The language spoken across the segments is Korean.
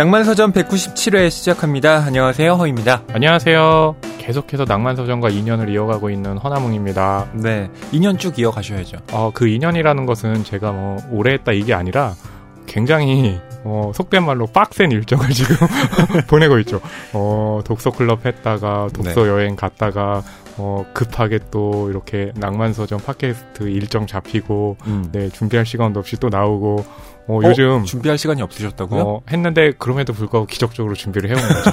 낭만서점 197회 시작합니다. 안녕하세요. 허입니다. 안녕하세요. 계속해서 낭만서점과 인연을 이어가고 있는 허나몽입니다. 네. 2년 쭉 이어가셔야죠. 어, 그 인연이라는 것은 제가 뭐 오래 했다 이게 아니라 굉장히 어, 속된 말로 빡센 일정을 지금 보내고 있죠. 어, 독서 클럽 했다가 독서 네. 여행 갔다가 어, 급하게 또 이렇게 낭만서점 팟캐스트 일정 잡히고 음. 네, 준비할 시간도 없이 또 나오고 어, 어, 요즘 준비할 시간이 없으셨다고요? 어, 했는데 그럼에도 불구하고 기적적으로 준비를 해온 거죠.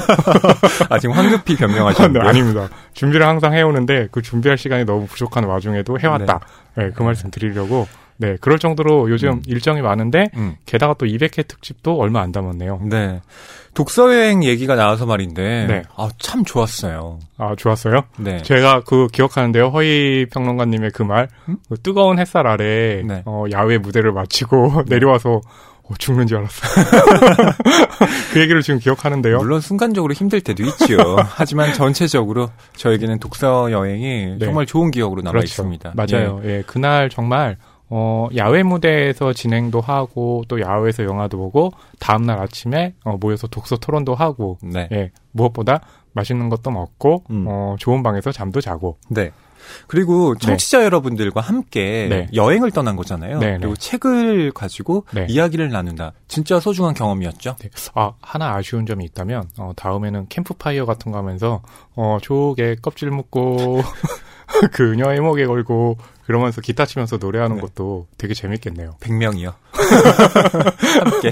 아 지금 황급히 변명하셨는데 네, 아닙니다. 준비를 항상 해오는데 그 준비할 시간이 너무 부족한 와중에도 해왔다. 네, 네 그 말씀 드리려고 네, 그럴 정도로 요즘 음. 일정이 많은데 음. 게다가 또 200회 특집도 얼마 안 남았네요. 네. 독서 여행 얘기가 나와서 말인데 네. 아, 참 좋았어요. 아, 좋았어요? 네. 제가 그 기억하는데요. 허희 평론가님의 그 말. 음? 그 뜨거운 햇살 아래 네. 어, 야외 무대를 마치고 내려와서 어, 죽는 줄 알았어요. 그 얘기를 지금 기억하는데요. 물론 순간적으로 힘들 때도 있지요. 하지만 전체적으로 저에게는 독서 여행이 네. 정말 좋은 기억으로 남아 그렇죠. 있습니다. 맞아요. 예. 예, 그날 정말 어, 야외 무대에서 진행도 하고 또 야외에서 영화도 보고 다음 날 아침에 어, 모여서 독서 토론도 하고 네. 예, 무엇보다 맛있는 것도 먹고 음. 어, 좋은 방에서 잠도 자고 네. 그리고 네. 청취자 네. 여러분들과 함께 네. 여행을 떠난 거잖아요. 네, 네. 그리고 책을 가지고 네. 이야기를 나눈다. 진짜 소중한 경험이었죠. 아 하나 아쉬운 점이 있다면 어, 다음에는 캠프파이어 같은 거 하면서 어, 조개 껍질 묶고 그녀 의 목에 걸고 그러면서 기타 치면서 노래하는 네. 것도 되게 재밌겠네요. 100명이요. 함께.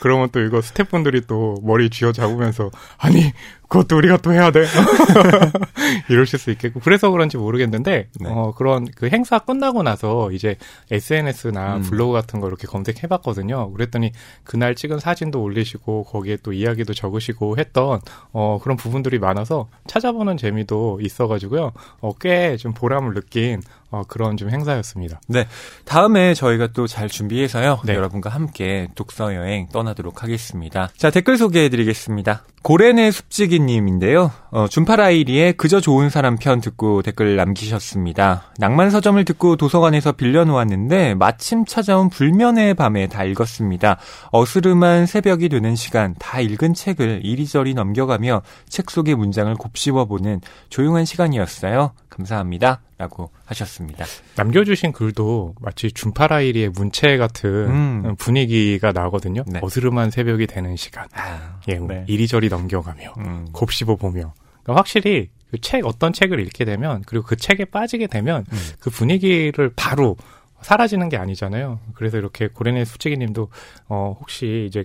그러면 또 이거 스태프분들이 또 머리 쥐어 잡으면서 아니 그것도 우리가 또 해야 돼. 이러실 수 있겠고 그래서 그런지 모르겠는데 네. 어 그런 그 행사 끝나고 나서 이제 SNS나 음. 블로그 같은 거 이렇게 검색해봤거든요. 그랬더니 그날 찍은 사진도 올리시고 거기에 또 이야기도 적으시고 했던 어 그런 부분들이 많아서 찾아보는 재미도 있어가지고요. 어 꽤 좀 보람을 느낀 어, 그런 좀 행사였습니다. 네. 다음에 저희가 또 잘 준비해서요. 네. 여러분과 함께 독서 여행 떠나도록 하겠습니다. 자, 댓글 소개해 드리겠습니다. 고래네 숲지기 님인데요. 어, 준파라이리의 그저 좋은 사람 편 듣고 댓글 남기셨습니다. 낭만 서점을 듣고 도서관에서 빌려 놓았는데 마침 찾아온 불면의 밤에 다 읽었습니다. 어스름한 새벽이 되는 시간 다 읽은 책을 이리저리 넘겨가며 책 속의 문장을 곱씹어 보는 조용한 시간이었어요. 감사합니다. 라고 하셨습니다. 남겨주신 글도 마치 준파라이리의 문체 같은 음. 분위기가 나거든요. 네. 어스름한 새벽이 되는 시간. 아, 예, 뭐 네. 이리저리 넘겨가며, 음. 곱씹어 보며. 그러니까 확실히 그 책, 어떤 책을 읽게 되면, 그리고 그 책에 빠지게 되면, 음. 그 분위기를 바로 사라지는 게 아니잖아요. 그래서 이렇게 고래네 수치기 님도, 어, 혹시 이제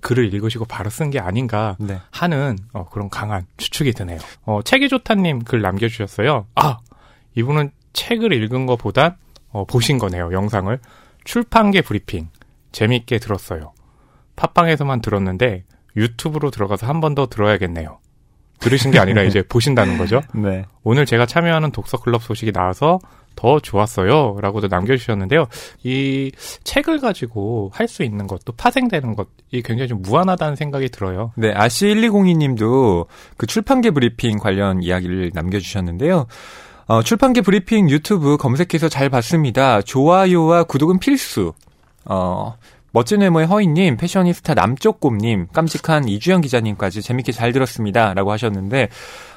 글을 읽으시고 바로 쓴 게 아닌가 네. 하는 어, 그런 강한 추측이 드네요. 어, 책이 좋다님 글 남겨주셨어요. 아 이분은 책을 읽은 것보다 어, 보신 거네요. 영상을 출판계 브리핑 재밌게 들었어요. 팟빵에서만 들었는데 유튜브로 들어가서 한 번 더 들어야겠네요. 들으신 게 아니라 이제 보신다는 거죠. 네. 오늘 제가 참여하는 독서 클럽 소식이 나와서 더 좋았어요. 라고도 남겨주셨는데요. 이 책을 가지고 할 수 있는 것, 또 파생되는 것, 이 굉장히 좀 무한하다는 생각이 들어요. 네, 아시1202님도 그 출판계 브리핑 관련 이야기를 남겨주셨는데요. 어, 출판계 브리핑 유튜브 검색해서 잘 봤습니다. 좋아요와 구독은 필수. 어, 멋진 외모의 허희님, 패셔니스타 남쪽곰님, 깜찍한 이주영 기자님까지 재밌게 잘 들었습니다. 라고 하셨는데,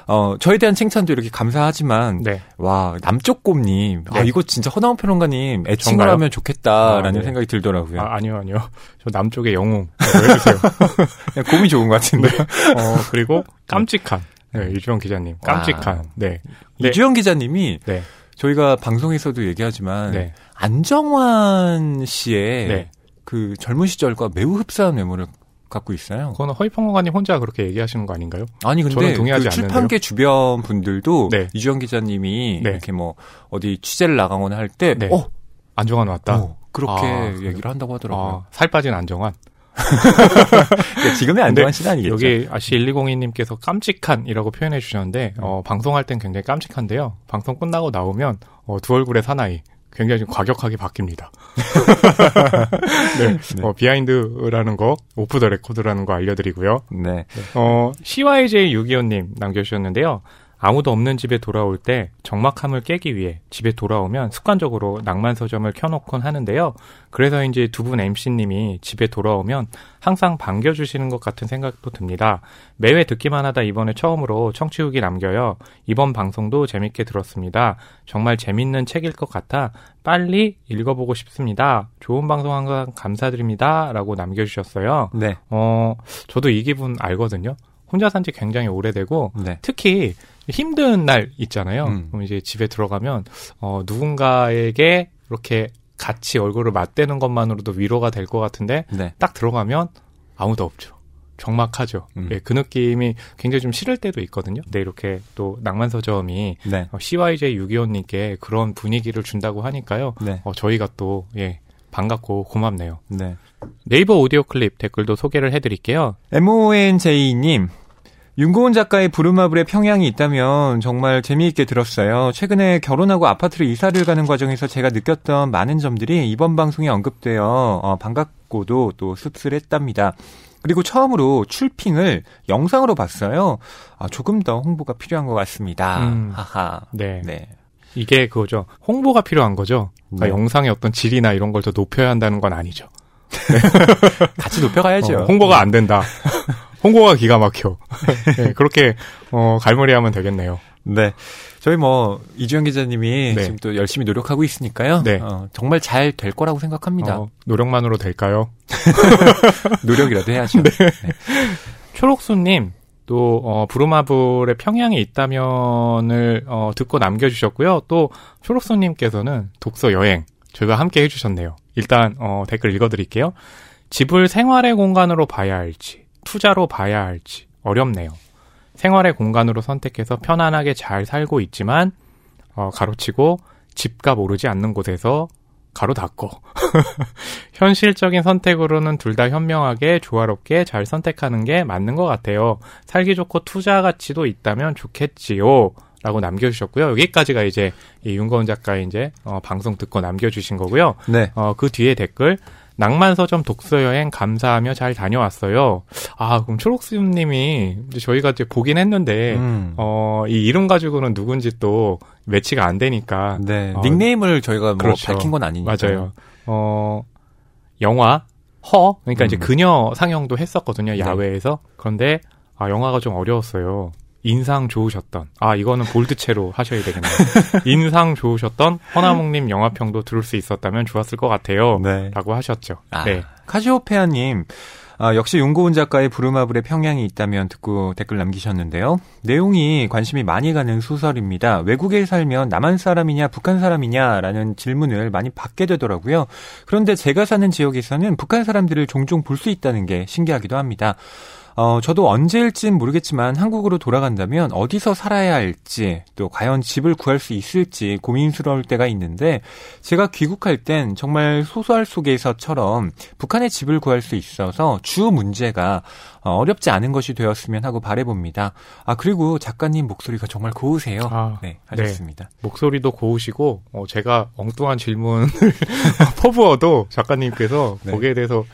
어, 저에 대한 칭찬도 이렇게 감사하지만, 네. 와, 남쪽곰님, 아, 네. 아, 이거 진짜 허나운 평론가님 애칭을 정말요? 하면 좋겠다라는 아, 네. 생각이 들더라고요. 아, 아니요, 아니요. 저 남쪽의 영웅. 해주세요. 그냥 곰이 좋은 것 같은데. 네. 어, 그리고 깜찍한. 네, 이주영 기자님. 깜찍한. 와. 네. 네. 이주영 기자님이, 네. 저희가 방송에서도 얘기하지만, 네. 안정환 씨의 네. 그 젊은 시절과 매우 흡사한 외모를 갖고 있어요. 그거는 허위평론가님 혼자 그렇게 얘기하시는 거 아닌가요? 아니 근데 저는 동의하지 그 출판계 주변 분들도 네. 이주영 기자님이 네. 이렇게 뭐 어디 취재를 나가거나 할때 네. 어 안정환 왔다. 어, 그렇게 아, 얘기를 한다고 하더라고요. 아, 살 빠진 안정환. 지금의 안정환 씨는 아니겠죠. 여기 아시 1202님께서 깜찍한이라고 표현해 주셨는데 어, 방송할 땐 굉장히 깜찍한데요. 방송 끝나고 나오면 어, 두 얼굴의 사나이 굉장히 좀 과격하게 바뀝니다. 네. 네. 어, 비하인드라는 거, 오프 더 레코드라는 거 알려드리고요. 네. 어, CYJ625님 남겨주셨는데요. 아무도 없는 집에 돌아올 때 적막함을 깨기 위해 집에 돌아오면 습관적으로 낭만 서점을 켜놓곤 하는데요. 그래서 이제 두 분 MC님이 집에 돌아오면 항상 반겨주시는 것 같은 생각도 듭니다. 매회 듣기만 하다 이번에 처음으로 청취 후기 남겨요. 이번 방송도 재밌게 들었습니다. 정말 재밌는 책일 것 같아 빨리 읽어보고 싶습니다. 좋은 방송 항상 감사드립니다. 라고 남겨주셨어요. 네. 어, 저도 이 기분 알거든요. 혼자 산 지 굉장히 오래되고 네. 특히 힘든 날 있잖아요. 음. 그럼 이제 집에 들어가면 어 누군가에게 이렇게 같이 얼굴을 맞대는 것만으로도 위로가 될 것 같은데 네. 딱 들어가면 아무도 없죠. 적막하죠. 음. 예, 그 느낌이 굉장히 좀 싫을 때도 있거든요. 네, 이렇게 또 낭만서점이 네. 어, CYJ625님께 그런 분위기를 준다고 하니까요. 네. 어, 저희가 또, 예, 반갑고 고맙네요. 네. 네이버 오디오 클립 댓글도 소개를 해드릴게요. MONJ님, 윤고은 작가의 부루마블의 평양이 있다면 정말 재미있게 들었어요. 최근에 결혼하고 아파트로 이사를 가는 과정에서 제가 느꼈던 많은 점들이 이번 방송에 언급되어 어, 반갑고도 또 씁쓸했답니다. 그리고 처음으로 출핑을 영상으로 봤어요. 아, 조금 더 홍보가 필요한 것 같습니다. 음, 하하. 네. 네. 이게 그거죠. 홍보가 필요한 거죠. 그러니까 네. 영상의 어떤 질이나 이런 걸 더 높여야 한다는 건 아니죠. 같이 높여가야죠. 어, 홍보가 안 된다. 홍보가 기가 막혀. 네, 그렇게 어, 갈무리하면 되겠네요. 네. 저희 뭐 이주영 기자님이 네. 지금 또 열심히 노력하고 있으니까요. 네. 어, 정말 잘 될 거라고 생각합니다. 어, 노력만으로 될까요? 노력이라도 해야죠. 네. 네. 초록수님 또 어, 부루마블의 평양에 있다면을 어, 듣고 남겨주셨고요. 또 초록수님께서는 독서 여행 저희가 함께 해주셨네요. 일단 어, 댓글 읽어드릴게요. 집을 생활의 공간으로 봐야 할지 투자로 봐야 할지 어렵네요. 생활의 공간으로 선택해서 편안하게 잘 살고 있지만 어, 가로치고 집값 오르지 않는 곳에서 가로 닫고 현실적인 선택으로는 둘 다 현명하게 조화롭게 잘 선택하는 게 맞는 것 같아요. 살기 좋고 투자 가치도 있다면 좋겠지요. 라고 남겨주셨고요. 여기까지가 이제 이 윤거은 작가의 이제 어, 방송 듣고 남겨주신 거고요. 네. 어, 그 뒤에 댓글 낭만 서점 독서 여행 감사하며 잘 다녀왔어요. 아, 그럼 초록수님이 저희가 이제 보긴 했는데, 음. 어, 이 이름 가지고는 누군지 또 매치가 안 되니까. 네. 어, 닉네임을 저희가 뭐 그렇죠. 밝힌 건 아니니까. 맞아요. 어, 영화, 허? 그러니까 음. 이제 그녀 상영도 했었거든요, 네. 야외에서. 네. 그런데, 아, 영화가 좀 어려웠어요. 인상 좋으셨던 아 이거는 볼드체로 하셔야 되겠네요. 인상 좋으셨던 허나몽님 영화평도 들을 수 있었다면 좋았을 것 같아요. 네. 라고 하셨죠. 아, 네. 카시오페아님 아, 역시 윤고은 작가의 부루마블의 평양이 있다면 듣고 댓글 남기셨는데요. 내용이 관심이 많이 가는 소설입니다. 외국에 살면 남한 사람이냐 북한 사람이냐라는 질문을 많이 받게 되더라고요. 그런데 제가 사는 지역에서는 북한 사람들을 종종 볼 수 있다는 게 신기하기도 합니다. 어, 저도 언제일진 모르겠지만 한국으로 돌아간다면 어디서 살아야 할지 또 과연 집을 구할 수 있을지 고민스러울 때가 있는데 제가 귀국할 땐 정말 소설 속에서처럼 북한의 집을 구할 수 있어서 주 문제가 어, 어렵지 않은 것이 되었으면 하고 바래봅니다. 아 그리고 작가님 목소리가 정말 고우세요. 아, 네, 하셨습니다. 네. 목소리도 고우시고 어, 제가 엉뚱한 질문을 퍼부어도 작가님께서 네. 거기에 대해서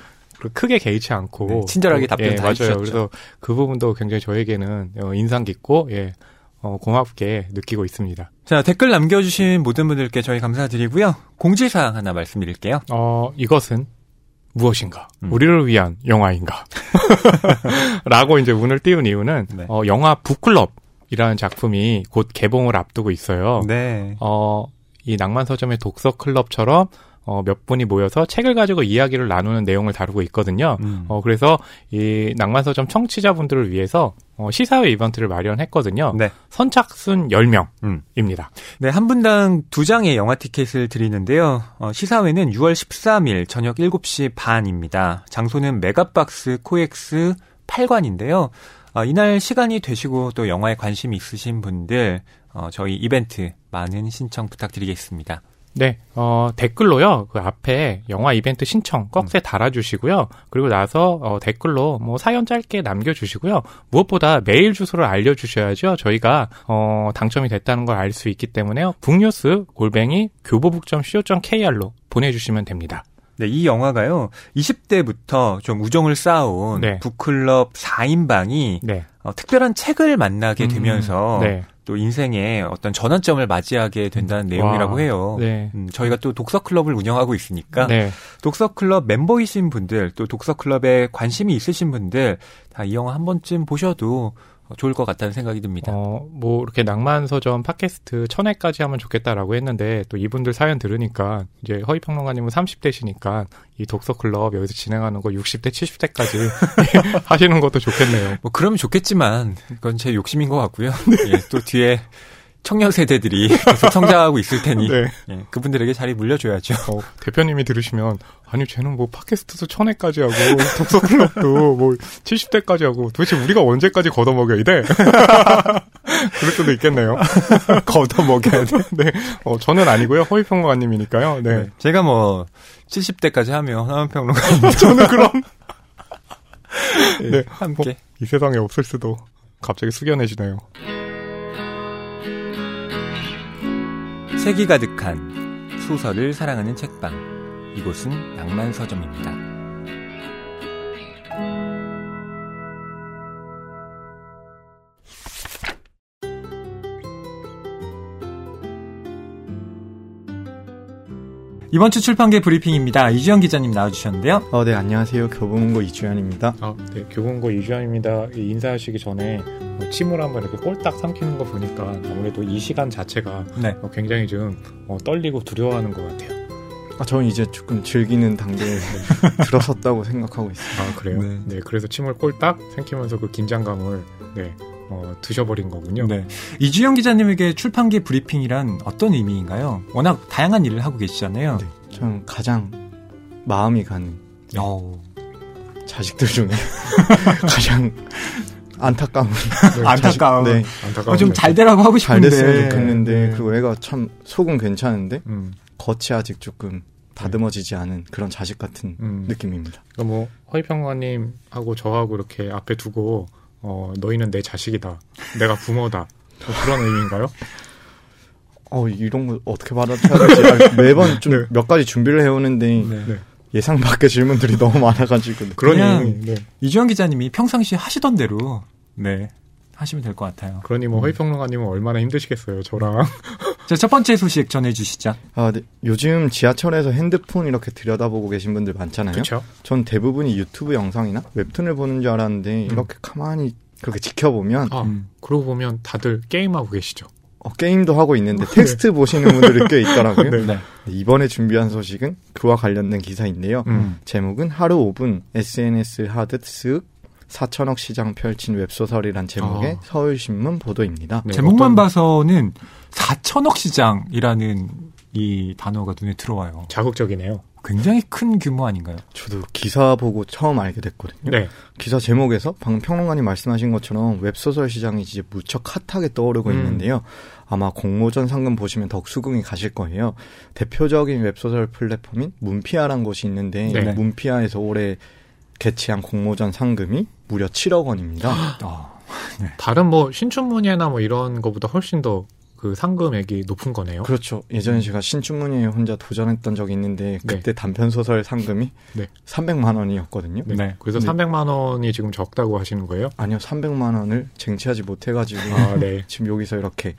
크게 개의치 않고 네, 친절하게 답변 예, 다 맞아요. 그래서 그 부분도 굉장히 저에게는 어, 인상 깊고 예. 어, 고맙게 느끼고 있습니다. 자, 댓글 남겨주신 모든 분들께 저희 감사드리고요. 공지사항 하나 말씀드릴게요. 어, 이것은 무엇인가? 음. 우리를 위한 영화인가? 라고 이제 문을 띄운 이유는, 네. 어, 영화 북클럽 이라는 작품이 곧 개봉을 앞두고 있어요. 네. 어, 이 낭만서점의 독서클럽처럼 어, 몇 분이 모여서 책을 가지고 이야기를 나누는 내용을 다루고 있거든요. 음. 어, 그래서 이 낭만서점 청취자분들을 위해서 어, 시사회 이벤트를 마련했거든요. 네. 선착순 10명입니다. 음. 네, 한 분당 두 장의 영화 티켓을 드리는데요. 어, 시사회는 6월 13일 저녁 7시 반입니다. 장소는 메가박스 코엑스 8관인데요. 어, 이날 시간이 되시고 또 영화에 관심 있으신 분들 어, 저희 이벤트 많은 신청 부탁드리겠습니다. 네, 어, 댓글로요, 그 앞에 영화 이벤트 신청 꺽쇠 음. 달아주시고요. 그리고 나서, 어, 댓글로 뭐 사연 짧게 남겨주시고요. 무엇보다 메일 주소를 알려주셔야죠. 저희가, 어, 당첨이 됐다는 걸 알 수 있기 때문에요. 북뉴스 골뱅이 교보북.co.kr로 보내주시면 됩니다. 네, 이 영화가요, 20대부터 좀 우정을 쌓아온 네. 북클럽 4인방이 네. 어, 특별한 책을 만나게 음, 되면서 네. 또 인생의 어떤 전환점을 맞이하게 된다는 내용이라고 와, 해요. 네. 음, 저희가 또 독서 클럽을 운영하고 있으니까 네. 독서 클럽 멤버이신 분들 또 독서 클럽에 관심이 있으신 분들 다 이 영화 한 번쯤 보셔도 좋을 것 같다는 생각이 듭니다. 어, 뭐 이렇게 낭만 서점 팟캐스트 천회까지 하면 좋겠다라고 했는데 또 이분들 사연 들으니까 이제 허위 평론가님은 30대시니까 이 독서 클럽 여기서 진행하는 거 60대 70대까지 하시는 것도 좋겠네요. 뭐 그러면 좋겠지만 그건 제 욕심인 것 같고요. 네. 예, 또 뒤에 청년 세대들이 계속 성장하고 있을 테니 네. 예, 그분들에게 자리 물려줘야죠. 어, 대표님이 들으시면 아니 쟤는 뭐 팟캐스트도 천회까지 하고 독서 클럽도 뭐 70대까지 하고 도대체 우리가 언제까지 걷어먹여야 돼? 그럴 수도 있겠네요. 걷어먹여야 돼. 네. 어, 저는 아니고요. 허위평론가님이니까요. 네. 네. 제가 뭐 70대까지 하면 허위평론가 저는 그럼 네, 네. 함께 어, 이 세상에 없을 수도 갑자기 숙연해지네요. 색이 가득한 소설을 사랑하는 책방. 이곳은 낭만 서점입니다. 이번 주 출판계 브리핑입니다. 이주연 기자님 나와주셨는데요. 어, 네, 안녕하세요. 교보문고 이주연입니다. 아, 네, 교보문고 이주연입니다. 인사하시기 전에 뭐 침을 한번 이렇게 꼴딱 삼키는 거 보니까 아무래도 이 시간 자체가 네. 어, 굉장히 좀 어, 떨리고 두려워하는 것 같아요. 아, 저는 이제 조금 즐기는 단계에 들어섰다고 생각하고 있습니다. 아, 그래요? 네. 네. 그래서 침을 꼴딱 삼키면서 그 긴장감을 네, 어, 드셔버린 거군요. 네. 이주영 기자님에게 출판계 브리핑이란 어떤 의미인가요? 워낙 다양한 일을 하고 계시잖아요. 네. 저는 가장 마음이 가는 오. 자식들 중에 가장 안타까운 네, 안타까운 네. 안타까운 어, 좀잘 되라고 하고 싶은데 잘 됐으면 좋겠는데 네. 그리고 애가 참 속은 괜찮은데 음. 겉이 아직 조금 다듬어지지 않은 그런 자식 같은 음. 느낌입니다. 그러니까 뭐 허위평가님하고 저하고 이렇게 앞에 두고 어, 너희는 내 자식이다. 내가 부모다. 뭐 그런 의미인가요? 어, 이런 거 어떻게 받아쳐야 되지? 아니, 매번 좀몇 네. 가지 준비를 해오는데 네. 네. 예상 밖의 질문들이 너무 많아가지고. 그러니 네. 이주영 기자님이 평상시 하시던 대로 네 하시면 될 것 같아요. 그러니 뭐 음. 허위평론가님은 얼마나 힘드시겠어요, 저랑. 자, 첫 번째 소식 전해주시죠. 아, 네. 요즘 지하철에서 핸드폰 이렇게 들여다보고 계신 분들 많잖아요. 그쵸? 전 대부분이 유튜브 영상이나 웹툰을 보는 줄 알았는데 음. 이렇게 가만히 그렇게 지켜보면. 아, 음. 그러고 보면 다들 게임하고 계시죠. 어, 게임도 하고 있는데 텍스트 네. 보시는 분들이 꽤 있더라고요. 네. 네. 이번에 준비한 소식은 그와 관련된 기사인데요. 음. 제목은 하루 5분 SNS 하듯 쓱 4천억 시장 펼친 웹소설이란 제목의 어. 서울신문 보도입니다. 네, 제목만 어떤... 봐서는 4천억 시장이라는 이 단어가 눈에 들어와요. 자극적이네요. 굉장히 큰 규모 아닌가요? 저도 기사 보고 처음 알게 됐거든요. 네. 기사 제목에서 방금 평론가님 말씀하신 것처럼 웹소설 시장이 이제 무척 핫하게 떠오르고 음. 있는데요. 아마 공모전 상금 보시면 더 수긍이 가실 거예요. 대표적인 웹소설 플랫폼인 문피아란 곳이 있는데 네. 문피아에서 올해 개최한 공모전 상금이 무려 7억 원입니다. 어, 네. 다른 뭐 신춘문예나 뭐 이런 거보다 훨씬 더 그 상금액이 높은 거네요. 그렇죠. 예전에 제가 신춘문예에 혼자 도전했던 적이 있는데 네. 그때 네. 단편 소설 상금이 네. 300만 원이었거든요. 네. 네. 그래서 네. 300만 원이 지금 적다고 하시는 거예요? 아니요. 300만 원을 쟁취하지 못해 가지고 아, 네. 지금 여기서 이렇게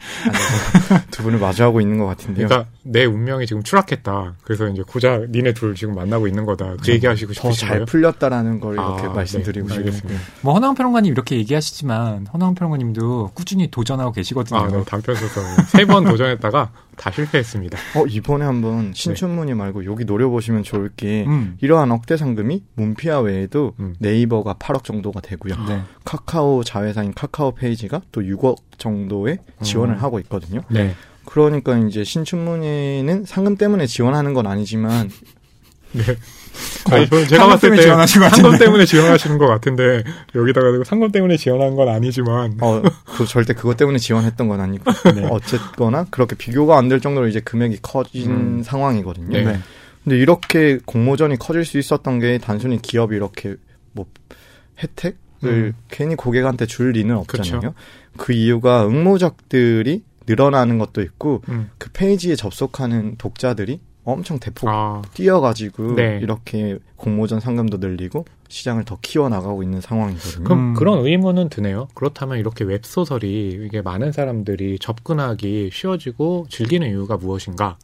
두 분을 마주하고 있는 것 같은데요. 그러니까 내 운명이 지금 추락했다. 그래서 이제 고작 니네 둘 지금 만나고 있는 거다. 그 얘기하시고 싶으신 거예요? 더잘 풀렸다라는 걸 이렇게 아, 말씀드리고 네. 싶습니다. 뭐 허나운 평론가님 이렇게 얘기하시지만 허나운 평론가님도 꾸준히 도전하고 계시거든요. 아, 네. 단편 소설 세 번 도전했다가 다 실패했습니다. 어, 이번에 한번 신춘문예 네. 말고 여기 노려보시면 좋을 게 음. 이러한 억대 상금이 문피아 외에도 음. 네이버가 8억 정도가 되고요. 네. 카카오 자회사인 카카오 페이지가 또 6억 정도의 지원을 음. 하고 있거든요. 네. 그러니까 이제 신춘문예는 상금 때문에 지원하는 건 아니지만 네. 아니, 제가 봤을 때 상금 때문에 지원하시는 것 같은데 여기다가 상금 때문에 지원한 건 아니지만 어, 그 절대 그것 때문에 지원했던 건 아니고 네. 어쨌거나 그렇게 비교가 안 될 정도로 이제 금액이 커진 음. 상황이거든요. 네. 네. 근데 이렇게 공모전이 커질 수 있었던 게 단순히 기업이 이렇게 뭐 혜택을 음. 괜히 고객한테 줄 리는 없잖아요. 그쵸. 그 이유가 응모작들이 늘어나는 것도 있고 음. 그 페이지에 접속하는 독자들이 엄청 대폭 아. 뛰어가지고 네. 이렇게 공모전 상금도 늘리고 시장을 더 키워나가고 있는 상황이거든요. 그럼 음. 그런 의문은 드네요. 그렇다면 이렇게 웹소설이 이게 많은 사람들이 접근하기 쉬워지고 즐기는 이유가 무엇인가?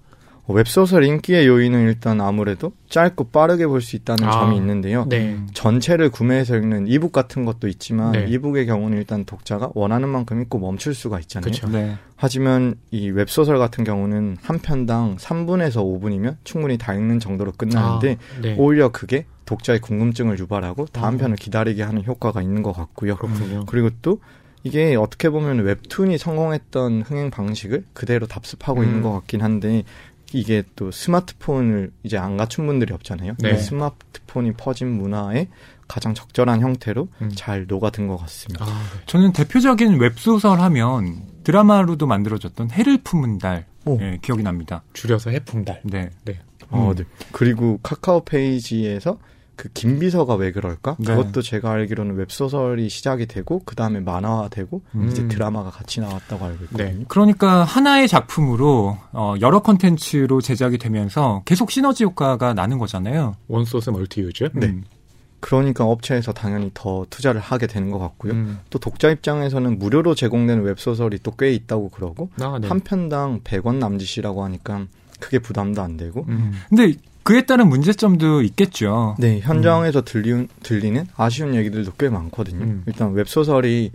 어, 웹소설 인기의 요인은 일단 아무래도 짧고 빠르게 볼 수 있다는 아, 점이 있는데요. 네. 전체를 구매해서 읽는 이북 같은 것도 있지만 네. 이북의 경우는 일단 독자가 원하는 만큼 읽고 멈출 수가 있잖아요. 네. 하지만 이 웹소설 같은 경우는 한 편당 3분에서 5분이면 충분히 다 읽는 정도로 끝나는데 아, 네. 오히려 그게 독자의 궁금증을 유발하고 다음 어. 편을 기다리게 하는 효과가 있는 것 같고요. 그렇군요. 그리고 또 이게 어떻게 보면 웹툰이 성공했던 흥행 방식을 그대로 답습하고 음. 있는 것 같긴 한데 이게 또 스마트폰을 이제 안 갖춘 분들이 없잖아요. 네. 스마트폰이 퍼진 문화에 가장 적절한 형태로 음. 잘 녹아든 것 같습니다. 아, 네. 저는 대표적인 웹소설 하면 드라마로도 만들어졌던 해를 품은 달 예, 기억이 납니다. 줄여서 해품달. 네. 네. 어, 네. 그리고 카카오 페이지에서 그 김비서가 왜 그럴까? 네. 그것도 제가 알기로는 웹소설이 시작이 되고 그 다음에 만화화되고 음. 이제 드라마가 같이 나왔다고 알고 있거든요. 네. 그러니까 하나의 작품으로 어, 여러 컨텐츠로 제작이 되면서 계속 시너지 효과가 나는 거잖아요. one source multi use. 네. 음. 그러니까 업체에서 당연히 더 투자를 하게 되는 것 같고요. 음. 또 독자 입장에서는 무료로 제공되는 웹소설이 또 꽤 있다고 그러고 아, 네. 한 편당 100원 남짓이라고 하니까 크게 부담도 안 되고. 음. 근데 그에 따른 문제점도 있겠죠. 네, 현장에서 음. 들리, 들리는 아쉬운 얘기들도 꽤 많거든요. 음. 일단 웹소설이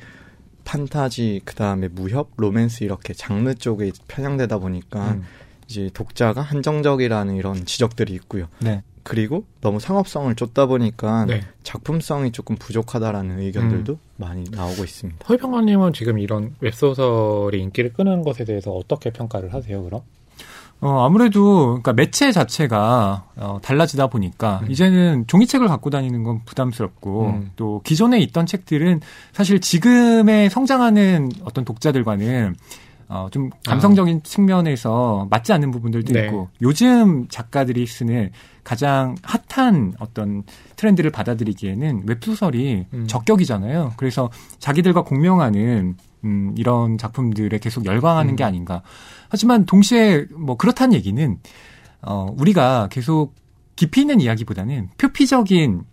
판타지, 그 다음에 무협, 로맨스 이렇게 장르 쪽에 편향되다 보니까 음. 이제 독자가 한정적이라는 이런 지적들이 있고요. 네. 그리고 너무 상업성을 쫓다 보니까 네. 작품성이 조금 부족하다라는 의견들도 음. 많이 나오고 있습니다. 허병환님은 지금 이런 웹소설이 인기를 끄는 것에 대해서 어떻게 평가를 하세요, 그럼? 어, 아무래도, 그러니까 매체 자체가, 어, 달라지다 보니까, 음. 이제는 종이책을 갖고 다니는 건 부담스럽고, 음. 또 기존에 있던 책들은 사실 지금의 성장하는 어떤 독자들과는, 어, 좀 감성적인 아. 측면에서 맞지 않는 부분들도 네. 있고, 요즘 작가들이 쓰는 가장 핫한 어떤 트렌드를 받아들이기에는 웹소설이 음. 적격이잖아요. 그래서 자기들과 공명하는 음, 이런 작품들에 계속 열광하는 음. 게 아닌가. 하지만 동시에 뭐 그렇다는 얘기는 어, 우리가 계속 깊이 있는 이야기보다는 표피적인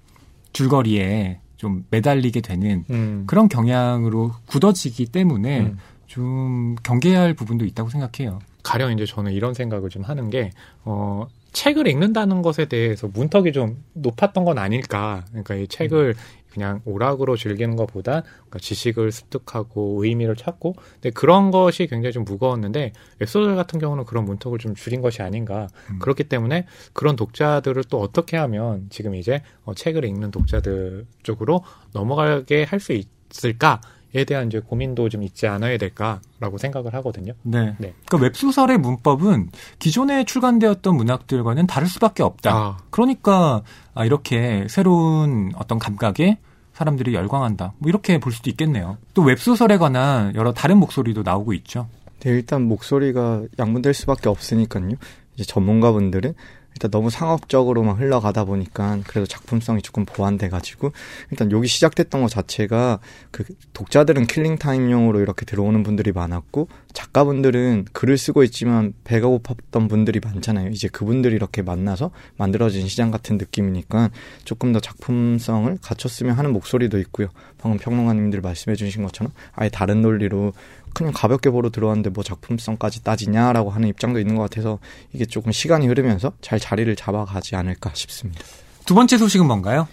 줄거리에 좀 매달리게 되는 음. 그런 경향으로 굳어지기 때문에 음. 좀 경계해야 할 부분도 있다고 생각해요. 가령 이제 저는 이런 생각을 좀 하는 게, 어, 책을 읽는다는 것에 대해서 문턱이 좀 높았던 건 아닐까. 그러니까 이 책을 음. 그냥 오락으로 즐기는 것보다 그러니까 지식을 습득하고 의미를 찾고 근데 그런 것이 굉장히 좀 무거웠는데 웹소설 같은 경우는 그런 문턱을 좀 줄인 것이 아닌가 음. 그렇기 때문에 그런 독자들을 또 어떻게 하면 지금 이제 어, 책을 읽는 독자들 쪽으로 넘어가게 할 수 있을까 에 대한 이제 고민도 좀 있지 않아야 될까라고 생각을 하거든요. 네. 네. 그러니까 웹소설의 문법은 기존에 출간되었던 문학들과는 다를 수밖에 없다. 아. 그러니까 아, 이렇게 새로운 어떤 감각에 사람들이 열광한다. 뭐 이렇게 볼 수도 있겠네요. 또 웹소설에 관한 여러 다른 목소리도 나오고 있죠. 네, 일단 목소리가 양분될 수밖에 없으니까요. 이제 전문가분들은 일단 너무 상업적으로만 흘러가다 보니까 그래도 작품성이 조금 보완돼가지고 일단 여기 시작됐던 것 자체가 그 독자들은 킬링타임용으로 이렇게 들어오는 분들이 많았고 작가분들은 글을 쓰고 있지만 배가 고팠던 분들이 많잖아요. 이제 그분들이 이렇게 만나서 만들어진 시장 같은 느낌이니까 조금 더 작품성을 갖췄으면 하는 목소리도 있고요. 방금 평론가님들 말씀해 주신 것처럼 아예 다른 논리로 그냥 가볍게 보러 들어왔는데 뭐 작품성까지 따지냐라고 하는 입장도 있는 것 같아서 이게 조금 시간이 흐르면서 잘 자리를 잡아가지 않을까 싶습니다. 두 번째 소식은 뭔가요?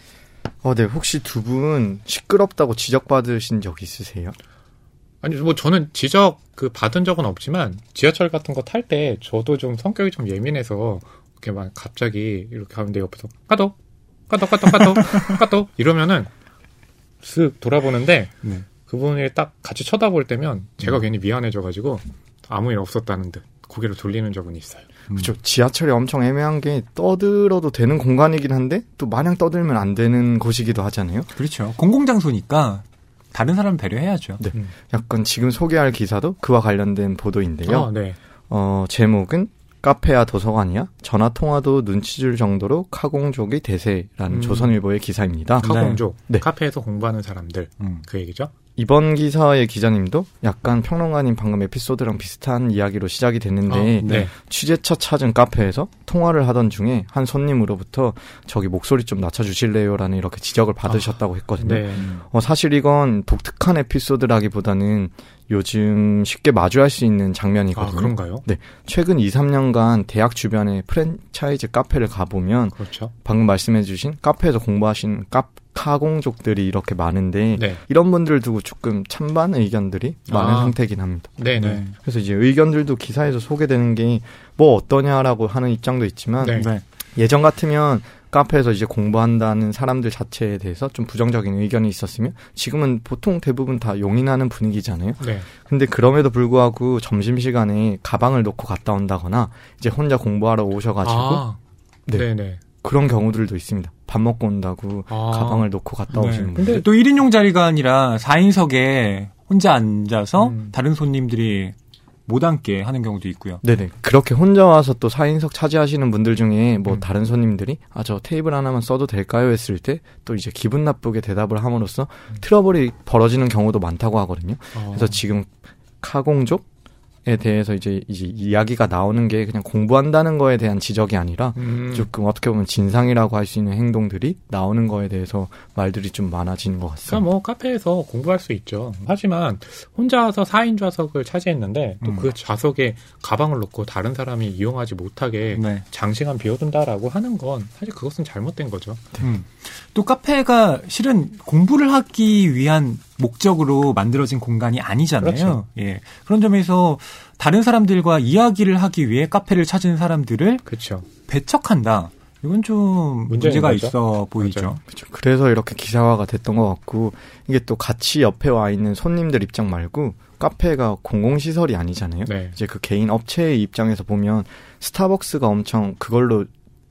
어, 네. 혹시 두 분 시끄럽다고 지적받으신 적 있으세요? 아니, 뭐 저는 지적 그 받은 적은 없지만 지하철 같은 거 탈 때 저도 좀 성격이 좀 예민해서 이렇게 막 갑자기 이렇게 하는데 옆에서 까독, 까독, 까독, 까독, 까독 이러면은 슥 돌아보는데 네. 그분이 딱 같이 쳐다볼 때면 제가 음. 괜히 미안해져가지고 아무 일 없었다는 듯 고개를 돌리는 적은 있어요. 음. 그렇죠. 지하철이 엄청 애매한 게 떠들어도 되는 공간이긴 한데 또 마냥 떠들면 안 되는 곳이기도 하잖아요. 그렇죠. 공공장소니까 다른 사람 배려해야죠. 네. 음. 약간 지금 소개할 기사도 그와 관련된 보도인데요. 아, 네. 어, 제목은 카페야 도서관이야 전화 통화도 눈치 줄 정도로 카공족이 대세라는 음. 조선일보의 기사입니다. 카공족 네. 카페에서 공부하는 사람들 음. 그 얘기죠. 이번 기사의 기자님도 약간 평론가님 방금 에피소드랑 비슷한 이야기로 시작이 됐는데 어, 네. 취재차 찾은 카페에서 통화를 하던 중에 한 손님으로부터 저기 목소리 좀 낮춰주실래요라는 이렇게 지적을 받으셨다고 아, 했거든요. 네. 어, 사실 이건 독특한 에피소드라기보다는 요즘 쉽게 마주할 수 있는 장면이거든요. 아, 그런가요? 네. 최근 2, 3년간 대학 주변에 프랜차이즈 카페를 가보면 그렇죠. 방금 말씀해주신 카페에서 공부하신 카, 카공족들이 이렇게 많은데 네. 이런 분들 두고 조금 찬반 의견들이 많은 아. 상태긴 합니다. 네네. 네. 그래서 이제 의견들도 기사에서 소개되는 게 뭐 어떠냐라고 하는 입장도 있지만 네. 네. 예전 같으면 카페에서 이제 공부한다는 사람들 자체에 대해서 좀 부정적인 의견이 있었으면 지금은 보통 대부분 다 용인하는 분위기잖아요. 네. 근데 그럼에도 불구하고 점심 시간에 가방을 놓고 갔다 온다거나 이제 혼자 공부하러 오셔가지고 아, 네. 네네. 그런 경우들도 있습니다. 밥 먹고 온다고 아, 가방을 놓고 갔다 네. 오시는 분들. 근데 또 1인용 자리가 아니라 4인석에 혼자 앉아서 음. 다른 손님들이 못 앉게 하는 경우도 있고요. 네네. 그렇게 혼자 와서 또 4인석 차지하시는 분들 중에 뭐 음. 다른 손님들이 아, 저 테이블 하나만 써도 될까요? 했을 때 또 이제 기분 나쁘게 대답을 함으로써 음. 트러블이 벌어지는 경우도 많다고 하거든요. 어. 그래서 지금 카공족 에 대해서 이제 이제 이야기가 나오는 게 그냥 공부한다는 거에 대한 지적이 아니라 음. 조금 어떻게 보면 진상이라고 할 수 있는 행동들이 나오는 거에 대해서 말들이 좀 많아지는 것 같습니다. 그러니까 뭐 카페에서 공부할 수 있죠. 하지만 혼자서 4인 좌석을 차지했는데 또그 음. 좌석에 가방을 놓고 다른 사람이 이용하지 못하게 네. 장시간 비워둔다라고 하는 건 사실 그것은 잘못된 거죠. 음. 또 카페가 실은 공부를 하기 위한 목적으로 만들어진 공간이 아니잖아요. 그렇죠. 예. 그런 점에서 다른 사람들과 이야기를 하기 위해 카페를 찾은 사람들을 그렇죠. 배척한다. 이건 좀 문제가 거죠? 있어 보이죠. 그렇죠. 그래서 이렇게 기사화가 됐던 것 같고 이게 또 같이 옆에 와 있는 손님들 입장 말고 카페가 공공 시설이 아니잖아요. 네. 이제 그 개인 업체의 입장에서 보면 스타벅스가 엄청 그걸로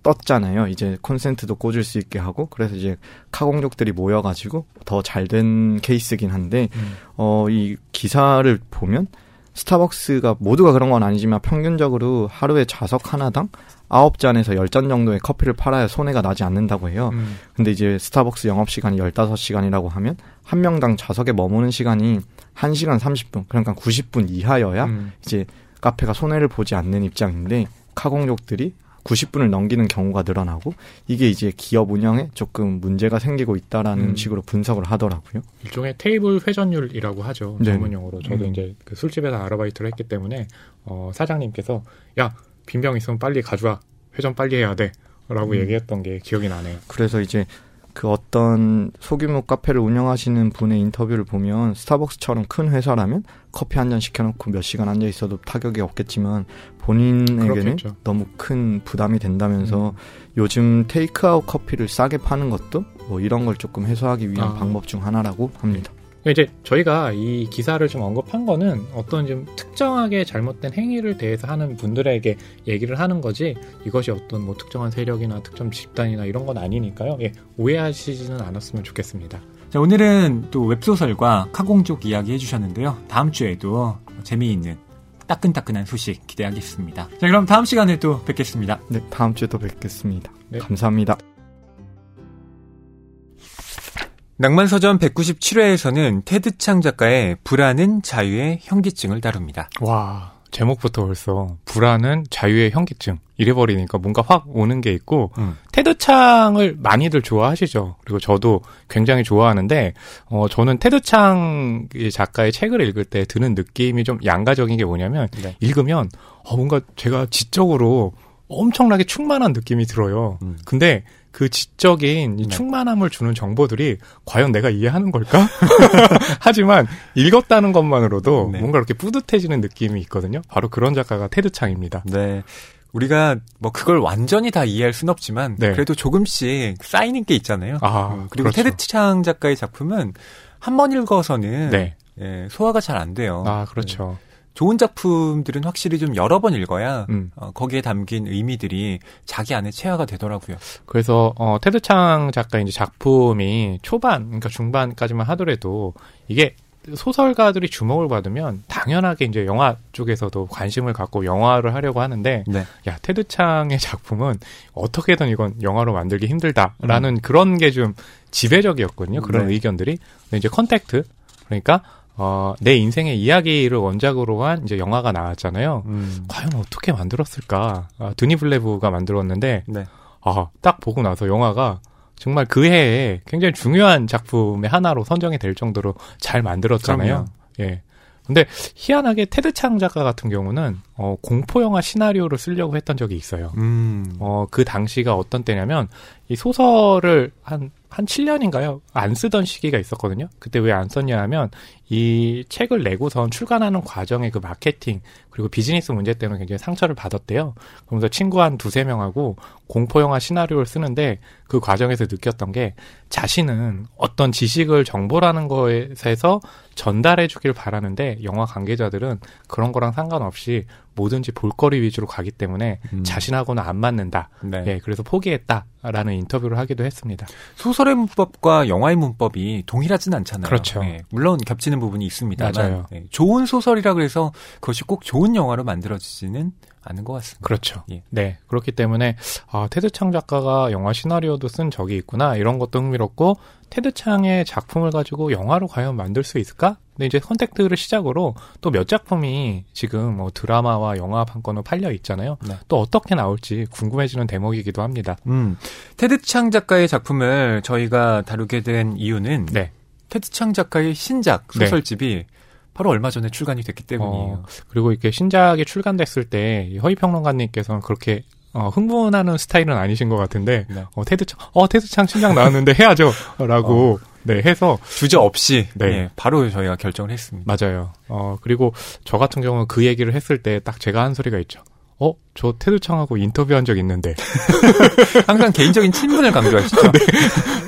떴잖아요. 이제 콘센트도 꽂을 수 있게 하고 그래서 이제 카공족들이 모여가지고 더 잘 된 케이스긴 한데 음. 어이 기사를 보면 스타벅스가 모두가 그런 건 아니지만 평균적으로 하루에 좌석 하나당 9잔에서 10잔 정도의 커피를 팔아야 손해가 나지 않는다고 해요. 음. 근데 이제 스타벅스 영업시간이 15시간이라고 하면 한 명당 좌석에 머무는 시간이 1시간 30분, 그러니까 90분 이하여야 음. 이제 카페가 손해를 보지 않는 입장인데 카공족들이 90분을 넘기는 경우가 늘어나고 이게 이제 기업 운영에 조금 문제가 생기고 있다라는 음. 식으로 분석을 하더라고요. 일종의 테이블 회전율이라고 하죠. 네. 전문 용어로. 저도 음. 이제 그 술집에서 아르바이트를 했기 때문에 어, 사장님께서 야 빈병 있으면 빨리 가져와 회전 빨리 해야 돼 라고 음. 얘기했던 게 기억이 나네요. 그래서 이제 그 어떤 소규모 카페를 운영하시는 분의 인터뷰를 보면 스타벅스처럼 큰 회사라면 커피 한 잔 시켜놓고 몇 시간 앉아 있어도 타격이 없겠지만 본인에게는 그렇겠죠. 너무 큰 부담이 된다면서 음. 요즘 테이크아웃 커피를 싸게 파는 것도 뭐 이런 걸 조금 해소하기 위한 아. 방법 중 하나라고 합니다. 이제 저희가 이 기사를 좀 언급한 거는 어떤 좀 특정하게 잘못된 행위를 대해서 하는 분들에게 얘기를 하는 거지 이것이 어떤 뭐 특정한 세력이나 특정 집단이나 이런 건 아니니까요. 예, 오해하시지는 않았으면 좋겠습니다. 자, 오늘은 또 웹소설과 카공족 이야기 해주셨는데요. 다음 주에도 재미있는 따끈따끈한 소식 기대하겠습니다. 자, 그럼 다음 시간에 또 뵙겠습니다. 네, 다음 주에 또 뵙겠습니다. 네. 감사합니다. 낭만서전 197회에서는 테드창 작가의 불안은 자유의 현기증을 다룹니다. 와, 제목부터 벌써 불안은 자유의 현기증. 이래버리니까 뭔가 확 오는 게 있고, 음. 테드창을 많이들 좋아하시죠. 그리고 저도 굉장히 좋아하는데, 어, 저는 테드창 작가의 책을 읽을 때 드는 느낌이 좀 양가적인 게 뭐냐면, 네. 읽으면, 어, 뭔가 제가 지적으로 엄청나게 충만한 느낌이 들어요. 음. 근데 그 지적인 네. 충만함을 주는 정보들이 과연 내가 이해하는 걸까? 하지만 읽었다는 것만으로도 네. 뭔가 이렇게 뿌듯해지는 느낌이 있거든요. 바로 그런 작가가 테드 창입니다. 네. 우리가 뭐 그걸 완전히 다 이해할 순 없지만 네. 그래도 조금씩 쌓이는 게 있잖아요. 아, 음, 그리고 그렇죠. 테드 창 작가의 작품은 한 번 읽어서는 네. 예, 소화가 잘 안 돼요. 아, 그렇죠. 네. 좋은 작품들은 확실히 좀 여러 번 읽어야 음. 어, 거기에 담긴 의미들이 자기 안에 체화가 되더라고요. 그래서 어, 테드 창 작가의 이제 작품이 초반, 그러니까 중반까지만 하더라도 이게 소설가들이 주목을 받으면 당연하게 이제 영화 쪽에서도 관심을 갖고 영화화를 하려고 하는데 네. 야 테드 창의 작품은 어떻게든 이건 영화로 만들기 힘들다라는 음. 그런 게 좀 지배적이었거든요. 그런 네. 의견들이 근데 이제 컨택트 그러니까 어, 내 인생의 이야기를 원작으로 한 이제 영화가 나왔잖아요. 음. 과연 어떻게 만들었을까? 아, 드니 빌뇌브가 만들었는데, 네. 아, 딱 보고 나서 영화가 정말 그 해에 굉장히 중요한 작품의 하나로 선정이 될 정도로 잘 만들었잖아요. 그럼요. 예. 근데 희한하게 테드 창 작가 같은 경우는 어, 공포 영화 시나리오를 쓰려고 했던 적이 있어요. 음. 어, 그 당시가 어떤 때냐면 이 소설을 한 한 7년인가요? 안 쓰던 시기가 있었거든요. 그때 왜 안 썼냐 하면 이 책을 내고선 출간하는 과정의 그 마케팅 그리고 비즈니스 문제 때문에 굉장히 상처를 받았대요. 그러면서 친구 한 두세 명하고 공포 영화 시나리오를 쓰는데 그 과정에서 느꼈던 게 자신은 어떤 지식을 정보라는 거에서 전달해 주길 바라는데 영화 관계자들은 그런 거랑 상관없이 뭐든지 볼거리 위주로 가기 때문에 음. 자신하고는 안 맞는다. 네. 예, 그래서 포기했다라는 인터뷰를 하기도 했습니다. 소설의 문법과 영화의 문법이 동일하진 않잖아요. 그렇죠. 예, 물론 겹치는 부분이 있습니다만 맞아요. 예, 좋은 소설이라 그래서 그것이 꼭 좋은 영화로 만들어지지는 않은 것 같습니다. 그렇죠. 예. 네. 그렇기 때문에 아, 테드 창 작가가 영화 시나리오도 쓴 적이 있구나 이런 것도 흥미롭고 테드 창의 작품을 가지고 영화로 과연 만들 수 있을까? 근데 이제 컨택트를 시작으로 또 몇 작품이 지금 뭐 드라마와 영화 판권으로 팔려 있잖아요. 네. 또 어떻게 나올지 궁금해지는 대목이기도 합니다. 음, 테드 창 작가의 작품을 저희가 다루게 된 이유는 네. 테드 창 작가의 신작 네. 소설집이 네. 바로 얼마 전에 출간이 됐기 때문이에요. 어, 그리고 이렇게 신작이 출간됐을 때 허위 평론가님께서는 그렇게 어, 흥분하는 스타일은 아니신 것 같은데 네. 어, 테드 창 어 테드 창 신작 나왔는데 해야죠라고 어. 네 해서 주저 없이 네. 네. 바로 저희가 결정을 했습니다. 맞아요. 어 그리고 저 같은 경우는 그 얘기를 했을 때 딱 제가 한 소리가 있죠. 어, 저 테드창하고 인터뷰한 적 있는데. 항상 개인적인 친분을 강조하시죠? 네.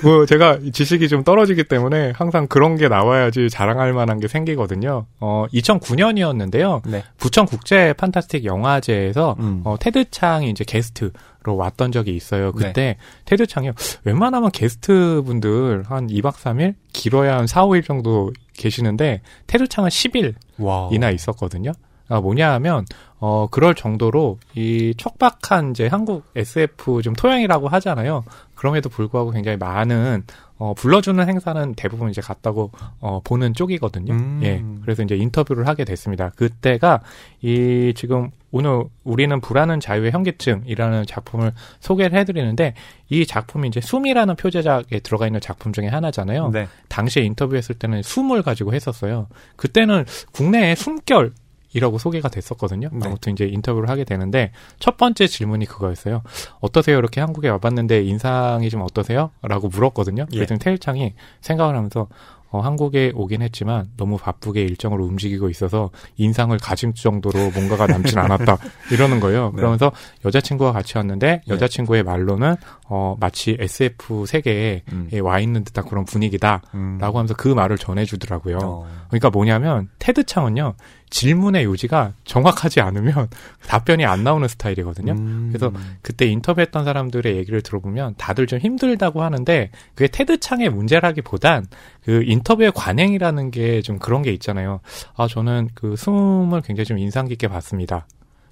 뭐, 제가 지식이 좀 떨어지기 때문에 항상 그런 게 나와야지 자랑할 만한 게 생기거든요. 어, 2009년이었는데요. 네. 부천 국제 판타스틱 영화제에서, 음. 어, 테드창이 이제 게스트로 왔던 적이 있어요. 그때 네. 테드창이 웬만하면 게스트 분들 한 2박 3일? 길어야 한 4, 5일 정도 계시는데, 테드창은 10일이나 wow. 있었거든요. 아, 뭐냐 하면, 어, 그럴 정도로 이 척박한 이제 한국 SF 좀 토양이라고 하잖아요. 그럼에도 불구하고 굉장히 많은 어, 불러주는 행사는 대부분 이제 갔다고 어, 보는 쪽이거든요. 음. 예. 그래서 이제 인터뷰를 하게 됐습니다. 그때가 이 지금 오늘 우리는 불안은 자유의 현기증이라는 작품을 소개를 해드리는데 이 작품이 이제 숨이라는 표제작에 들어가 있는 작품 중에 하나잖아요. 네. 당시에 인터뷰했을 때는 숨을 가지고 했었어요. 그때는 국내에 숨결 이라고 소개가 됐었거든요. 네. 아무튼 이제 인터뷰를 하게 되는데 첫 번째 질문이 그거였어요. 어떠세요? 이렇게 한국에 와봤는데 인상이 좀 어떠세요? 라고 물었거든요. 예. 그랬더니 테일창이 생각을 하면서 어, 한국에 오긴 했지만 너무 바쁘게 일정으로 움직이고 있어서 인상을 가질 정도로 뭔가가 남진 않았다 이러는 거예요. 네. 그러면서 여자친구와 같이 왔는데 네. 여자친구의 말로는 어, 마치 SF 세계에 음. 와 있는 듯한 그런 분위기다라고 음. 하면서 그 말을 전해주더라고요. 어. 그러니까 뭐냐면 테드 창은요 질문의 요지가 정확하지 않으면 답변이 안 나오는 스타일이거든요. 음. 그래서 그때 인터뷰했던 사람들의 얘기를 들어보면 다들 좀 힘들다고 하는데 그게 테드 창의 문제라기보단 그 인터뷰의 관행이라는 게 좀 그런 게 있잖아요. 아 저는 그 숨을 굉장히 좀 인상 깊게 봤습니다.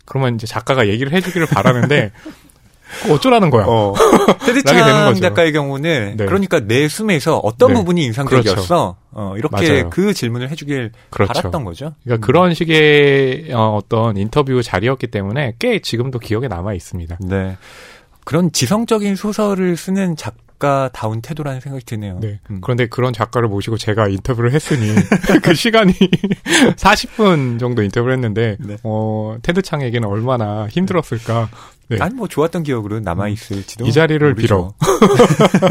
그러면 이제 작가가 얘기를 해주기를 바라는데 어쩌라는 거야. 어. 테드창 작가의 경우는 네. 그러니까 내 숨에서 어떤 네. 부분이 인상적이었어. 그렇죠. 어, 이렇게 맞아요. 그 질문을 해주길 그렇죠. 바랐던 거죠. 그러니까 음. 그런 식의 어, 어떤 인터뷰 자리였기 때문에 꽤 지금도 기억에 남아 있습니다. 네. 그런 지성적인 소설을 쓰는 작 작가다운 태도라는 생각이 드네요. 네. 음. 그런데 그런 작가를 모시고 제가 인터뷰를 했으니 그 시간이 40분 정도 인터뷰를 했는데 네. 어, 테드 창에게는 얼마나 힘들었을까. 네. 아니 뭐 좋았던 기억으로 남아 있을지도 이 자리를 모르죠. 빌어.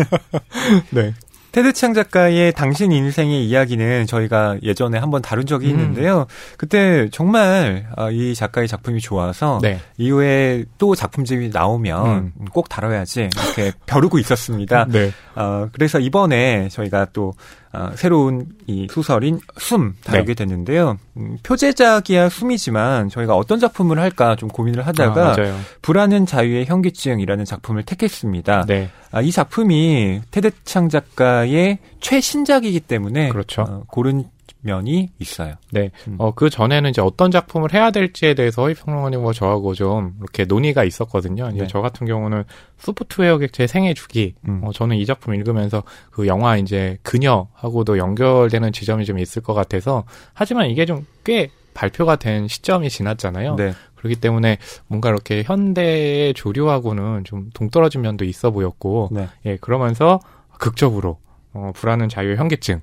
네. 테드 창 작가의 당신 인생의 이야기는 저희가 예전에 한번 다룬 적이 음. 있는데요. 그때 정말 아, 이 작가의 작품이 좋아서 네. 이후에 또 작품집이 나오면 음. 꼭 다뤄야지 이렇게 벼르고 있었습니다. 네. 어, 그래서 이번에 저희가 또 어, 새로운 이 소설인 숨 다루게 네. 됐는데요. 음, 표제작이야 숨이지만 저희가 어떤 작품을 할까 좀 고민을 하다가 아, 불안은 자유의 현기증이라는 작품을 택했습니다. 네. 아, 이 작품이 테드창 작가의 최신작이기 때문에 그렇죠. 어, 고른 면이 있어요. 네. 음. 어, 그 전에는 이제 어떤 작품을 해야 될지에 대해서 허위평론가님과 저하고 좀 이렇게 논의가 있었거든요. 이제 네. 저 같은 경우는 소프트웨어 객체 생애 주기. 음. 어, 저는 이 작품 읽으면서 그 영화 이제 그녀하고도 연결되는 지점이 좀 있을 것 같아서 하지만 이게 좀 꽤 발표가 된 시점이 지났잖아요. 네. 그렇기 때문에 뭔가 이렇게 현대의 조류하고는 좀 동떨어진 면도 있어 보였고, 네. 예, 그러면서 극적으로 어, 불안은 자유의 현기증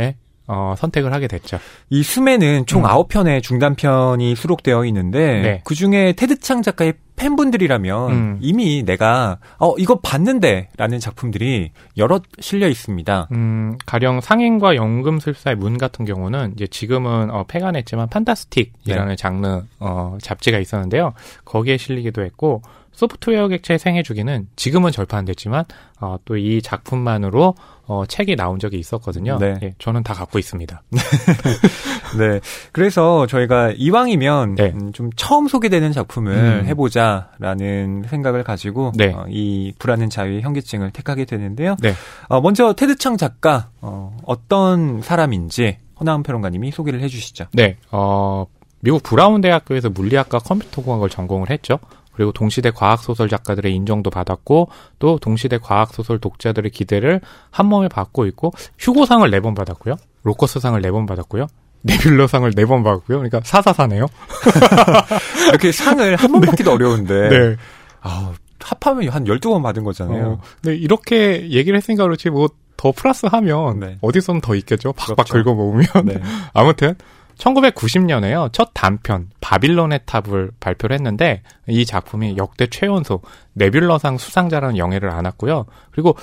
예, 어, 선택을 하게 됐죠. 이 숨에는 총 음. 9편의 중단편이 수록되어 있는데 네. 그중에 테드창 작가의 팬분들이라면 음. 이미 내가 어 이거 봤는데라는 작품들이 여러 실려 있습니다. 음, 가령 상인과 연금술사의 문 같은 경우는 이제 지금은 어, 폐간했지만 판타스틱이라는 네. 장르 어, 잡지가 있었는데요. 거기에 실리기도 했고 소프트웨어 객체 생애 주기는 지금은 절판됐지만 어, 또 이 작품만으로 어, 책이 나온 적이 있었거든요. 네. 예, 저는 다 갖고 있습니다. 네. 그래서 저희가 이왕이면 네. 음, 좀 처음 소개되는 작품을 음. 해보자라는 생각을 가지고 네. 어, 이 불안한 자유의 현기증을 택하게 되는데요. 네. 어, 먼저 테드창 작가 어, 어떤 사람인지 허나은 평론가님이 소개를 해주시죠. 네. 어, 미국 브라운 대학교에서 물리학과 컴퓨터공학을 전공을 했죠. 그리고 동시대 과학소설 작가들의 인정도 받았고 또 동시대 과학소설 독자들의 기대를 한 몸에 받고 있고 휴고상을 네 번 받았고요. 로커스상을 네 번 받았고요. 네뷸러상을 네 번 받았고요. 그러니까 사사사네요. 이렇게 상을 한 번 받기도 어려운데. 네. 아, 합하면 한 12번 받은 거잖아요. 어, 네, 이렇게 얘기를 했으니까 그렇지 뭐 더 플러스 하면 네. 어디서는 더 있겠죠. 박박 그렇죠. 긁어 모으면. 네. 아무튼 1990년에요. 첫 단편 바빌론의 탑을 발표를 했는데 이 작품이 역대 최연소 네뷸러상 수상자라는 영예를 안았고요. 그리고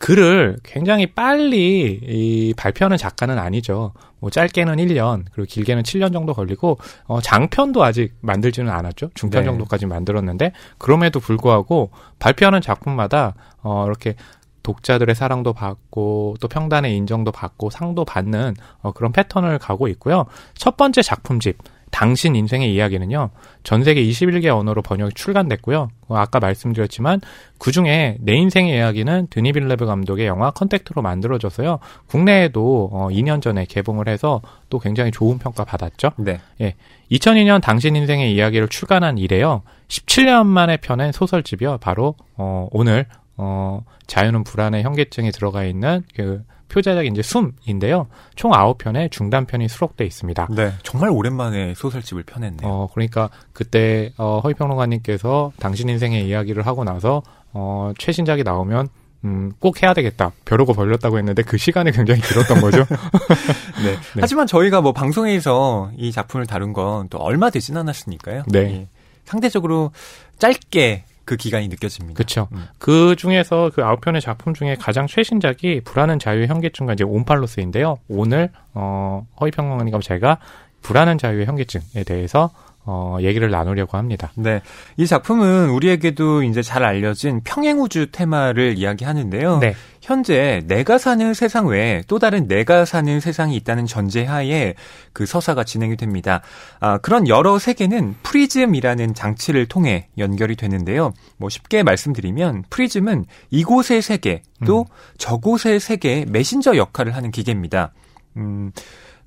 글을 굉장히 빨리 이 발표하는 작가는 아니죠. 뭐 짧게는 1년, 그리고 길게는 7년 정도 걸리고 어 장편도 아직 만들지는 않았죠. 중편 네. 정도까지 만들었는데 그럼에도 불구하고 발표하는 작품마다 어 이렇게 독자들의 사랑도 받고 또 평단의 인정도 받고 상도 받는 어, 그런 패턴을 가고 있고요. 첫 번째 작품집 당신 인생의 이야기는요. 전 세계 21개 언어로 번역이 출간됐고요. 어, 아까 말씀드렸지만 그 중에 내 인생의 이야기는 드니 빌뇌브 감독의 영화 컨택트로 만들어져서요. 국내에도 어, 2년 전에 개봉을 해서 또 굉장히 좋은 평가 받았죠. 네. 예. 2002년 당신 인생의 이야기를 출간한 이래요. 17년 만에 펴낸 소설집이요. 바로 어, 오늘 어, 자유는 불안의 현계증이 들어가 있는 그 표제작 이제 숨인데요. 총 9편의 중단편이 수록돼 있습니다. 네. 정말 오랜만에 소설집을 펴냈네요. 어, 그러니까 그때 어, 허위평론가님께서 당신 인생의 이야기를 하고 나서 어, 최신작이 나오면 음, 꼭 해야 되겠다. 벼르고 벌렸다고 했는데 그 시간이 굉장히 길었던 거죠. 네. 네. 하지만 저희가 뭐 방송에서 이 작품을 다룬 건 또 얼마 되진 않았으니까요. 네. 예. 상대적으로 짧게 그 기간이 느껴집니다. 그렇죠. 음. 그 중에서 그 아홉 편의 작품 중에 가장 최신작이 불안한 자유의 현기증과 이제 온팔로스인데요. 오늘 어 허위 평론가님과 제가 불안한 자유의 현기증에 대해서 어, 얘기를 나누려고 합니다. 네. 이 작품은 우리에게도 이제 잘 알려진 평행우주 테마를 이야기하는데요. 네. 현재 내가 사는 세상 외에 또 다른 내가 사는 세상이 있다는 전제하에 그 서사가 진행이 됩니다. 아, 그런 여러 세계는 프리즘이라는 장치를 통해 연결이 되는데요. 뭐 쉽게 말씀드리면 프리즘은 이곳의 세계 또 음. 저곳의 세계의 메신저 역할을 하는 기계입니다. 음,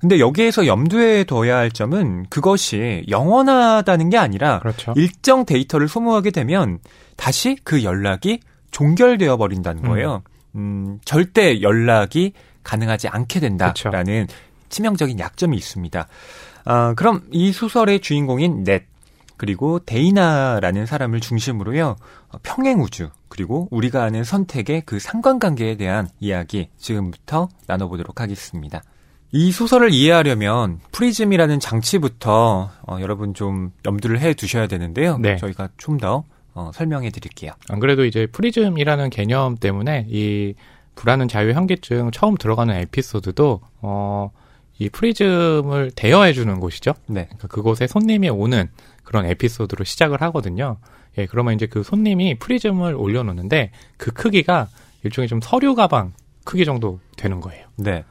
근데 여기에서 염두에 둬야 할 점은 그것이 영원하다는 게 아니라 그렇죠. 일정 데이터를 소모하게 되면 다시 그 연락이 종결되어 버린다는 음. 거예요. 음, 음 절대 연락이 가능하지 않게 된다라는 그렇죠. 치명적인 약점이 있습니다. 아, 그럼 이 소설의 주인공인 냇 그리고 데이나라는 사람을 중심으로요 평행 우주 그리고 우리가 아는 선택의 그 상관관계에 대한 이야기 지금부터 나눠보도록 하겠습니다. 이 소설을 이해하려면 프리즘이라는 장치부터 어, 여러분 좀 염두를 해 두셔야 되는데요. 네. 저희가 좀 더 어, 설명해 드릴게요. 안 그래도 이제 프리즘이라는 개념 때문에 이 불안은 자유 현기증 처음 들어가는 에피소드도 어, 이 프리즘을 대여해 주는 곳이죠. 네. 그러니까 그곳에 손님이 오는 그런 에피소드로 시작을 하거든요. 예, 그러면 이제 그 손님이 프리즘을 올려놓는데 그 크기가 일종의 좀 서류 가방 크기 정도 되는 거예요. 네.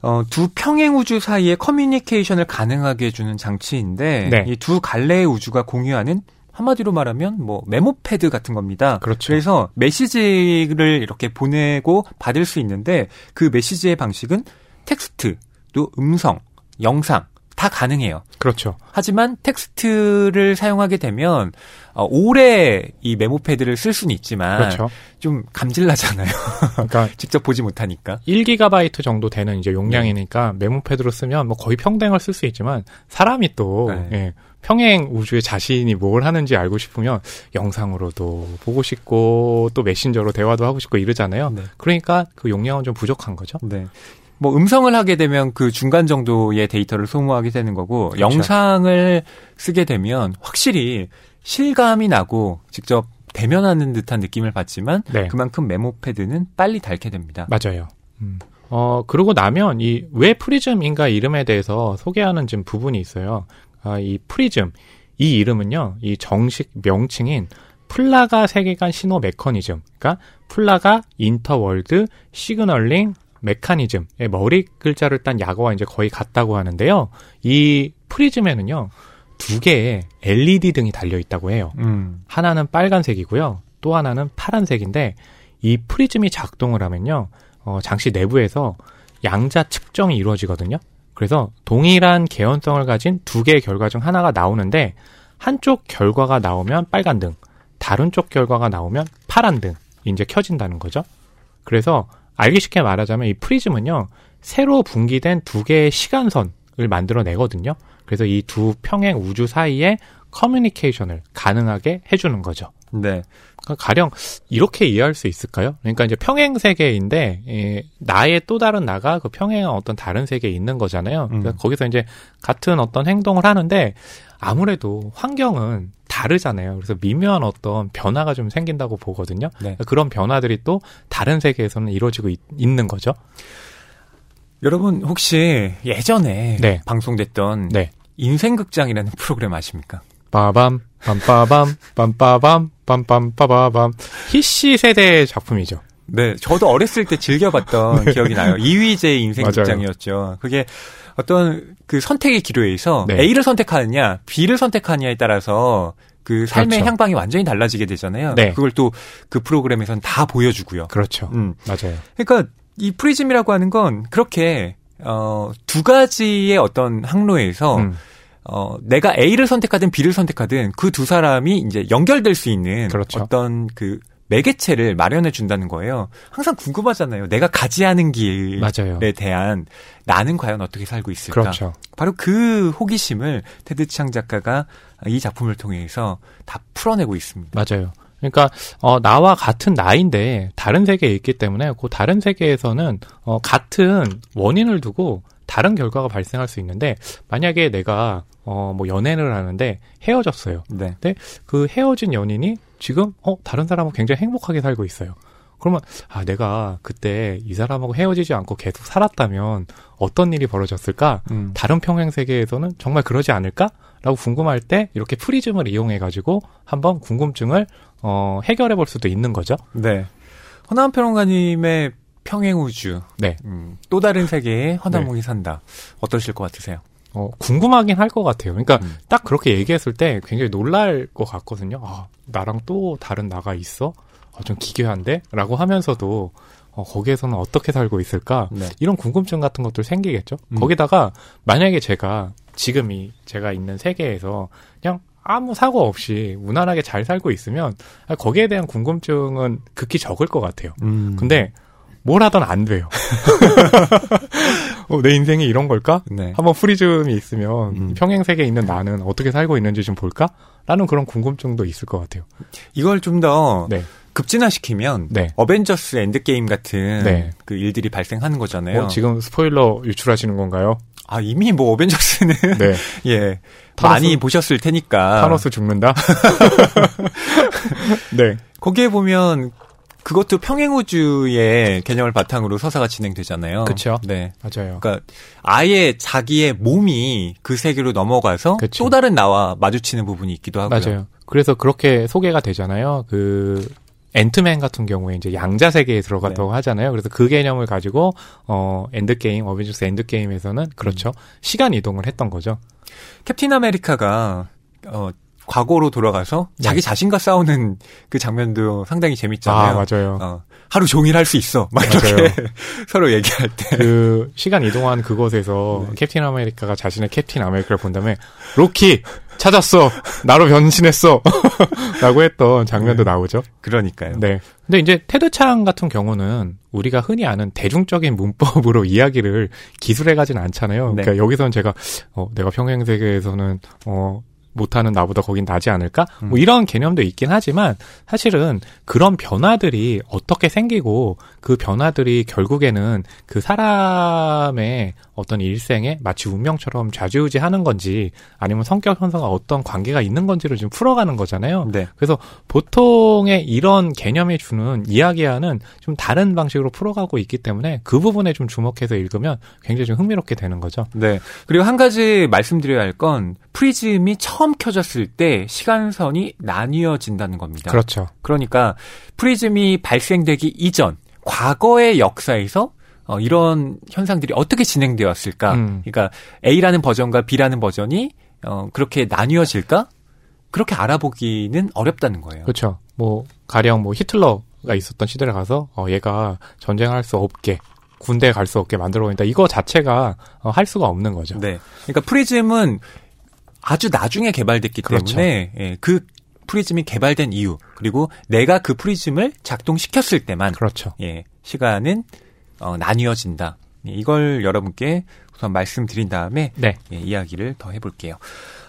어, 두 평행 우주 사이의 커뮤니케이션을 가능하게 해주는 장치인데 네. 이 두 갈래의 우주가 공유하는 한마디로 말하면 뭐 메모 패드 같은 겁니다. 그렇죠. 그래서 메시지를 이렇게 보내고 받을 수 있는데 그 메시지의 방식은 텍스트 또 음성, 영상 다 가능해요. 그렇죠. 하지만 텍스트를 사용하게 되면 어, 오래 이 메모 패드를 쓸 수는 있지만 그렇죠. 좀 감질나잖아요. 그러니까 직접 보지 못하니까. 1GB 정도 되는 이제 용량이니까 네. 메모 패드로 쓰면 뭐 거의 평등을 쓸 수 있지만 사람이 또 네. 예, 평행 우주에 자신이 뭘 하는지 알고 싶으면 영상으로도 보고 싶고 또 메신저로 대화도 하고 싶고 이러잖아요. 네. 그러니까 그 용량은 좀 부족한 거죠. 네. 뭐 음성을 하게 되면 그 중간 정도의 데이터를 소모하게 되는 거고 그렇죠. 영상을 쓰게 되면 확실히 실감이 나고 직접 대면하는 듯한 느낌을 받지만 네. 그만큼 메모 패드는 빨리 닳게 됩니다. 맞아요. 음. 어, 그러고 나면 이 왜 프리즘인가 이름에 대해서 소개하는 좀 부분이 있어요. 아, 이 프리즘 이 이름은요. 이 정식 명칭인 플라가 세계 간 신호 메커니즘. 그러니까 Plaga Interworld Signaling Mechanism의 머리 글자를 딴 약어와 이제 거의 같다고 하는데요. 이 프리즘에는요. 두 개의 LED 등이 달려 있다고 해요. 음. 하나는 빨간색이고요. 또 하나는 파란색인데 이 프리즘이 작동을 하면요. 어, 장치 내부에서 양자 측정이 이루어지거든요. 그래서 동일한 개연성을 가진 두 개의 결과 중 하나가 나오는데 한쪽 결과가 나오면 빨간 등, 다른 쪽 결과가 나오면 파란 등이 이제 켜진다는 거죠. 그래서 알기 쉽게 말하자면 이 프리즘은요, 새로 분기된 두 개의 시간선을 만들어내거든요. 그래서 이 두 평행 우주 사이에 커뮤니케이션을 가능하게 해주는 거죠. 네. 그러니까 가령 이렇게 이해할 수 있을까요? 그러니까 이제 평행 세계인데 예, 나의 또 다른 나가 그 평행한 어떤 다른 세계에 있는 거잖아요. 그러니까 음. 거기서 이제 같은 어떤 행동을 하는데 아무래도 환경은 다르잖아요. 그래서 미묘한 어떤 변화가 좀 생긴다고 보거든요. 네. 그런 변화들이 또 다른 세계에서는 이루어지고 있, 는 거죠. 여러분 혹시 예전에 네. 방송됐던 네. 인생극장이라는 프로그램 아십니까? 빠밤 빰빠밤 빰빠밤 빰빰빠바밤 히씨 세대의 작품이죠. 네, 저도 어렸을 때 즐겨봤던 네. 기억이 나요. 이휘재 인생 극장이었죠. 그게 어떤 그 선택의 기로에서 네. A를 선택하느냐, B를 선택하느냐에 따라서 그 삶의 그렇죠. 향방이 완전히 달라지게 되잖아요. 네. 그걸 또 그 프로그램에서는 다 보여주고요. 그렇죠. 음. 맞아요. 그러니까 이 프리즘이라고 하는 건 그렇게 어, 두 가지의 어떤 항로에서 음. 어, 내가 A를 선택하든 B를 선택하든 그 두 사람이 이제 연결될 수 있는 그렇죠. 어떤 그 매개체를 마련해 준다는 거예요. 항상 궁금하잖아요. 내가 가지 않은 길에 맞아요. 대한 나는 과연 어떻게 살고 있을까? 그렇죠. 바로 그 호기심을 테드 창 작가가 이 작품을 통해서 다 풀어내고 있습니다. 맞아요. 그러니까 어 나와 같은 나인데 다른 세계에 있기 때문에 그 다른 세계에서는 어 같은 원인을 두고 다른 결과가 발생할 수 있는데 만약에 내가 어, 뭐 연애를 하는데 헤어졌어요. 네. 근데 그 헤어진 연인이 지금 어 다른 사람하고 굉장히 행복하게 살고 있어요. 그러면 아 내가 그때 이 사람하고 헤어지지 않고 계속 살았다면 어떤 일이 벌어졌을까? 음. 다른 평행 세계에서는 정말 그러지 않을까?라고 궁금할 때 이렇게 프리즘을 이용해 가지고 한번 궁금증을 어 해결해 볼 수도 있는 거죠. 네. 허나한 평론가님의 평행 우주. 네. 음, 또 다른 세계에 허나몽이 네. 산다. 어떠실 것 같으세요? 어, 궁금하긴 할 것 같아요. 그러니까 음. 딱 그렇게 얘기했을 때 굉장히 놀랄 것 같거든요. 아, 나랑 또 다른 나가 있어? 어, 좀 기괴한데? 라고 하면서도 어, 거기에서는 어떻게 살고 있을까? 네. 이런 궁금증 같은 것들 생기겠죠. 음. 거기다가 만약에 제가 지금 이 제가 있는 세계에서 그냥 아무 사고 없이 무난하게 잘 살고 있으면 거기에 대한 궁금증은 극히 적을 것 같아요. 음. 근데 뭘 하든 안 돼요. 어, 내 인생이 이런 걸까? 네. 한번 프리즘이 있으면 음. 평행 세계에 있는 나는 어떻게 살고 있는지 좀 볼까? 라는 그런 궁금증도 있을 것 같아요. 이걸 좀더 네. 급진화시키면 네. Avengers Endgame 같은 네. 그 일들이 발생하는 거잖아요. 어, 지금 스포일러 유출하시는 건가요? 아 이미 뭐 어벤져스는 네. 예 타노스, 많이 보셨을 테니까 타노스 죽는다. 네 거기에 보면 그것도 평행우주의 개념을 바탕으로 서사가 진행되잖아요. 그렇죠. 네, 맞아요. 그러니까 아예 자기의 몸이 그 세계로 넘어가서 그쵸. 또 다른 나와 마주치는 부분이 있기도 하고요. 맞아요. 그래서 그렇게 소개가 되잖아요. 그 앤트맨 같은 경우에 이제 양자 세계에 들어갔다고 네. 하잖아요. 그래서 그 개념을 가지고 어 Endgame, Avengers Endgame에서는 그렇죠. 음. 시간 이동을 했던 거죠. Captain America가 어 과거로 돌아가서 네. 자기 자신과 싸우는 그 장면도 상당히 재밌잖아요. 아, 맞아요. 어, 하루 종일 할 수 있어. 막 이렇게 서로 얘기할 때. 그 시간 이동한 그곳에서 네. Captain America가 자신의 Captain America를 본 다음에 로키 찾았어. 나로 변신했어. 라고 했던 장면도 네. 나오죠. 그러니까요. 네. 근데 이제 테드 창 같은 경우는 우리가 흔히 아는 대중적인 문법으로 이야기를 기술해 가진 않잖아요. 네. 그러니까 여기서는 제가 어 내가 평행 세계에서는 어 못하는 나보다 거긴 나지 않을까? 뭐 음. 뭐 이런 개념도 있긴 하지만 사실은 그런 변화들이 어떻게 생기고 그 변화들이 결국에는 그 사람의 어떤 일생에 마치 운명처럼 좌지우지하는 건지 아니면 성격 형성과 어떤 관계가 있는 건지를 좀 풀어가는 거잖아요. 네. 그래서 보통의 이런 개념이 주는 이야기와는 좀 다른 방식으로 풀어가고 있기 때문에 그 부분에 좀 주목해서 읽으면 굉장히 좀 흥미롭게 되는 거죠. 네. 그리고 한 가지 말씀드려야 할 건 프리즘이 처음 켜졌을 때 시간선이 나뉘어진다는 겁니다. 그렇죠. 그러니까 프리즘이 발생되기 이전 과거의 역사에서 어, 이런 현상들이 어떻게 진행되었을까? 음. 그러니까 A라는 버전과 B라는 버전이 어, 그렇게 나뉘어질까? 그렇게 알아보기는 어렵다는 거예요. 그렇죠. 뭐 가령 뭐 히틀러가 있었던 시대를 가서 어, 얘가 전쟁할 수 없게 군대에 갈수 없게 만들어 버린다. 이거 자체가 어, 할 수가 없는 거죠. 네. 그러니까 프리즘은 아주 나중에 개발됐기 그렇죠. 때문에 예, 그 프리즘이 개발된 이후 그리고 내가 그 프리즘을 작동시켰을 때만 그렇죠. 예, 시간은 어, 나뉘어진다. 예, 이걸 여러분께 우선 말씀드린 다음에 네. 예, 이야기를 더 해볼게요.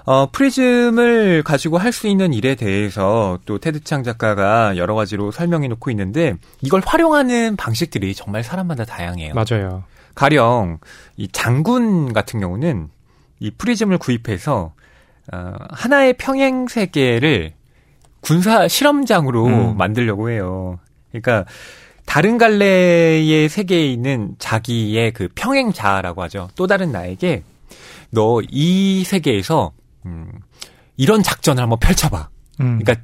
어, 프리즘을 가지고 할 수 있는 일에 대해서 또 테드 창 작가가 여러 가지로 설명해 놓고 있는데 이걸 활용하는 방식들이 정말 사람마다 다양해요. 맞아요. 가령 이 장군 같은 경우는 이 프리즘을 구입해서 어, 하나의 평행 세계를 군사 실험장으로 음. 만들려고 해요. 그러니까 다른 갈래의 세계에 있는 자기의 그 평행자라고 하죠. 또 다른 나에게 너 이 세계에서 음, 이런 작전을 한번 펼쳐봐. 음. 그러니까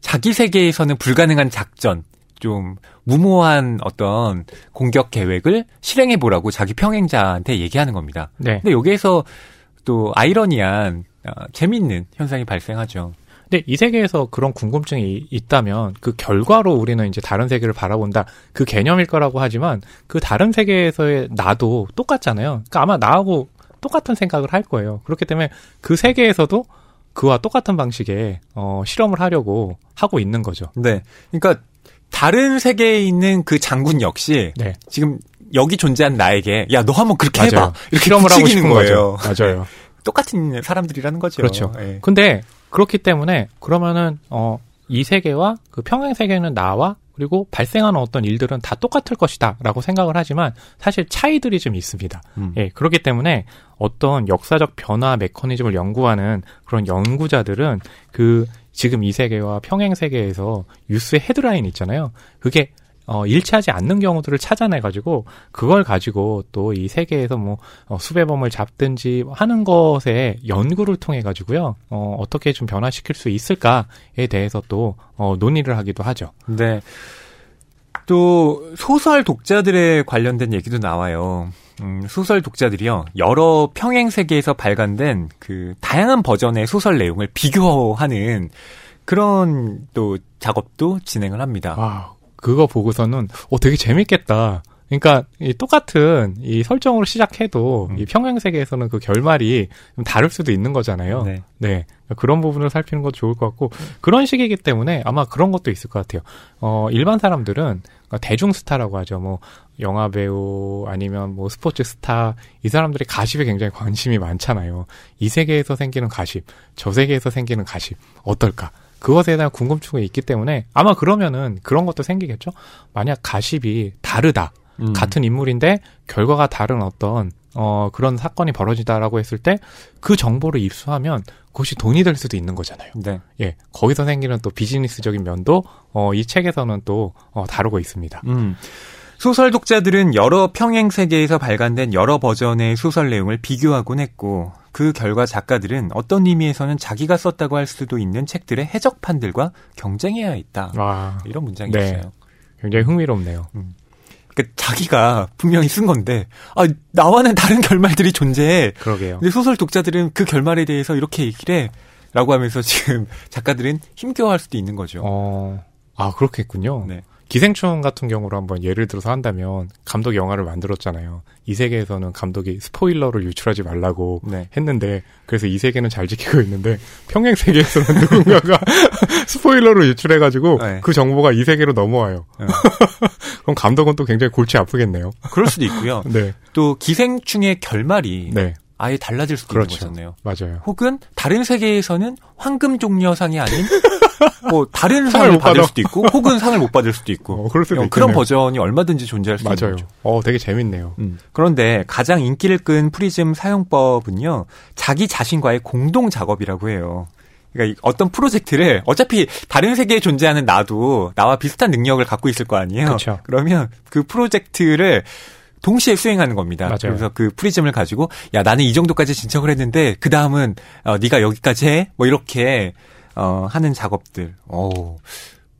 자기 세계에서는 불가능한 작전, 좀 무모한 어떤 공격 계획을 실행해 보라고 자기 평행자한테 얘기하는 겁니다. 네. 근데 여기에서 또 아이러니한 어, 재밌는 현상이 발생하죠. 근데 이 세계에서 그런 궁금증이 있다면 그 결과로 우리는 이제 다른 세계를 바라본다 그 개념일 거라고 하지만 그 다른 세계에서의 나도 똑같잖아요. 그러니까 아마 나하고 똑같은 생각을 할 거예요. 그렇기 때문에 그 세계에서도 그와 똑같은 방식의 어, 실험을 하려고 하고 있는 거죠. 네. 그러니까 다른 세계에 있는 그 장군 역시 네. 지금 여기 존재한 나에게 야 너 한번 그렇게 맞아요. 해봐 이렇게 실험을 하고 싶은 거예요. 거죠. 맞아요. 똑같은 사람들이라는 거죠. 그렇죠. 네. 근데 그렇기 때문에 그러면은 어 이 세계와 그 평행 세계는 나와 그리고 발생하는 어떤 일들은 다 똑같을 것이다라고 생각을 하지만 사실 차이들이 좀 있습니다. 음. 예, 그렇기 때문에 어떤 역사적 변화 메커니즘을 연구하는 그런 연구자들은 그 지금 이 세계와 평행 세계에서 뉴스의 헤드라인 있잖아요. 그게 어, 일치하지 않는 경우들을 찾아내가지고 그걸 가지고 또 이 세계에서 뭐 어, 수배범을 잡든지 하는 것에 연구를 통해 가지고요 어, 어떻게 좀 변화시킬 수 있을까에 대해서 또 어, 논의를 하기도 하죠. 네. 또 소설 독자들에 관련된 얘기도 나와요. 음, 소설 독자들이요 여러 평행 세계에서 발간된 그 다양한 버전의 소설 내용을 비교하는 그런 또 작업도 진행을 합니다. 와, 그거 보고서는 어 되게 재밌겠다. 그러니까 이 똑같은 이 설정으로 시작해도 음. 이 평행 세계에서는 그 결말이 좀 다를 수도 있는 거잖아요. 네. 네. 그런 부분을 살피는 것도 좋을 것 같고 그런 식이기 때문에 아마 그런 것도 있을 것 같아요. 어 일반 사람들은 그러니까 대중 스타라고 하죠. 뭐 영화 배우 아니면 뭐 스포츠 스타 이 사람들이 가십에 굉장히 관심이 많잖아요. 이 세계에서 생기는 가십, 저 세계에서 생기는 가십 어떨까? 그것에 대한 궁금증이 있기 때문에 아마 그러면은 그런 것도 생기겠죠. 만약 가십이 다르다. 음. 같은 인물인데 결과가 다른 어떤 어 그런 사건이 벌어지다라고 했을 때 그 정보를 입수하면 그것이 돈이 될 수도 있는 거잖아요. 네. 예. 거기서 생기는 또 비즈니스적인 면도 어 이 책에서는 또 어, 다루고 있습니다. 음. 소설 독자들은 여러 평행 세계에서 발간된 여러 버전의 소설 내용을 비교하곤 했고 그 결과 작가들은 어떤 의미에서는 자기가 썼다고 할 수도 있는 책들의 해적판들과 경쟁해야 했다. 와. 이런 문장이 네. 있어요. 굉장히 흥미롭네요. 음. 그러니까 자기가 분명히 쓴 건데 아 나와는 다른 결말들이 존재해. 그러게요. 근데 소설 독자들은 그 결말에 대해서 이렇게 얘기를 해. 라고 하면서 지금 작가들은 힘겨워할 수도 있는 거죠. 어, 아 그렇겠군요. 네. 기생충 같은 경우로 한번 예를 들어서 한다면 감독이 영화를 만들었잖아요. 이 세계에서는 감독이 스포일러를 유출하지 말라고 네. 했는데 그래서 이 세계는 잘 지키고 있는데 평행 세계에서는 누군가가 스포일러를 유출해가지고 네. 그 정보가 이 세계로 넘어와요. 네. 그럼 감독은 또 굉장히 골치 아프겠네요. 그럴 수도 있고요. 네. 또 기생충의 결말이 네. 아예 달라질 수도 그렇죠. 있는 거잖아요. 맞아요. 혹은 다른 세계에서는 황금 종려상이 아닌 뭐 다른 상을, 상을 받을. 수도 있고 혹은 상을 못 받을 수도 있고 어, 그럴 수도 그런 버전이 얼마든지 존재할 수 맞아요. 있는 거죠. 어, 되게 재밌네요. 음. 그런데 가장 인기를 끈 프리즘 사용법은요. 자기 자신과의 공동 작업이라고 해요. 그러니까 어떤 프로젝트를 어차피 다른 세계에 존재하는 나도 나와 비슷한 능력을 갖고 있을 거 아니에요. 그렇죠. 그러면 그 프로젝트를 동시에 수행하는 겁니다. 맞아요. 그래서 그 프리즘을 가지고 야 나는 이 정도까지 진척을 했는데 그 다음은 어, 네가 여기까지 해. 뭐 이렇게 어, 하는 작업들. 어.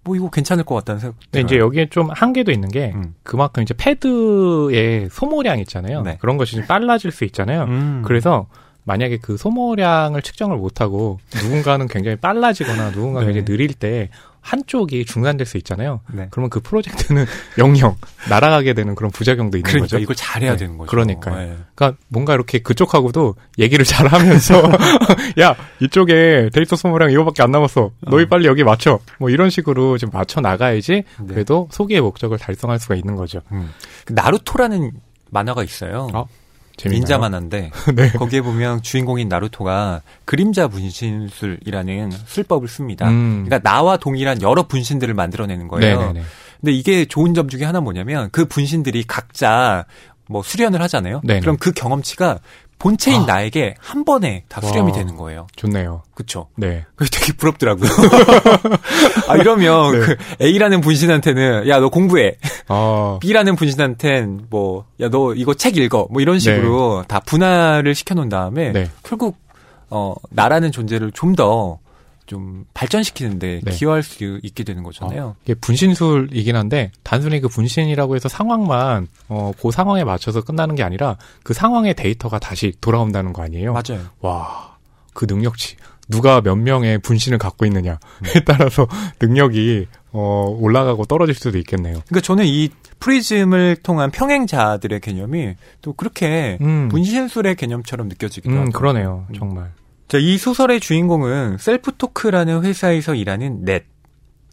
뭐 이거 괜찮을 것 같다는 생각. 근 이제 여기에 좀 한계도 있는 게 음. 그만큼 이제 패드의 소모량 있잖아요. 네. 그런 것이 좀 빨라질 수 있잖아요. 음. 그래서 만약에 그 소모량을 측정을 못하고 누군가는 굉장히 빨라지거나 누군가가 네. 굉장히 느릴 때 한쪽이 중단될 수 있잖아요. 네. 그러면 그 프로젝트는 영영 날아가게 되는 그런 부작용도 있는 그러니까 거죠. 이걸 잘해야 네. 되는 거죠. 그러니까요. 네. 그러니까 뭔가 이렇게 그쪽하고도 얘기를 잘 하면서 야 이쪽에 데이터 소모량 이거밖에 안 남았어. 너희 어. 빨리 여기 맞춰. 뭐 이런 식으로 좀 맞춰 나가야지 네. 그래도 소기의 목적을 달성할 수가 있는 거죠. 음. 그 나루토라는 만화가 있어요. 어? 닌자 만화인데 네. 거기에 보면 주인공인 나루토가 그림자 분신술이라는 술법을 씁니다. 음. 그러니까 나와 동일한 여러 분신들을 만들어내는 거예요. 네네네. 근데 이게 좋은 점 중에 하나 뭐냐면 그 분신들이 각자 뭐 수련을 하잖아요. 네네. 그럼 그 경험치가 본체인 아. 나에게 한 번에 다 수렴이 와. 되는 거예요. 좋네요. 그쵸? 네. 그게 되게 부럽더라고요. 아, 이러면 네. 그 A라는 분신한테는 야, 너 공부해. 아. B라는 분신한테는 뭐, 야, 너 이거 책 읽어. 뭐 이런 식으로 네. 다 분할을 시켜놓은 다음에 네. 결국, 어, 나라는 존재를 좀 더 좀 발전시키는데 네. 기여할 수 있게 되는 거잖아요. 어, 이게 분신술이긴 한데 단순히 그 분신이라고 해서 상황만 어, 그 상황에 맞춰서 끝나는 게 아니라 그 상황의 데이터가 다시 돌아온다는 거 아니에요? 맞아요. 와, 그 능력치. 누가 몇 명의 분신을 갖고 있느냐에 음. 따라서 능력이 어, 올라가고 떨어질 수도 있겠네요. 그러니까 저는 이 프리즘을 통한 평행 자아들의 개념이 또 그렇게 음. 분신술의 개념처럼 느껴지기도 음, 하고. 그러네요, 정말. 자, 이 소설의 주인공은 SelfTalk라는 회사에서 일하는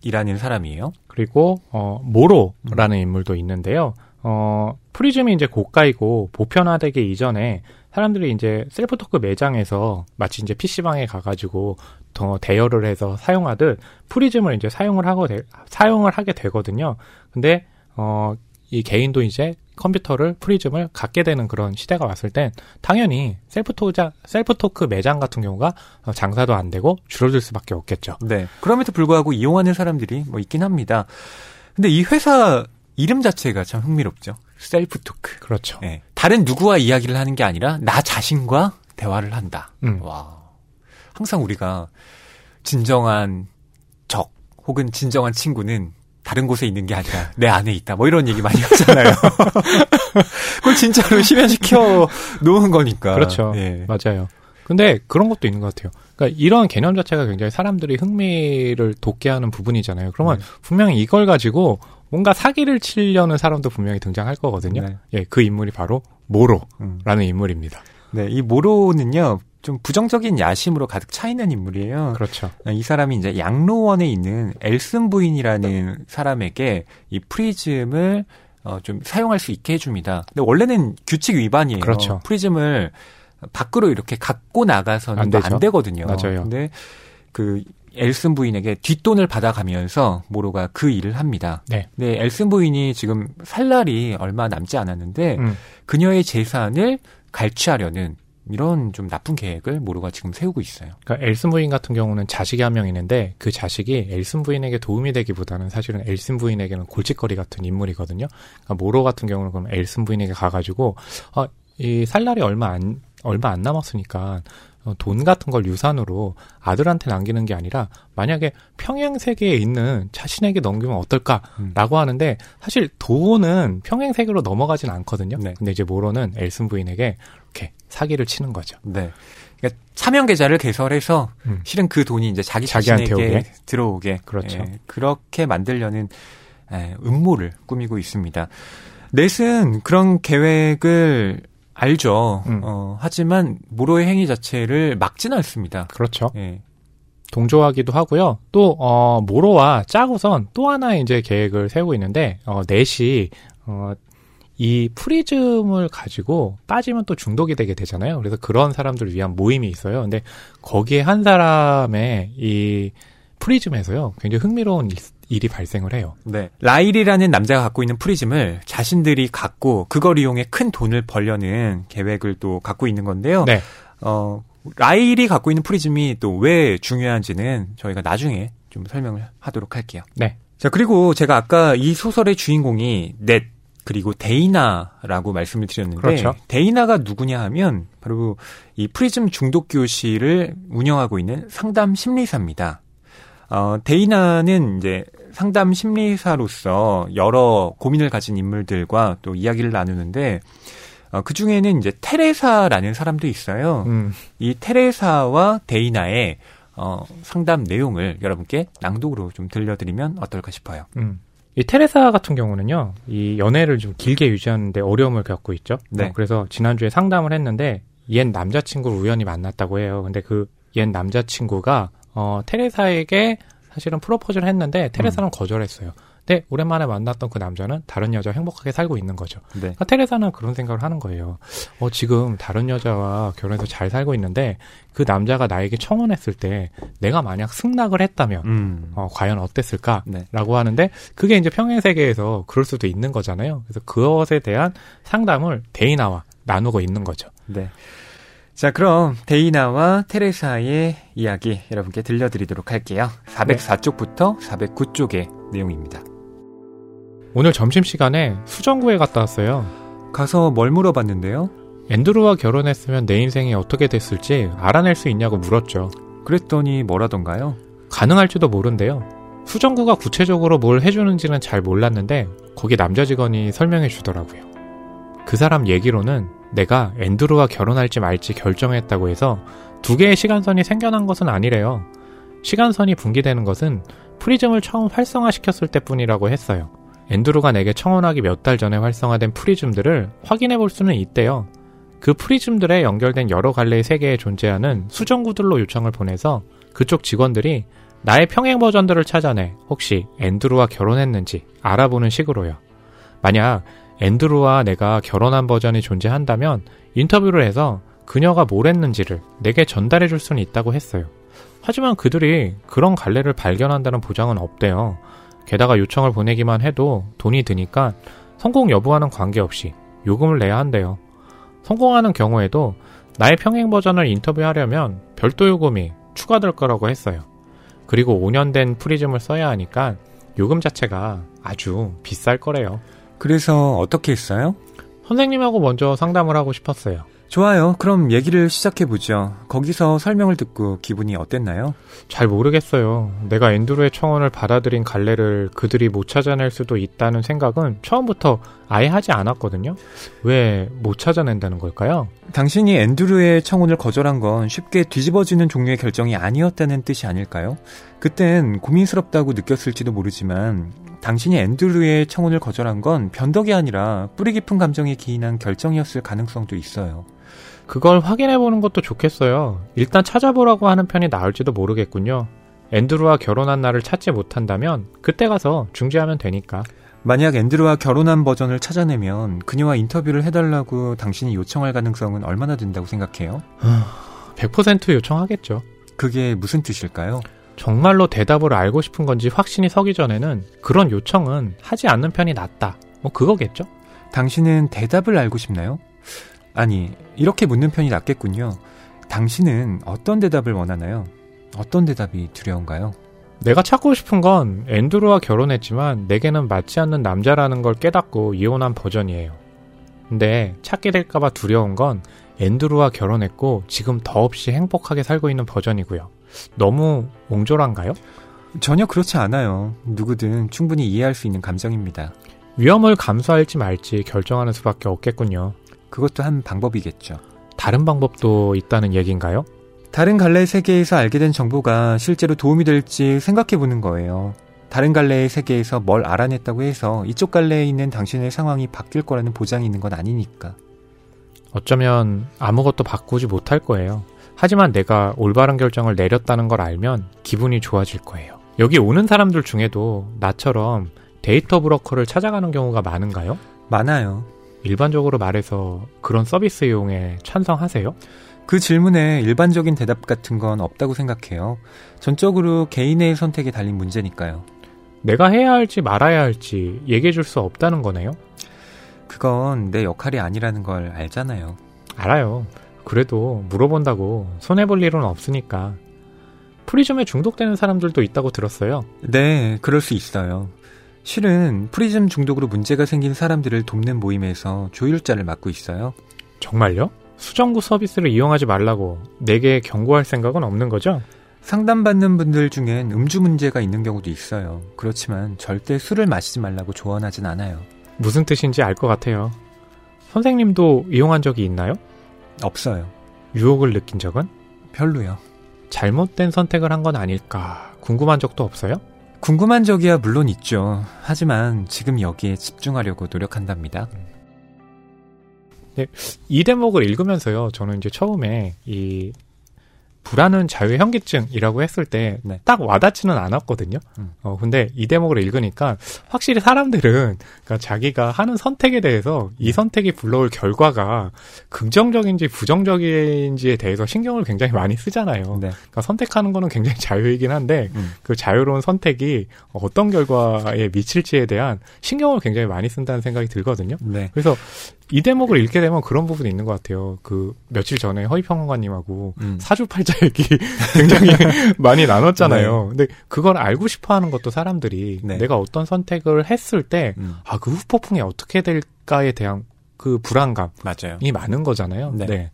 넷이라는 사람이에요. 그리고 어 모로라는 인물도 있는데요. 어 프리즘이 이제 고가이고 보편화되기 이전에 사람들이 이제 SelfTalk 매장에서 마치 이제 PC방에 가가지고 더 대여를 해서 사용하듯 프리즘을 이제 사용을 하고 되, 사용을 하게 되거든요. 근데 어 이 개인도 이제 컴퓨터를 프리즘을 갖게 되는 그런 시대가 왔을 땐 당연히 셀프 토자 SelfTalk 매장 같은 경우가 장사도 안 되고 줄어들 수밖에 없겠죠. 네. 그럼에도 불구하고 이용하는 사람들이 뭐 있긴 합니다. 근데 이 회사 이름 자체가 참 흥미롭죠. SelfTalk. 그렇죠. 네. 다른 누구와 이야기를 하는 게 아니라 나 자신과 대화를 한다. 음. 와. 항상 우리가 진정한 적 혹은 진정한 친구는 다른 곳에 있는 게 아니라 내 안에 있다. 뭐 이런 얘기 많이 하잖아요. 그걸 진짜로 실현시켜 놓은 거니까. 그렇죠. 예. 맞아요. 근데 그런 것도 있는 것 같아요. 그러니까 이런 개념 자체가 굉장히 사람들이 흥미를 돋게 하는 부분이잖아요. 그러면 네. 분명히 이걸 가지고 뭔가 사기를 치려는 사람도 분명히 등장할 거거든요. 네. 예, 그 인물이 바로 모로라는 음. 인물입니다. 네, 이 모로는요. 좀 부정적인 야심으로 가득 차 있는 인물이에요. 그렇죠. 이 사람이 이제 양로원에 있는 엘슨 부인이라는 사람에게 이 프리즘을 어, 좀 사용할 수 있게 해줍니다. 근데 원래는 규칙 위반이에요. 그렇죠. 프리즘을 밖으로 이렇게 갖고 나가서는 안, 안 되거든요. 맞아요. 근데 그 엘슨 부인에게 뒷돈을 받아가면서 모로가 그 일을 합니다. 네. 근데 엘슨 부인이 지금 살 날이 얼마 남지 않았는데 음. 그녀의 재산을 갈취하려는 이런 좀 나쁜 계획을 모로가 지금 세우고 있어요. 그러니까 엘슨 부인 같은 경우는 자식이 한 명 있는데 그 자식이 엘슨 부인에게 도움이 되기보다는 사실은 엘슨 부인에게는 골칫거리 같은 인물이거든요. 그러니까 모로 같은 경우는 그럼 엘슨 부인에게 가가지고 어, 이 살날이 얼마 안 얼마 안 남았으니까 어, 돈 같은 걸 유산으로 아들한테 남기는 게 아니라 만약에 평행 세계에 있는 자신에게 넘기면 어떨까라고 음. 하는데 사실 돈은 평행 세계로 넘어가진 않거든요. 네. 근데 이제 모로는 엘슨 부인에게 이렇게 사기를 치는 거죠. 네. 그러니까 차명 계좌를 개설해서 음. 실은 그 돈이 이제 자기 자신에게 오게? 들어오게 그렇죠. 예, 그렇게 만들려는 예, 음모를 꾸미고 있습니다. 넷은 그런 계획을 알죠. 음. 어, 하지만 모로의 행위 자체를 막지는 않습니다. 그렇죠. 예. 동조하기도 하고요. 또 어, 모로와 짜고선 또 하나의 이제 계획을 세우고 있는데 어, 넷이 어, 이 프리즘을 가지고 빠지면 또 중독이 되게 되잖아요. 그래서 그런 사람들을 위한 모임이 있어요. 근데 거기에 한 사람의 이 프리즘에서요. 굉장히 흥미로운 일이 발생을 해요. 네. 라일이라는 남자가 갖고 있는 프리즘을 자신들이 갖고 그걸 이용해 큰 돈을 벌려는 계획을 또 갖고 있는 건데요. 네. 어, 라일이 갖고 있는 프리즘이 또 왜 중요한지는 저희가 나중에 좀 설명을 하도록 할게요. 네. 자, 그리고 제가 아까 이 소설의 주인공이 넷 그리고 데이나라고 말씀을 드렸는데 그렇죠. 데이나가 누구냐 하면 바로 이 프리즘 중독 교실을 운영하고 있는 상담 심리사입니다. 어, 데이나는 이제 상담 심리사로서 여러 고민을 가진 인물들과 또 이야기를 나누는데 어, 그 중에는 이제 테레사라는 사람도 있어요. 음. 이 테레사와 데이나의 어, 상담 내용을 여러분께 낭독으로 좀 들려드리면 어떨까 싶어요. 음. 이 테레사 같은 경우는요, 이 연애를 좀 길게 유지하는데 어려움을 겪고 있죠. 네. 어, 그래서 지난주에 상담을 했는데, 옛 남자친구를 우연히 만났다고 해요. 근데 그 옛 남자친구가 어, 테레사에게 사실은 프로포즈를 했는데 테레사는 음. 거절했어요. 근데 오랜만에 만났던 그 남자는 다른 여자와 행복하게 살고 있는 거죠. 네. 그러니까 테레사는 그런 생각을 하는 거예요. 어, 지금 다른 여자와 결혼해서 잘 살고 있는데 그 남자가 나에게 청혼했을 때 내가 만약 승낙을 했다면 음. 어, 과연 어땠을까라고 네. 하는데 그게 이제 평행 세계에서 그럴 수도 있는 거잖아요. 그래서 그것에 대한 상담을 데이나와 나누고 있는 거죠. 네. 자, 그럼 데이나와 테레사의 이야기 여러분께 들려드리도록 할게요. 404쪽부터 409쪽의 내용입니다. 오늘 점심시간에 수정구에 갔다 왔어요. 가서 뭘 물어봤는데요? 앤드루와 결혼했으면 내 인생이 어떻게 됐을지 알아낼 수 있냐고 물었죠. 그랬더니 뭐라던가요? 가능할지도 모른대요. 수정구가 구체적으로 뭘 해주는지는 잘 몰랐는데 거기 남자 직원이 설명해 주더라고요. 그 사람 얘기로는 내가 앤드루와 결혼할지 말지 결정했다고 해서 두 개의 시간선이 생겨난 것은 아니래요. 시간선이 분기되는 것은 프리즘을 처음 활성화시켰을 때뿐이라고 했어요. 앤드루가 내게 청혼하기 몇 달 전에 활성화된 프리즘들을 확인해 볼 수는 있대요. 그 프리즘들에 연결된 여러 갈래의 세계에 존재하는 수정구들로 요청을 보내서 그쪽 직원들이 나의 평행 버전들을 찾아내 혹시 앤드루와 결혼했는지 알아보는 식으로요. 만약 앤드루와 내가 결혼한 버전이 존재한다면 인터뷰를 해서 그녀가 뭘 했는지를 내게 전달해 줄 수는 있다고 했어요. 하지만 그들이 그런 갈래를 발견한다는 보장은 없대요. 게다가 요청을 보내기만 해도 돈이 드니까 성공 여부와는 관계없이 요금을 내야 한대요. 성공하는 경우에도 나의 평행 버전을 인터뷰하려면 별도 요금이 추가될 거라고 했어요. 그리고 5년 된 프리즘을 써야 하니까 요금 자체가 아주 비쌀 거래요. 그래서 어떻게 했어요? 선생님하고 먼저 상담을 하고 싶었어요. 좋아요. 그럼 얘기를 시작해보죠. 거기서 설명을 듣고 기분이 어땠나요? 잘 모르겠어요. 내가 앤드루의 청원을 받아들인 갈래를 그들이 못 찾아낼 수도 있다는 생각은 처음부터 아예 하지 않았거든요. 왜 못 찾아낸다는 걸까요? 당신이 앤드루의 청혼을 거절한 건 쉽게 뒤집어지는 종류의 결정이 아니었다는 뜻이 아닐까요? 그땐 고민스럽다고 느꼈을지도 모르지만 당신이 앤드루의 청혼을 거절한 건 변덕이 아니라 뿌리 깊은 감정에 기인한 결정이었을 가능성도 있어요. 그걸 확인해 보는 것도 좋겠어요. 일단 찾아보라고 하는 편이 나을지도 모르겠군요. 앤드루와 결혼한 날을 찾지 못한다면 그때 가서 중지하면 되니까. 만약 앤드루와 결혼한 버전을 찾아내면 그녀와 인터뷰를 해달라고 당신이 요청할 가능성은 얼마나 된다고 생각해요? 100% 요청하겠죠. 그게 무슨 뜻일까요? 정말로 대답을 알고 싶은 건지 확신이 서기 전에는 그런 요청은 하지 않는 편이 낫다. 뭐 그거겠죠? 당신은 대답을 알고 싶나요? 아니, 이렇게 묻는 편이 낫겠군요. 당신은 어떤 대답을 원하나요? 어떤 대답이 두려운가요? 내가 찾고 싶은 건 앤드루와 결혼했지만 내게는 맞지 않는 남자라는 걸 깨닫고 이혼한 버전이에요. 근데 찾게 될까봐 두려운 건 앤드루와 결혼했고 지금 더없이 행복하게 살고 있는 버전이고요. 너무 옹졸한가요? 전혀 그렇지 않아요. 누구든 충분히 이해할 수 있는 감정입니다. 위험을 감수할지 말지 결정하는 수밖에 없겠군요. 그것도 한 방법이겠죠. 다른 방법도 있다는 얘기인가요? 다른 갈래 세계에서 알게 된 정보가 실제로 도움이 될지 생각해 보는 거예요. 다른 갈래의 세계에서 뭘 알아냈다고 해서 이쪽 갈래에 있는 당신의 상황이 바뀔 거라는 보장이 있는 건 아니니까. 어쩌면 아무것도 바꾸지 못할 거예요. 하지만 내가 올바른 결정을 내렸다는 걸 알면 기분이 좋아질 거예요. 여기 오는 사람들 중에도 나처럼 데이터 브로커를 찾아가는 경우가 많은가요? 많아요. 일반적으로 말해서 그런 서비스 이용에 찬성하세요? 그 질문에 일반적인 대답 같은 건 없다고 생각해요. 전적으로 개인의 선택에 달린 문제니까요. 내가 해야 할지 말아야 할지 얘기해 줄 수 없다는 거네요? 그건 내 역할이 아니라는 걸 알잖아요. 알아요. 그래도 물어본다고 손해볼 일은 없으니까. 프리즘에 중독되는 사람들도 있다고 들었어요. 네, 그럴 수 있어요. 실은 프리즘 중독으로 문제가 생긴 사람들을 돕는 모임에서 조율자를 맡고 있어요. 정말요? 수정구 서비스를 이용하지 말라고 내게 경고할 생각은 없는 거죠? 상담받는 분들 중엔 음주 문제가 있는 경우도 있어요. 그렇지만 절대 술을 마시지 말라고 조언하진 않아요. 무슨 뜻인지 알 것 같아요. 선생님도 이용한 적이 있나요? 없어요. 유혹을 느낀 적은? 별로요. 잘못된 선택을 한 건 아닐까 궁금한 적도 없어요? 궁금한 적이야 물론 있죠. 하지만 지금 여기에 집중하려고 노력한답니다. 네, 이 대목을 읽으면서요, 저는 이제 처음에 이 불안은 자유의 현기증이라고 했을 때딱 네. 와닿지는 않았거든요. 음. 어, 근데 이 대목을 읽으니까 확실히 사람들은 그러니까 자기가 하는 선택에 대해서 이 네. 선택이 불러올 결과가 긍정적인지 부정적인지에 대해서 신경을 굉장히 많이 쓰잖아요. 네. 그러니까 선택하는 거는 굉장히 자유이긴 한데 음. 그 자유로운 선택이 어떤 결과에 미칠지에 대한 신경을 굉장히 많이 쓴다는 생각이 들거든요. 네. 그래서 이 대목을 읽게 되면 그런 부분이 있는 것 같아요. 그 며칠 전에 허위평론가님하고 음. 사주팔자 얘기 굉장히 많이 나눴잖아요. 네. 근데 그걸 알고 싶어하는 것도 사람들이 네. 내가 어떤 선택을 했을 때 음. 아 그 후폭풍이 어떻게 될까에 대한 그 불안감이 맞아요. 많은 거잖아요. 네. 네.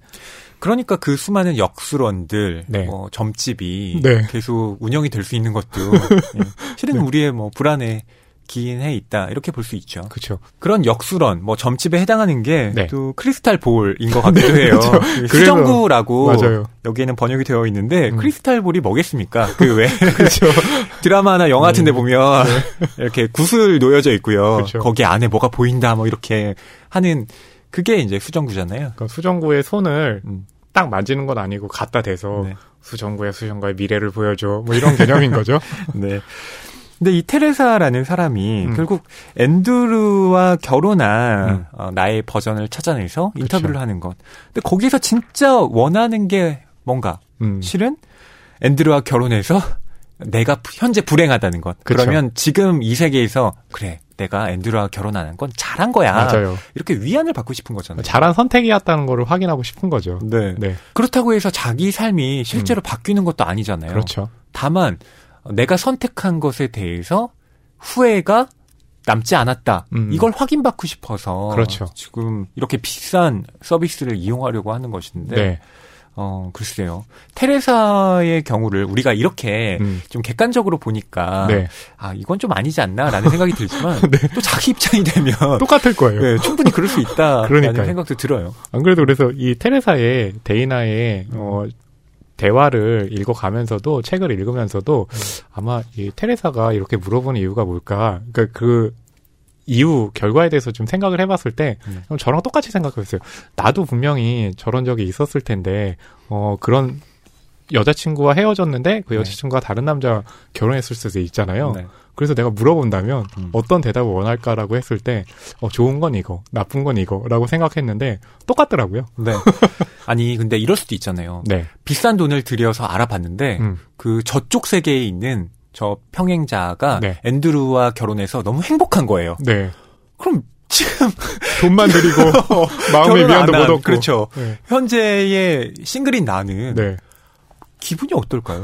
그러니까 그 수많은 역술원들, 네. 뭐 점집이 네. 계속 운영이 될 수 있는 것도 예. 실은 네. 우리의 뭐 불안에 기인해 있다 이렇게 볼 수 있죠. 그렇죠. 그런 역수런 뭐 점집에 해당하는 게또 네. 크리스탈 볼인 것 같기도 네, 해요. 그렇죠. 수정구라고 맞아요. 여기에는 번역이 되어 있는데 음. 크리스탈 볼이 뭐겠습니까? 그왜 그렇죠. 드라마나 영화 같은데 음. 보면 네. 이렇게 구슬 놓여져 있고요. 그렇죠. 거기 안에 뭐가 보인다 뭐 이렇게 하는 그게 이제 수정구잖아요. 그러니까 수정구의 손을 음. 딱 만지는 건 아니고 갖다 대서 네. 수정구의 수정구의 미래를 보여줘 뭐 이런 개념인 거죠. 네. 근데 이 테레사라는 사람이 음. 결국 앤드루와 결혼한 음. 어, 나의 버전을 찾아내서 인터뷰를 그쵸. 하는 것. 근데 거기서 진짜 원하는 게 뭔가? 음. 실은 앤드루와 결혼해서 내가 현재 불행하다는 것. 그쵸. 그러면 지금 이 세계에서 그래 내가 앤드루와 결혼하는 건 잘한 거야. 맞아요. 이렇게 위안을 받고 싶은 거잖아요. 잘한 선택이었다는 거를 확인하고 싶은 거죠. 네. 네. 그렇다고 해서 자기 삶이 실제로 음. 바뀌는 것도 아니잖아요. 그렇죠. 다만 내가 선택한 것에 대해서 후회가 남지 않았다. 음. 이걸 확인받고 싶어서 그렇죠. 지금 이렇게 비싼 서비스를 이용하려고 하는 것인데 네. 어, 글쎄요. 테레사의 경우를 우리가 이렇게 음. 좀 객관적으로 보니까 네. 아, 이건 좀 아니지 않나라는 생각이 들지만 네. 또 자기 입장이 되면 똑같을 거예요. 네, 충분히 그럴 수 있다라는 생각도 들어요. 안 그래도 그래서 이 테레사의 데이나의 어, 대화를 읽어가면서도 책을 읽으면서도 음. 아마 이 테레사가 이렇게 물어보는 이유가 뭘까? 그러니까 그 이후 결과에 대해서 좀 생각을 해봤을 때 음. 저랑 똑같이 생각했어요. 나도 분명히 저런 적이 있었을 텐데 어 그런 여자친구와 헤어졌는데 그 네. 여자친구가 네. 다른 남자 결혼했을 수도 있잖아요. 네. 그래서 내가 물어본다면 음. 어떤 대답을 원할까라고 했을 때 어, 좋은 건 이거, 나쁜 건 이거라고 생각했는데 똑같더라고요. 네. 아니 근데 이럴 수도 있잖아요. 네. 비싼 돈을 들여서 알아봤는데 음. 그 저쪽 세계에 있는 저 평행자가 네. 앤드루와 결혼해서 너무 행복한 거예요. 네. 그럼 지금 돈만 들이고 마음의 미안도 못 얻고 그렇죠. 네. 현재의 싱글인 나는 네. 기분이 어떨까요?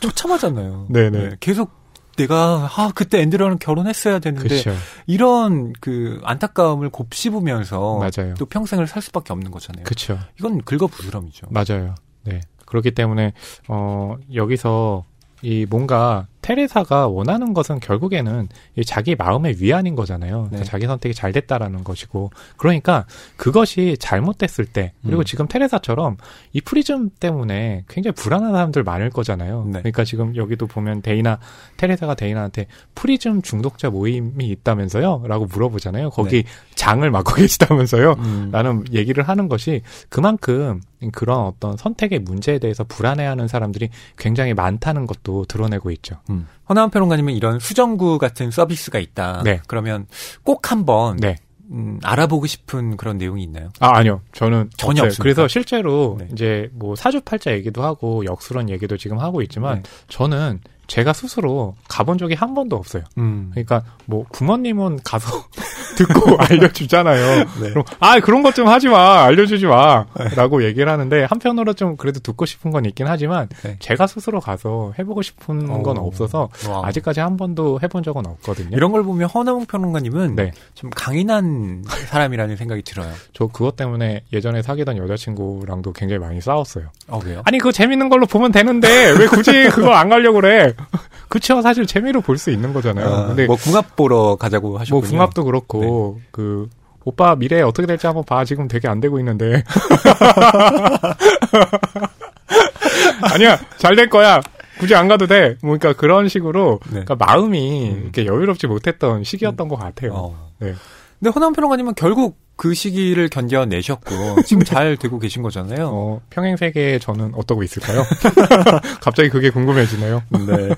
처참하잖아요. 네네. 네. 계속 내가 아 그때 앤드류랑 결혼했어야 되는데 그쵸. 이런 그 안타까움을 곱씹으면서 맞아요. 또 평생을 살 수밖에 없는 거잖아요. 그렇죠. 이건 긁어부스럼이죠. 맞아요. 네. 그렇기 때문에 어 여기서 이 뭔가 테레사가 원하는 것은 결국에는 자기 마음의 위안인 거잖아요. 그러니까 네. 자기 선택이 잘 됐다라는 것이고 그러니까 그것이 잘못됐을 때 그리고 음. 지금 테레사처럼 이 프리즘 때문에 굉장히 불안한 사람들 많을 거잖아요. 네. 그러니까 지금 여기도 보면 데이나 테레사가 데이나한테 프리즘 중독자 모임이 있다면서요?라고 물어보잖아요. 거기 네. 장을 맡고 계시다면서요? 음. 라는 얘기를 하는 것이 그만큼 그런 어떤 선택의 문제에 대해서 불안해하는 사람들이 굉장히 많다는 것도 드러내고 있죠. 음. 허나원 평론가님은 이런 수정구 같은 서비스가 있다. 네. 그러면 꼭 한번 네. 음, 알아보고 싶은 그런 내용이 있나요? 아 아니요, 저는 전혀 없어요. 그래서 실제로 네. 이제 뭐 사주팔자 얘기도 하고 역수론 얘기도 지금 하고 있지만 네. 저는 제가 스스로 가본 적이 한 번도 없어요. 음. 그러니까 뭐 부모님은 가서 듣고 알려주잖아요. 네. 그럼 아 그런 것 좀 하지 마, 알려주지 마라고 네. 얘기를 하는데 한편으로 좀 그래도 듣고 싶은 건 있긴 하지만 네. 제가 스스로 가서 해보고 싶은 오. 건 없어서 와. 아직까지 한 번도 해본 적은 없거든요. 이런 걸 보면 허나웅 평론가님은 네. 좀 강인한 사람이라는 생각이 들어요. 저 그것 때문에 예전에 사귀던 여자친구랑도 굉장히 많이 싸웠어요. 어, 왜요? 아니 그거 재밌는 걸로 보면 되는데 왜 굳이 그거 안 가려고 그래? 그쵸 사실 재미로 볼 수 있는 거잖아요. 아, 근데 뭐 궁합 보러 가자고 하셨군요. 뭐 궁합도 그렇고 네. 그 오빠 미래 어떻게 될지 한번 봐. 지금 되게 안 되고 있는데. 아니야 잘 될 거야. 굳이 안 가도 돼. 뭐 그러니까 그런 식으로 네. 그러니까 마음이 음. 이렇게 여유롭지 못했던 시기였던 음. 것 같아요. 어. 네. 근데 허남 평론가님은 결국 그 시기를 견뎌내셨고 지금 잘 되고 계신 거잖아요. 어, 평행 세계에 저는 어떠고 있을까요? 갑자기 그게 궁금해지네요. 네.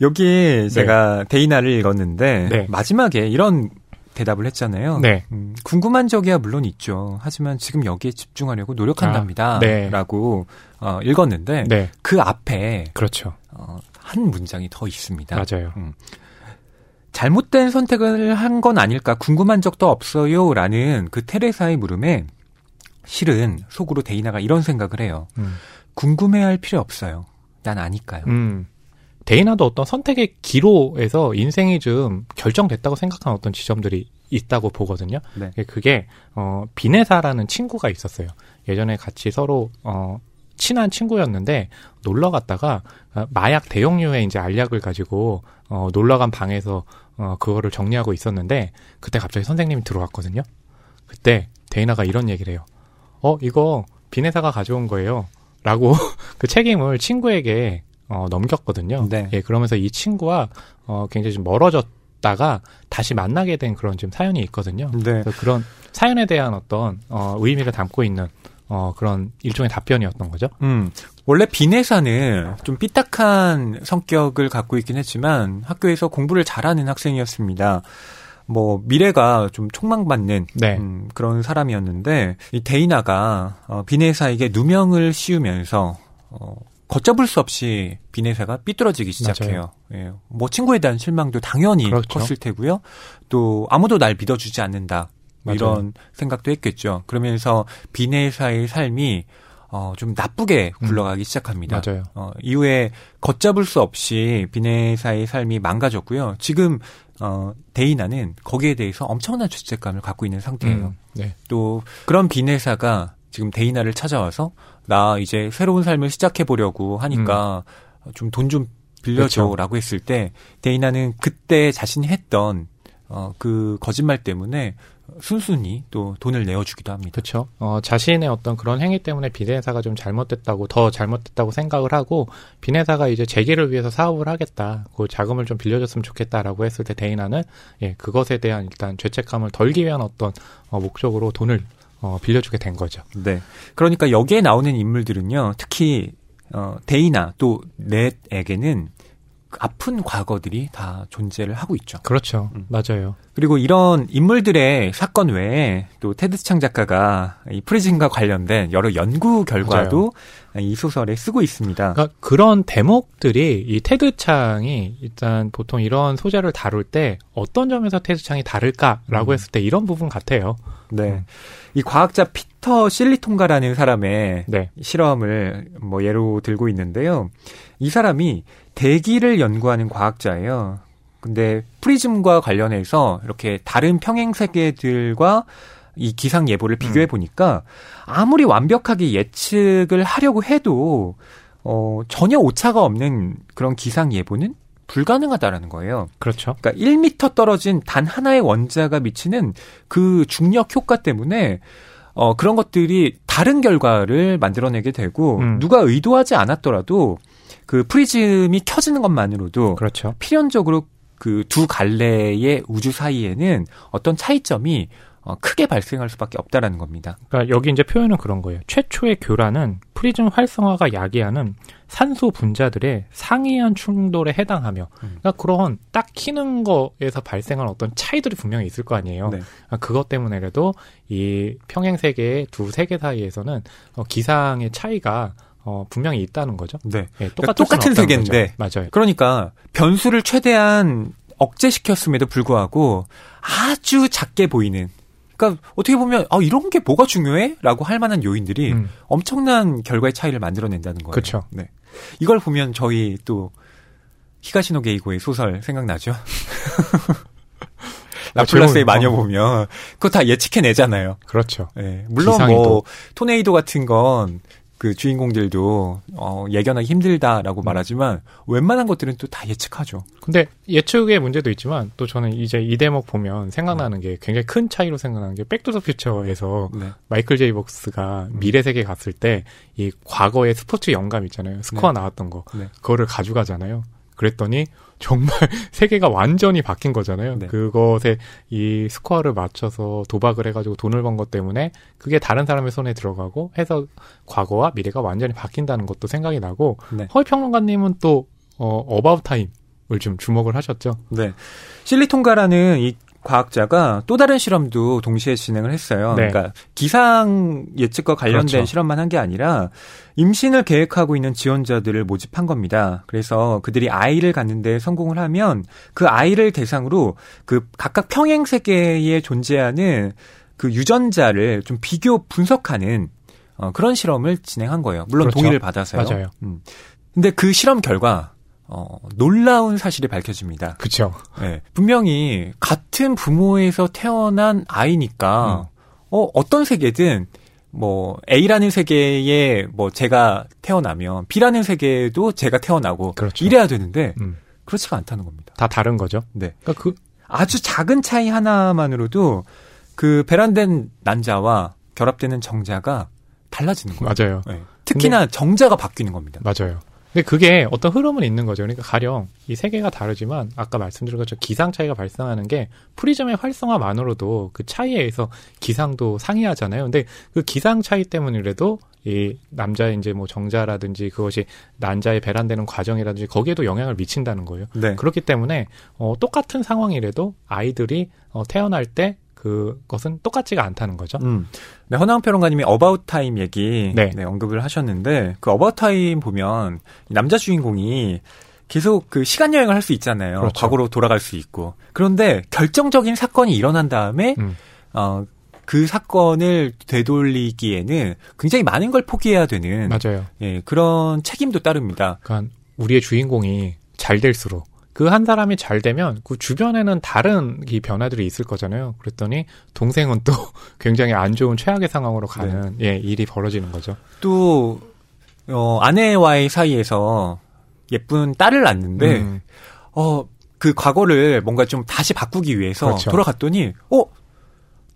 여기 네. 제가 데이나를 읽었는데 네. 마지막에 이런 대답을 했잖아요. 네. 음, 궁금한 적이야 물론 있죠. 하지만 지금 여기에 집중하려고 노력한답니다. 아, 네. 라고 어, 읽었는데 네. 그 앞에 그렇죠. 어, 한 문장이 더 있습니다. 맞아요. 음, 잘못된 선택을 한 건 아닐까 궁금한 적도 없어요. 라는 그 테레사의 물음에 실은 속으로 데이나가 이런 생각을 해요. 음. 궁금해할 필요 없어요. 난 아니까요. 음. 데이나도 어떤 선택의 기로에서 인생이 좀 결정됐다고 생각하는 어떤 지점들이 있다고 보거든요. 네. 그게 어 비네사라는 친구가 있었어요. 예전에 같이 서로 어 친한 친구였는데 놀러 갔다가 어, 마약 대용류의 이제 알약을 가지고 어 놀러 간 방에서 어 그거를 정리하고 있었는데 그때 갑자기 선생님이 들어왔거든요. 그때 데이나가 이런 얘기를 해요. 어 이거 비네사가 가져온 거예요. 라고 그 책임을 친구에게 어 넘겼거든요. 네. 예, 그러면서 이 친구와 어 굉장히 좀 멀어졌다가 다시 만나게 된 그런 지금 사연이 있거든요. 네. 그런 사연에 대한 어떤 어 의미를 담고 있는 어, 그런 일종의 답변이었던 거죠. 음. 원래 비내사는 좀 삐딱한 성격을 갖고 있긴 했지만 학교에서 공부를 잘하는 학생이었습니다. 뭐 미래가 좀 촉망받는 네. 음, 그런 사람이었는데 이 데이나가 어, 비내사에게 누명을 씌우면서 어, 걷잡을 수 없이 비내사가 삐뚤어지기 시작해요. 예. 뭐 친구에 대한 실망도 당연히 그렇죠. 컸을 테고요. 또 아무도 날 믿어주지 않는다. 맞아요. 이런 생각도 했겠죠. 그러면서 비내사의 삶이 어, 좀 나쁘게 음. 굴러가기 음. 시작합니다. 맞아요. 어, 이후에 걷잡을 수 없이 비내사의 삶이 망가졌고요. 지금 어, 데이나는 거기에 대해서 엄청난 죄책감을 갖고 있는 상태예요. 음. 네. 또 그런 비내사가 지금 데이나를 찾아와서 나 이제 새로운 삶을 시작해 보려고 하니까 음. 좀돈 좀 빌려줘라고 그렇죠. 했을 때 데이나는 그때 자신이 했던 어, 그 거짓말 때문에 순순히 또 돈을 내어주기도 합니다. 그렇죠. 어, 자신의 어떤 그런 행위 때문에 비내사가 좀 잘못됐다고 더 잘못됐다고 생각을 하고 비내사가 이제 재기를 위해서 사업을 하겠다. 그 자금을 좀 빌려줬으면 좋겠다라고 했을 때 데이나는 예 그것에 대한 일단 죄책감을 덜기 위한 어떤 어, 목적으로 돈을 어, 빌려주게 된 거죠. 네. 그러니까 여기에 나오는 인물들은요, 특히 어, 데이나 또 냇에게는 아픈 과거들이 다 존재를 하고 있죠. 그렇죠. 음. 맞아요. 그리고 이런 인물들의 사건 외에 또 테드 창 작가가 이 프리즘과 관련된 여러 연구 결과도 맞아요. 이 소설에 쓰고 있습니다. 그러니까 그런 대목들이 이 테드 창이 일단 보통 이런 소재를 다룰 때 어떤 점에서 테드 창이 다를까라고 음. 했을 때 이런 부분 같아요. 네. 음. 이 과학자 피터 실리통가라는 사람의 네. 실험을 뭐 예로 들고 있는데요. 이 사람이 대기를 연구하는 과학자예요. 근데 프리즘과 관련해서 이렇게 다른 평행 세계들과 이 기상 예보를 음. 비교해 보니까 아무리 완벽하게 예측을 하려고 해도 어 전혀 오차가 없는 그런 기상 예보는 불가능하다라는 거예요. 그렇죠. 그러니까 1미터 떨어진 단 하나의 원자가 미치는 그 중력 효과 때문에 어, 그런 것들이 다른 결과를 만들어내게 되고 음. 누가 의도하지 않았더라도 그 프리즘이 켜지는 것만으로도 그렇죠. 필연적으로 그 두 갈래의 우주 사이에는 어떤 차이점이 어, 크게 발생할 수밖에 없다라는 겁니다. 그러니까 여기 이제 표현은 그런 거예요. 최초의 교란은 프리즘 활성화가 야기하는 산소 분자들의 상이한 충돌에 해당하며, 음. 그러니까 그런 딱 키는 거에서 발생한 어떤 차이들이 분명히 있을 거 아니에요. 네. 그러니까 그것 때문에라도 이 평행 세계의 두 세계 사이에서는 어, 기상의 차이가 어, 분명히 있다는 거죠. 네. 네 그러니까 똑같은 세계인데. 거죠. 맞아요. 그러니까 변수를 최대한 억제시켰음에도 불구하고 아주 작게 보이는 그러니까 어떻게 보면 아 이런 게 뭐가 중요해?라고 할 만한 요인들이 음. 엄청난 결과의 차이를 만들어낸다는 거예요. 그렇죠. 네. 이걸 보면 저희 또 히가시노 게이고의 소설 생각나죠? 라플라스의 마녀 보면 그거 다 예측해내잖아요. 그렇죠. 네. 물론 뭐 기상이도. 뭐 토네이도 같은 건 그 주인공들도 어, 예견하기 힘들다라고 음. 말하지만 웬만한 것들은 또 다 예측하죠. 근데 예측의 문제도 있지만 또 저는 이제 이 대목 보면 생각나는 게 굉장히 큰 차이로 생각나는 게 백투더 퓨처에서 네. 마이클 제이 폭스가 음. 미래 세계 갔을 때 이 과거의 스포츠 연감 있잖아요. 스코어 네. 나왔던 거. 네. 그거를 가져가잖아요. 그랬더니 정말 세계가 완전히 바뀐 거잖아요. 네. 그것에 이 스코어를 맞춰서 도박을 해가지고 돈을 번 것 때문에 그게 다른 사람의 손에 들어가고 해서 과거와 미래가 완전히 바뀐다는 것도 생각이 나고 네. 허희 평론가님은 또 어, 어바웃 타임 을 좀 주목을 하셨죠. 네. 실리통가라는 이 과학자가 또 다른 실험도 동시에 진행을 했어요. 네. 그러니까 기상 예측과 관련된 그렇죠. 실험만 한 게 아니라 임신을 계획하고 있는 지원자들을 모집한 겁니다. 그래서 그들이 아이를 갖는데 성공을 하면 그 아이를 대상으로 그 각각 평행 세계에 존재하는 그 유전자를 좀 비교 분석하는 어, 그런 실험을 진행한 거예요. 물론 그렇죠. 동의를 받아서요. 맞아요. 음. 근데 그 실험 결과 어, 놀라운 사실이 밝혀집니다. 그쵸. 네. 분명히 같은 부모에서 태어난 아이니까, 음. 어, 어떤 세계든, 뭐, A라는 세계에 뭐 제가 태어나면 B라는 세계에도 제가 태어나고, 그렇죠. 이래야 되는데, 음. 그렇지가 않다는 겁니다. 다 다른 거죠? 네. 그러니까 그, 아주 작은 차이 하나만으로도 그 배란된 난자와 결합되는 정자가 달라지는 거예요. 맞아요. 네. 특히나 정자가 바뀌는 겁니다. 맞아요. 근데 그게 어떤 흐름은 있는 거죠. 그러니까 가령 이 세계가 다르지만 아까 말씀드린 것처럼 기상 차이가 발생하는 게 프리즘의 활성화만으로도 그 차이에 의해서 기상도 상이하잖아요. 근데 그 기상 차이 때문이라도 이 남자의 이제 뭐 정자라든지 그것이 난자에 배란되는 과정이라든지 거기에도 영향을 미친다는 거예요. 네. 그렇기 때문에 어 똑같은 상황이라도 아이들이 어 태어날 때 그것은 똑같지가 않다는 거죠. 음. 네, 허나운 평론가님이 어바웃 타임 얘기 네. 네, 언급을 하셨는데 그 어바웃 타임 보면 남자 주인공이 계속 그 시간 여행을 할 수 있잖아요. 그렇죠. 과거로 돌아갈 수 있고. 그런데 결정적인 사건이 일어난 다음에 음. 어, 그 사건을 되돌리기에는 굉장히 많은 걸 포기해야 되는 맞아요. 예, 그런 책임도 따릅니다. 그러니까 우리의 주인공이 잘 될수록 그 한 사람이 잘 되면 그 주변에는 다른 이 변화들이 있을 거잖아요. 그랬더니 동생은 또 굉장히 안 좋은 최악의 상황으로 가는 네. 예, 일이 벌어지는 거죠. 또 어, 아내와의 사이에서 예쁜 딸을 낳는데 음. 어, 그 과거를 뭔가 좀 다시 바꾸기 위해서 그렇죠. 돌아갔더니 어,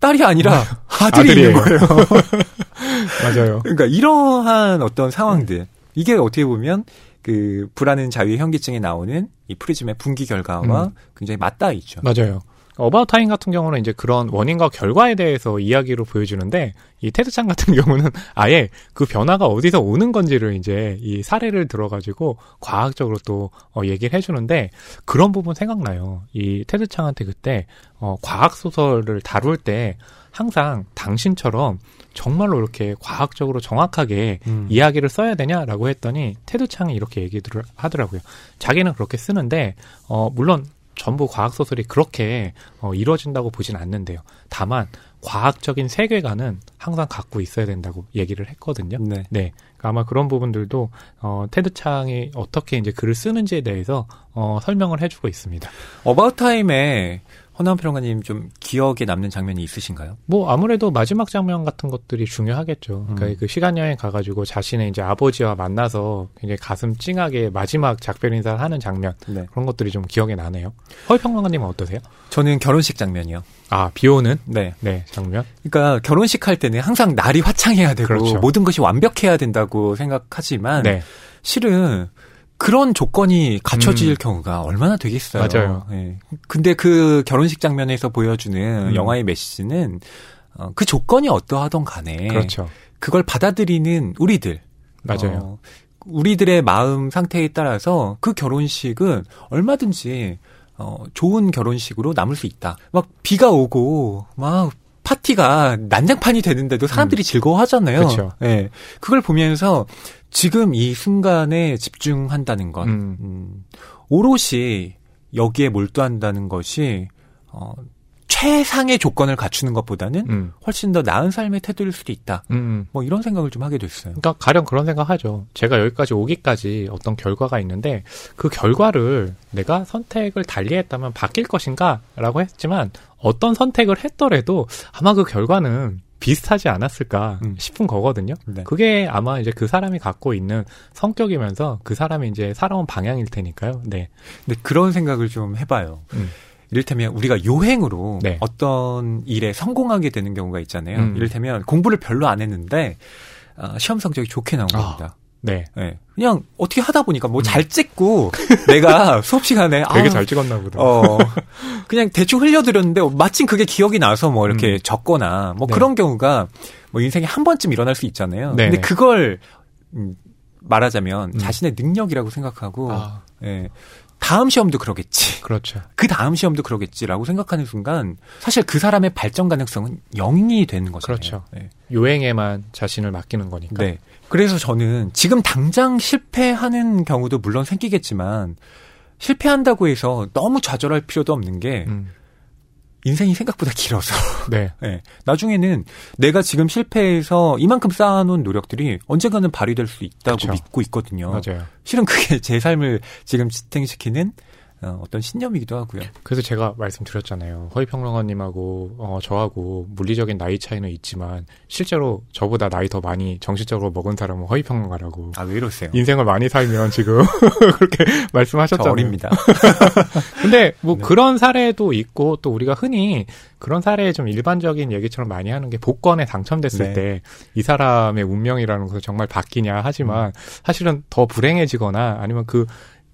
딸이 아니라 아들이 아들이에요. 있는 거예요. 맞아요. 그러니까 이러한 어떤 상황들 이게 어떻게 보면 그 불안은 자유의 현기증에 나오는 이 프리즘의 분기 결과와 음. 굉장히 맞닿아 있죠. 맞아요. 어바웃 타임 같은 경우는 이제 그런 원인과 결과에 대해서 이야기로 보여주는데 이 테드 창 같은 경우는 아예 그 변화가 어디서 오는 건지를 이제 이 사례를 들어가지고 과학적으로 또 어, 얘기를 해주는데 그런 부분 생각나요. 이 테드 창한테 그때 어, 과학 소설을 다룰 때 항상 당신처럼 정말로 이렇게 과학적으로 정확하게 음. 이야기를 써야 되냐라고 했더니 테드 창이 이렇게 얘기를 하더라고요. 자기는 그렇게 쓰는데 어 물론 전부 과학 소설이 그렇게 어, 이루어진다고 보진 않는데요. 다만 과학적인 세계관은 항상 갖고 있어야 된다고 얘기를 했거든요. 네. 네. 그러니까 아마 그런 부분들도 어, 테드 창이 어떻게 이제 글을 쓰는지에 대해서 어, 설명을 해주고 있습니다. 어바웃 타임에 허나원 평론가님 좀 기억에 남는 장면이 있으신가요? 뭐 아무래도 마지막 장면 같은 것들이 중요하겠죠. 그러니까 음. 그 시간 여행 가가지고 자신의 이제 아버지와 만나서 굉장히 가슴 찡하게 마지막 작별 인사를 하는 장면 네. 그런 것들이 좀 기억에 나네요. 허위 평론가님은 어떠세요? 저는 결혼식 장면이요. 아 비 오는 네, 네 장면. 그러니까 결혼식 할 때는 항상 날이 화창해야 되고 그렇죠. 모든 것이 완벽해야 된다고 생각하지만 네. 실은 그런 조건이 갖춰질 음. 경우가 얼마나 되겠어요. 맞아요. 네. 근데 그 결혼식 장면에서 보여주는 음. 영화의 메시지는 어, 그 조건이 어떠하던 간에 그렇죠. 그걸 받아들이는 우리들 맞아요. 어, 우리들의 마음 상태에 따라서 그 결혼식은 얼마든지 어, 좋은 결혼식으로 남을 수 있다. 막 비가 오고 막 파티가 난장판이 되는데도 사람들이 음. 즐거워하잖아요. 그렇죠. 네. 그걸 보면서 지금 이 순간에 집중한다는 것, 음. 음, 오롯이 여기에 몰두한다는 것이 어, 최상의 조건을 갖추는 것보다는 음. 훨씬 더 나은 삶의 태도일 수도 있다. 음. 뭐 이런 생각을 좀 하게 됐어요. 그러니까 가령 그런 생각하죠. 제가 여기까지 오기까지 어떤 결과가 있는데 그 결과를 내가 선택을 달리했다면 바뀔 것인가라고 했지만 어떤 선택을 했더라도 아마 그 결과는 비슷하지 않았을까 음. 싶은 거거든요. 네. 그게 아마 이제 그 사람이 갖고 있는 성격이면서 그 사람이 이제 살아온 방향일 테니까요. 네. 근데 그런 생각을 좀 해봐요. 음. 이를테면 우리가 요행으로 네. 어떤 일에 성공하게 되는 경우가 있잖아요. 음. 이를테면 공부를 별로 안 했는데 어, 시험 성적이 좋게 나온 아. 겁니다. 네. 네. 그냥 어떻게 하다 보니까 뭐잘 음. 찍고 내가 수업 시간에 되게 아, 잘 찍었나 보다. 어. 그냥 대충 흘려드렸는데 마침 그게 기억이 나서 뭐 이렇게 음. 적거나 뭐 네. 그런 경우가 뭐 인생에 한 번쯤 일어날 수 있잖아요. 네 근데 그걸 음, 말하자면 음. 자신의 능력이라고 생각하고 아. 예. 다음 시험도 그러겠지. 그렇죠. 그 다음 시험도 그러겠지라고 생각하는 순간 사실 그 사람의 발전 가능성은 0이 되는 거죠. 그렇죠. 네. 요행에만 자신을 맡기는 거니까. 네. 그래서 저는 지금 당장 실패하는 경우도 물론 생기겠지만 실패한다고 해서 너무 좌절할 필요도 없는 게 음. 인생이 생각보다 길어서. 네. 네. 나중에는 내가 지금 실패해서 이만큼 쌓아놓은 노력들이 언젠가는 발휘될 수 있다고 그쵸. 믿고 있거든요. 맞아요. 실은 그게 제 삶을 지금 지탱시키는 어, 어떤 신념이기도 하고요. 그래서 제가 말씀드렸잖아요. 허위평론가님하고 어, 저하고 물리적인 나이 차이는 있지만 실제로 저보다 나이 더 많이 정신적으로 먹은 사람은 허위평론가라고. 아 왜 이러세요? 인생을 많이 살면 지금 그렇게 말씀하셨잖아요. 어립니다. 근데 뭐 네. 그런 사례도 있고 또 우리가 흔히 그런 사례에 좀 일반적인 얘기처럼 많이 하는 게 복권에 당첨됐을 네. 때이 사람의 운명이라는 것을 정말 바뀌냐 하지만 음. 사실은 더 불행해지거나 아니면 그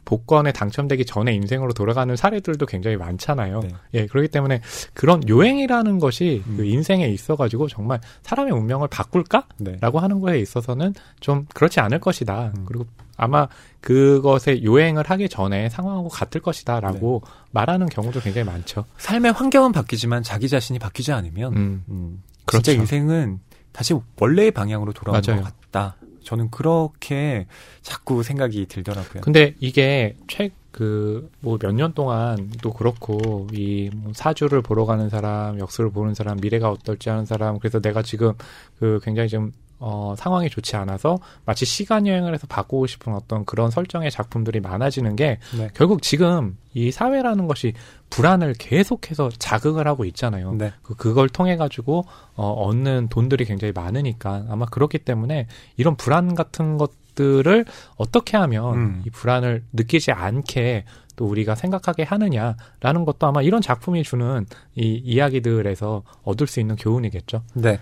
복권에 당첨되기 전에 인생으로 돌아가는 사례들도 굉장히 많잖아요. 네. 예, 그렇기 때문에 그런 요행이라는 것이 음. 그 인생에 있어가지고 정말 사람의 운명을 바꿀까? 네. 라고 하는 거에 있어서는 좀 그렇지 않을 것이다. 음. 그리고 아마 그것에 요행을 하기 전에 상황하고 같을 것이다. 라고 네. 말하는 경우도 굉장히 많죠. 삶의 환경은 바뀌지만 자기 자신이 바뀌지 않으면, 음. 음, 그렇죠. 진짜 인생은 다시 원래의 방향으로 돌아오는 맞아요. 것 같다. 저는 그렇게 자꾸 생각이 들더라고요. 근데 이게 최그뭐 몇 년 동안 또 그렇고 이뭐 사주를 보러 가는 사람, 역수를 보는 사람, 미래가 어떨지 하는 사람 그래서 내가 지금 그 굉장히 좀 어, 상황이 좋지 않아서 마치 시간 여행을 해서 바꾸고 싶은 어떤 그런 설정의 작품들이 많아지는 게 네. 결국 지금 이 사회라는 것이 불안을 계속해서 자극을 하고 있잖아요. 네. 그, 그걸 통해 가지고 어, 얻는 돈들이 굉장히 많으니까 아마 그렇기 때문에 이런 불안 같은 것 들을 어떻게 하면 음. 이 불안을 느끼지 않게 또 우리가 생각하게 하느냐라는 것도 아마 이런 작품이 주는 이 이야기들에서 얻을 수 있는 교훈이겠죠. 네.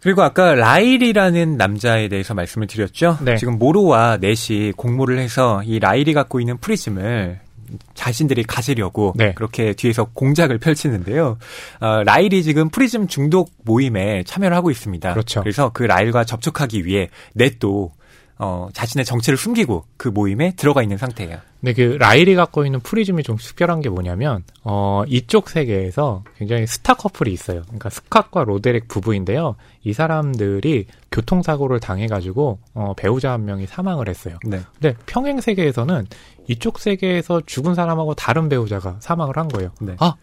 그리고 아까 라일이라는 남자에 대해서 말씀을 드렸죠. 네. 지금 모로와 넷이 공모를 해서 이 라일이 갖고 있는 프리즘을 자신들이 가지려고 네. 그렇게 뒤에서 공작을 펼치는데요. 어, 라일이 지금 프리즘 중독 모임에 참여를 하고 있습니다. 그렇죠. 그래서 그 라일과 접촉하기 위해 넷도 어, 자신의 정체를 숨기고 그 모임에 들어가 있는 상태예요. 네, 그 라일이 갖고 있는 프리즘이 좀 특별한 게 뭐냐면 어, 이쪽 세계에서 굉장히 스타 커플이 있어요. 그러니까 스캇과 로데렉 부부인데요. 이 사람들이 교통사고를 당해가지고 어, 배우자 한 명이 사망을 했어요. 네. 근데 평행 세계에서는 이쪽 세계에서 죽은 사람하고 다른 배우자가 사망을 한 거예요. 네. 아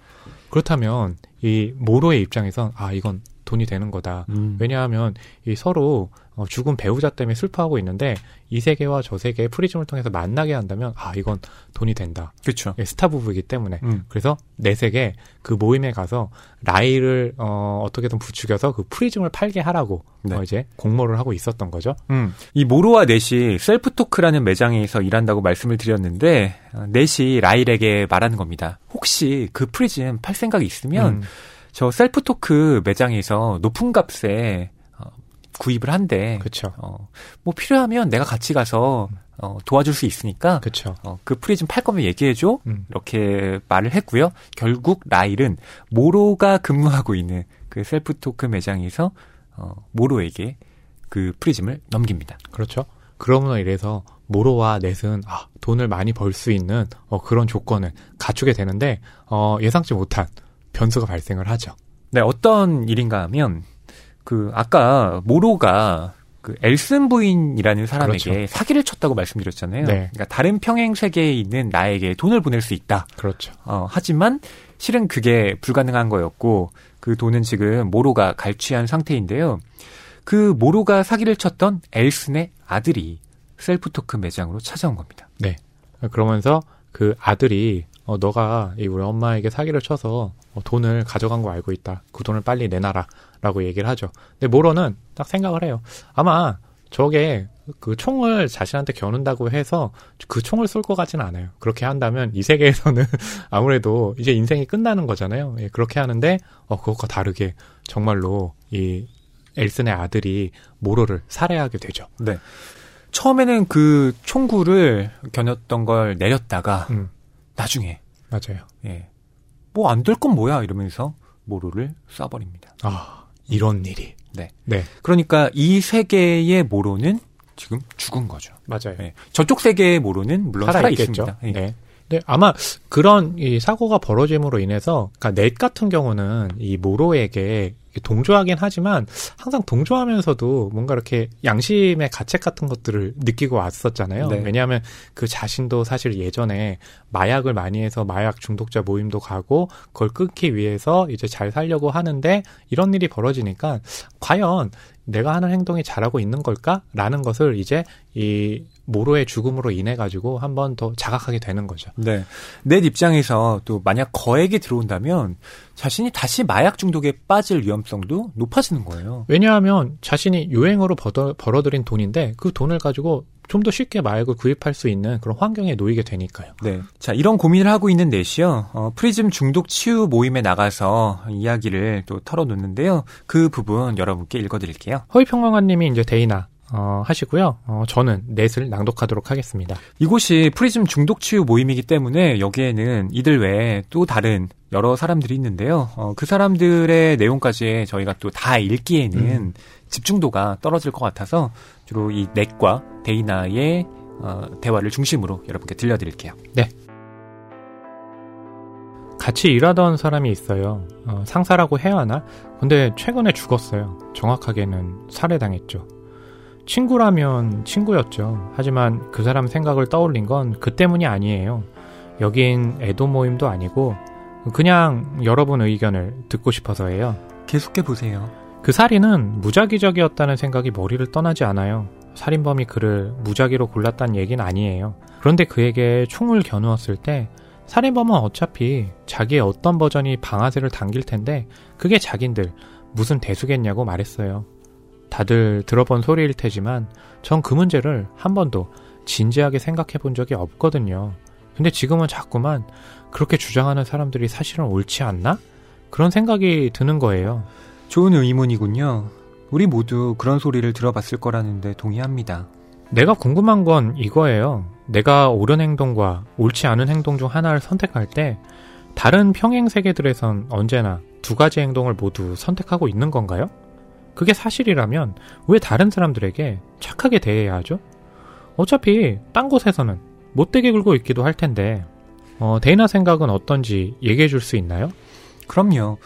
그렇다면 이 모로의 입장에선 아 이건 돈이 되는 거다. 음. 왜냐하면 이 서로 어, 죽은 배우자 때문에 슬퍼하고 있는데 이 세계와 저 세계의 프리즘을 통해서 만나게 한다면 아 이건 돈이 된다. 그렇죠. 예, 스타 부부이기 때문에 음. 그래서 내 세계 그 모임에 가서 라일을 어, 어떻게든 부추겨서 그 프리즘을 팔게 하라고 네. 어, 이제 공모를 하고 있었던 거죠. 음. 이 모로와 넷이 셀프 토크라는 매장에서 일한다고 말씀을 드렸는데 어, 넷이 라일에게 말하는 겁니다. 혹시 그 프리즘 팔 생각이 있으면 음. 저 셀프 토크 매장에서 높은 값에 어, 구입을 한대. 그렇죠. 어, 뭐 필요하면 내가 같이 가서 어, 도와줄 수 있으니까. 그렇죠. 어, 그 프리즘 팔 거면 얘기해줘. 음. 이렇게 말을 했고요. 결국 라일은 모로가 근무하고 있는 그 셀프 토크 매장에서 어, 모로에게 그 프리즘을 넘깁니다. 그렇죠. 그러므로 이래서 모로와 넷은 아, 돈을 많이 벌 수 있는 어, 그런 조건을 갖추게 되는데 어, 예상치 못한 변수가 발생을 하죠. 네, 어떤 일인가 하면 그 아까 모로가 그 엘슨 부인이라는 사람에게 그렇죠. 사기를 쳤다고 말씀드렸잖아요. 네. 그러니까 다른 평행 세계에 있는 나에게 돈을 보낼 수 있다. 그렇죠. 어, 하지만 실은 그게 불가능한 거였고 그 돈은 지금 모로가 갈취한 상태인데요. 그 모로가 사기를 쳤던 엘슨의 아들이 셀프 토크 매장으로 찾아온 겁니다. 네. 그러면서 그 아들이 어, 너가 이 우리 엄마에게 사기를 쳐서 어, 돈을 가져간 거 알고 있다. 그 돈을 빨리 내놔라. 라고 얘기를 하죠. 근데 모로는 딱 생각을 해요. 아마 저게 그 총을 자신한테 겨눈다고 해서 그 총을 쏠 것 같지는 않아요. 그렇게 한다면 이 세계에서는 아무래도 이제 인생이 끝나는 거잖아요. 예, 그렇게 하는데 어 그것과 다르게 정말로 이 엘슨의 아들이 모로를 살해하게 되죠. 네. 처음에는 그 총구를 겨눴던 걸 내렸다가 음. 나중에 맞아요. 예. 뭐 안 될 건 뭐야 이러면서 모로를 쏴버립니다. 아 이런 일이. 네. 네. 그러니까 이 세계의 모로는 지금 죽은 거죠. 맞아요. 네. 저쪽 세계의 모로는 물론 살아 있습니다. 네. 네. 네, 아마 그런 이 사고가 벌어짐으로 인해서, 그러니까 넷 같은 경우는 이 모로에게 동조하긴 하지만 항상 동조하면서도 뭔가 이렇게 양심의 가책 같은 것들을 느끼고 왔었잖아요. 네. 왜냐하면 그 자신도 사실 예전에 마약을 많이 해서 마약 중독자 모임도 가고 그걸 끊기 위해서 이제 잘 살려고 하는데 이런 일이 벌어지니까 과연 내가 하는 행동이 잘하고 있는 걸까라는 것을 이제 이 모로의 죽음으로 인해 가지고 한 번 더 자각하게 되는 거죠. 네. 넷 입장에서 또 만약 거액이 들어온다면 자신이 다시 마약 중독에 빠질 위험성도 높아지는 거예요. 왜냐하면 자신이 요행으로 벌어, 벌어들인 돈인데 그 돈을 가지고 좀 더 쉽게 마약을 구입할 수 있는 그런 환경에 놓이게 되니까요. 네. 자, 이런 고민을 하고 있는 넷이요. 어, 프리즘 중독 치유 모임에 나가서 이야기를 또 털어놓는데요. 그 부분 여러분께 읽어드릴게요. 허희 평론가님이 이제 데이나 어, 하시고요. 어, 저는 넷을 낭독하도록 하겠습니다. 이곳이 프리즘 중독 치유 모임이기 때문에 여기에는 이들 외에 또 다른 여러 사람들이 있는데요. 어, 그 사람들의 내용까지 저희가 또 다 읽기에는 음. 집중도가 떨어질 것 같아서 주로 이 넷과 데이나의 어, 대화를 중심으로 여러분께 들려드릴게요. 네. 같이 일하던 사람이 있어요. 어, 상사라고 해야 하나? 근데 최근에 죽었어요. 정확하게는 살해당했죠. 친구라면 친구였죠. 하지만 그 사람 생각을 떠올린 건 그 때문이 아니에요. 여긴 애도 모임도 아니고 그냥 여러분 의견을 듣고 싶어서예요. 계속해 보세요. 그 살인은 무작위적이었다는 생각이 머리를 떠나지 않아요. 살인범이 그를 무작위로 골랐다는 얘기는 아니에요. 그런데 그에게 총을 겨누었을 때 살인범은 어차피 자기의 어떤 버전이 방아쇠를 당길 텐데 그게 자긴들 무슨 대수겠냐고 말했어요. 다들 들어본 소리일 테지만 전 그 문제를 한 번도 진지하게 생각해 본 적이 없거든요. 근데 지금은 자꾸만 그렇게 주장하는 사람들이 사실은 옳지 않나? 그런 생각이 드는 거예요. 좋은 의문이군요. 우리 모두 그런 소리를 들어봤을 거라는데 동의합니다. 내가 궁금한 건 이거예요. 내가 옳은 행동과 옳지 않은 행동 중 하나를 선택할 때 다른 평행 세계들에선 언제나 두 가지 행동을 모두 선택하고 있는 건가요? 그게 사실이라면 왜 다른 사람들에게 착하게 대해야 하죠? 어차피 딴 곳에서는 못되게 굴고 있기도 할 텐데 어, 데이나 생각은 어떤지 얘기해 줄 수 있나요? 그럼요.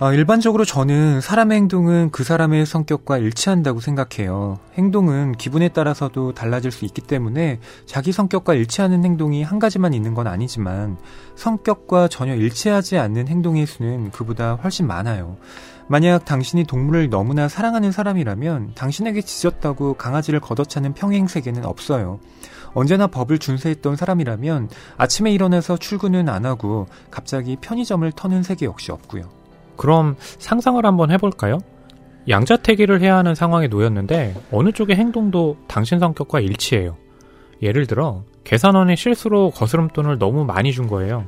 어, 일반적으로 저는 사람의 행동은 그 사람의 성격과 일치한다고 생각해요. 행동은 기분에 따라서도 달라질 수 있기 때문에 자기 성격과 일치하는 행동이 한 가지만 있는 건 아니지만 성격과 전혀 일치하지 않는 행동의 수는 그보다 훨씬 많아요. 만약 당신이 동물을 너무나 사랑하는 사람이라면 당신에게 지졌다고 강아지를 걷어차는 평행 세계는 없어요. 언제나 법을 준수했던 사람이라면 아침에 일어나서 출근은 안 하고 갑자기 편의점을 터는 세계 역시 없고요. 그럼 상상을 한번 해볼까요? 양자택일을 해야 하는 상황에 놓였는데 어느 쪽의 행동도 당신 성격과 일치해요. 예를 들어 계산원이 실수로 거스름돈을 너무 많이 준 거예요.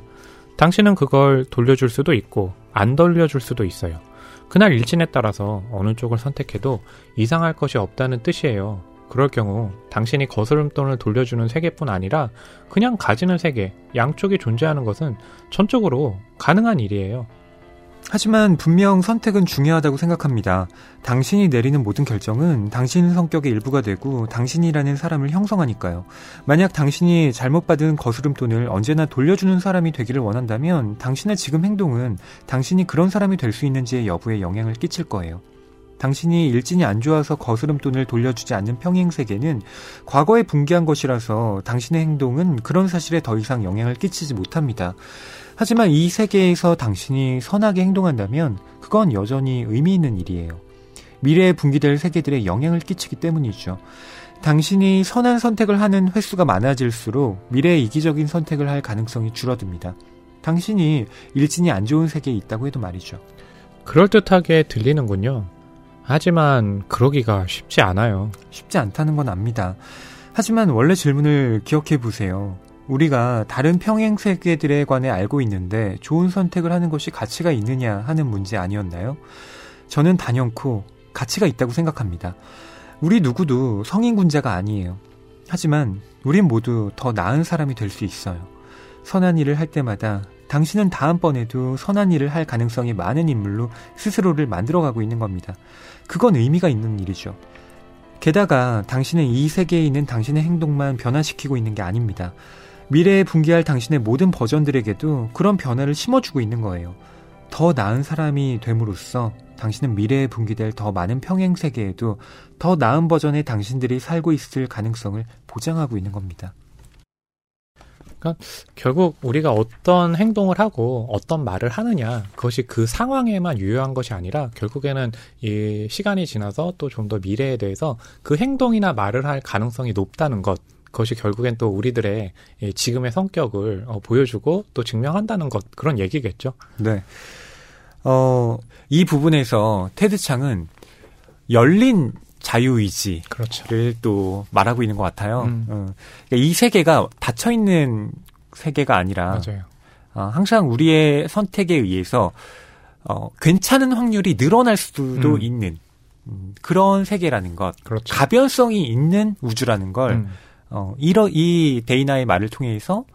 당신은 그걸 돌려줄 수도 있고 안 돌려줄 수도 있어요. 그날 일진에 따라서 어느 쪽을 선택해도 이상할 것이 없다는 뜻이에요. 그럴 경우 당신이 거스름돈을 돌려주는 세계뿐 아니라 그냥 가지는 세계, 양쪽이 존재하는 것은 전적으로 가능한 일이에요. 하지만 분명 선택은 중요하다고 생각합니다. 당신이 내리는 모든 결정은 당신 성격의 일부가 되고 당신이라는 사람을 형성하니까요. 만약 당신이 잘못 받은 거스름 돈을 언제나 돌려주는 사람이 되기를 원한다면 당신의 지금 행동은 당신이 그런 사람이 될 수 있는지의 여부에 영향을 끼칠 거예요. 당신이 일진이 안 좋아서 거스름 돈을 돌려주지 않는 평행 세계는 과거에 붕괴한 것이라서 당신의 행동은 그런 사실에 더 이상 영향을 끼치지 못합니다. 하지만 이 세계에서 당신이 선하게 행동한다면 그건 여전히 의미 있는 일이에요. 미래에 분기될 세계들에 영향을 끼치기 때문이죠. 당신이 선한 선택을 하는 횟수가 많아질수록 미래에 이기적인 선택을 할 가능성이 줄어듭니다. 당신이 일진이 안 좋은 세계에 있다고 해도 말이죠. 그럴듯하게 들리는군요. 하지만 그러기가 쉽지 않아요. 쉽지 않다는 건 압니다. 하지만 원래 질문을 기억해 보세요. 우리가 다른 평행 세계들에 관해 알고 있는데 좋은 선택을 하는 것이 가치가 있느냐 하는 문제 아니었나요? 저는 단연코 가치가 있다고 생각합니다. 우리 누구도 성인군자가 아니에요. 하지만 우린 모두 더 나은 사람이 될 수 있어요. 선한 일을 할 때마다 당신은 다음번에도 선한 일을 할 가능성이 많은 인물로 스스로를 만들어가고 있는 겁니다. 그건 의미가 있는 일이죠. 게다가 당신은 이 세계에 있는 당신의 행동만 변화시키고 있는 게 아닙니다. 미래에 붕괴할 당신의 모든 버전들에게도 그런 변화를 심어주고 있는 거예요. 더 나은 사람이 됨으로써 당신은 미래에 붕괴될 더 많은 평행 세계에도 더 나은 버전의 당신들이 살고 있을 가능성을 보장하고 있는 겁니다. 그러니까 결국 우리가 어떤 행동을 하고 어떤 말을 하느냐 그것이 그 상황에만 유효한 것이 아니라 결국에는 이 시간이 지나서 또 좀 더 미래에 대해서 그 행동이나 말을 할 가능성이 높다는 것그 것이 결국엔 또 우리들의 지금의 성격을 어, 보여주고 또 증명한다는 것 그런 얘기겠죠. 네. 어, 이 부분에서 테드 창은 열린 자유의지를 그렇죠. 또 말하고 있는 것 같아요. 음. 어, 그러니까 이 세계가 닫혀 있는 세계가 아니라 맞아요. 어, 항상 우리의 선택에 의해서 어, 괜찮은 확률이 늘어날 수도 음. 있는 음, 그런 세계라는 것, 그렇죠. 가변성이 있는 우주라는 걸 음. 어, 이러, 이 데이나의 말을 통해서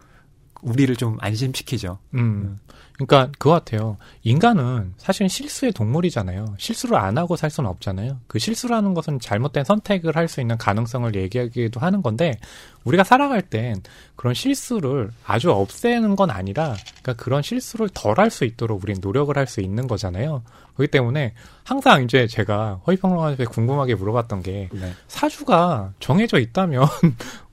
우리를 좀 안심시키죠. 음. 음. 그러니까 그거 같아요. 인간은 사실은 실수의 동물이잖아요. 실수를 안 하고 살 수는 없잖아요. 그 실수라는 것은 잘못된 선택을 할 수 있는 가능성을 얘기하기도 하는 건데 우리가 살아갈 땐 그런 실수를 아주 없애는 건 아니라 그러니까 그런 실수를 덜 할 수 있도록 우리는 노력을 할 수 있는 거잖아요. 그렇기 때문에 항상 이제 제가 허위평론가한테 궁금하게 물어봤던 게 네. 사주가 정해져 있다면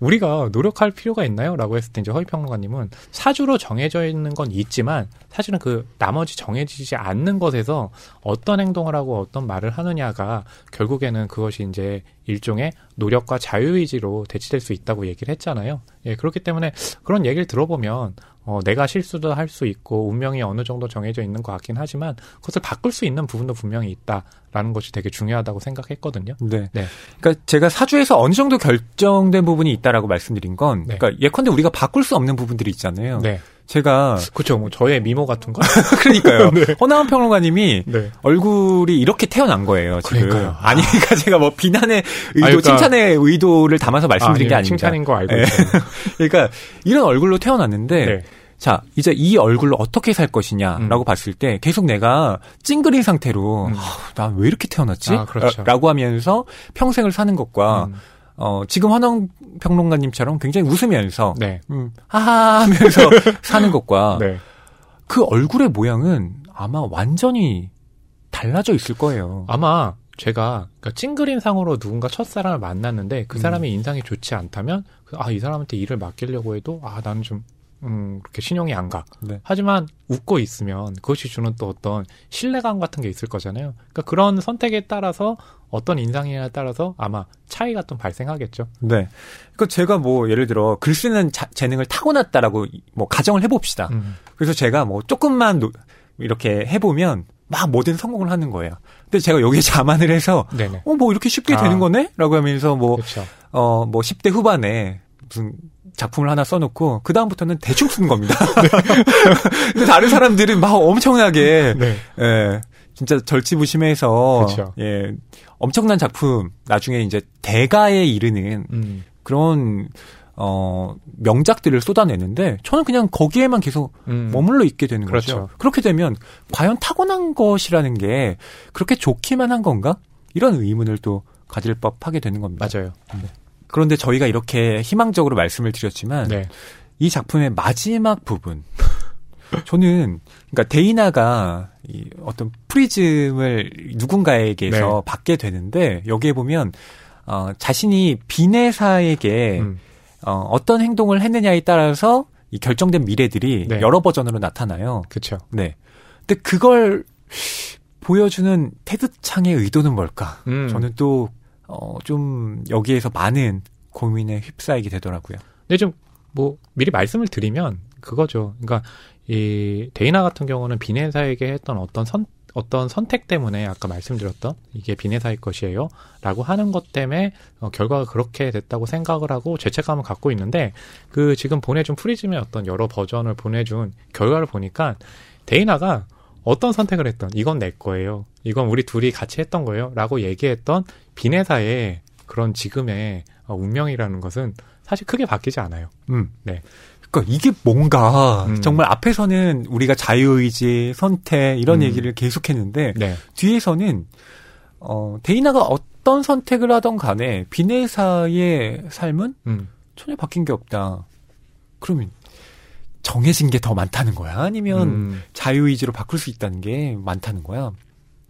우리가 노력할 필요가 있나요? 라고 했을 때 이제 허위평론가님은 사주로 정해져 있는 건 있지만 사실은 그 나머지 정해지지 않는 것에서 어떤 행동을 하고 어떤 말을 하느냐가 결국에는 그것이 이제 일종의 노력과 자유의지로 대치될 수 있다고 얘기를 했잖아요. 예, 그렇기 때문에 그런 얘기를 들어보면 어, 내가 실수도 할 수 있고 운명이 어느 정도 정해져 있는 것 같긴 하지만 그것을 바꿀 수 있는 부분도 분명히 있다라는 것이 되게 중요하다고 생각했거든요. 네. 네. 그러니까 제가 사주에서 어느 정도 결정된 부분이 있다라고 말씀드린 건 네. 그러니까 예컨대 우리가 바꿀 수 없는 부분들이 있잖아요. 네. 제가 그렇죠. 뭐 저의 미모 같은 거. 그러니까요. 네. 허나원 평론가님이 네. 얼굴이 이렇게 태어난 거예요. 지금. 그러니까요. 아니 그러니까 제가 뭐 비난의 의도, 아, 그러니까... 칭찬의 의도를 담아서 말씀드린 아, 게 아닙니다. 칭찬인 거 알고 네. 그러니까 이런 얼굴로 태어났는데 네. 자, 이제 이 얼굴로 어떻게 살 것이냐라고 음. 봤을 때 계속 내가 찡그린 상태로 음. 아, 나왜 이렇게 태어났지? 아, 그렇죠. 라고 하면서 평생을 사는 것과 음. 어, 지금 환영 평론가님처럼 굉장히 웃으면서, 네. 음, 하하 하면서 사는 것과, 네. 그 얼굴의 모양은 아마 완전히 달라져 있을 거예요. 아마 제가 그러니까 찡그린 상으로 누군가 첫사람을 만났는데 그 사람의 음. 인상이 좋지 않다면 아 이 사람한테 일을 맡기려고 해도 아 나는 좀 음, 그렇게 신용이 안 가. 네. 하지만 웃고 있으면 그것이 주는 또 어떤 신뢰감 같은 게 있을 거잖아요. 그러니까 그런 선택에 따라서 어떤 인상이냐에 따라서 아마 차이가 좀 발생하겠죠. 네. 그러니까 제가 뭐 예를 들어 글 쓰는 자, 재능을 타고났다라고 뭐 가정을 해봅시다. 음. 그래서 제가 뭐 조금만 노, 이렇게 해보면 막 뭐든 성공을 하는 거예요. 근데 제가 여기에 자만을 해서 어 뭐 이렇게 쉽게 아. 되는 거네?라고 하면서 뭐 어뭐 뭐 10대 후반에 무슨 작품을 하나 써놓고 그 다음부터는 대충 쓴 겁니다. 네. 근데 다른 사람들은 막 엄청나게 네. 예, 진짜 절치부심해서 그쵸. 예 엄청난 작품 나중에 이제 대가에 이르는 음. 그런 어, 명작들을 쏟아내는데 저는 그냥 거기에만 계속 음. 머물러 있게 되는 그렇죠. 거죠. 그렇게 되면 과연 타고난 것이라는 게 그렇게 좋기만 한 건가? 이런 의문을 또 가질 법하게 되는 겁니다. 맞아요. 네. 그런데 저희가 이렇게 희망적으로 말씀을 드렸지만 네. 이 작품의 마지막 부분 저는 그러니까 데이나가 이 어떤 프리즘을 누군가에게서 네. 받게 되는데 여기에 보면 어, 자신이 비네사에게 음. 어, 어떤 행동을 했느냐에 따라서 이 결정된 미래들이 네. 여러 버전으로 나타나요. 그렇죠. 네. 근데 그걸 보여주는 테드 창의 의도는 뭘까? 음. 저는 또, 어, 좀 여기에서 많은 고민에 휩싸이게 되더라고요. 근데 좀, 뭐, 미리 말씀을 드리면 그거죠. 그러니까 이 데이나 같은 경우는 비네사에게 했던 어떤 선, 어떤 선택 때문에 아까 말씀드렸던 이게 비네사의 것이에요. 라고 하는 것 때문에 어, 결과가 그렇게 됐다고 생각을 하고 죄책감을 갖고 있는데 그 지금 보내준 프리즘의 어떤 여러 버전을 보내준 결과를 보니까 데이나가 어떤 선택을 했던 이건 내 거예요. 이건 우리 둘이 같이 했던 거예요. 라고 얘기했던 비내사의 그런 지금의 어, 운명이라는 것은 사실 크게 바뀌지 않아요. 음. 네. 그러니까 이게 뭔가 음. 정말 앞에서는 우리가 자유의지, 선택 이런 음. 얘기를 계속했는데 네. 뒤에서는 어 데이나가 어떤 선택을 하던 간에 비네사의 삶은 음. 전혀 바뀐 게 없다. 그러면 정해진 게 더 많다는 거야? 아니면 음. 자유의지로 바꿀 수 있다는 게 많다는 거야?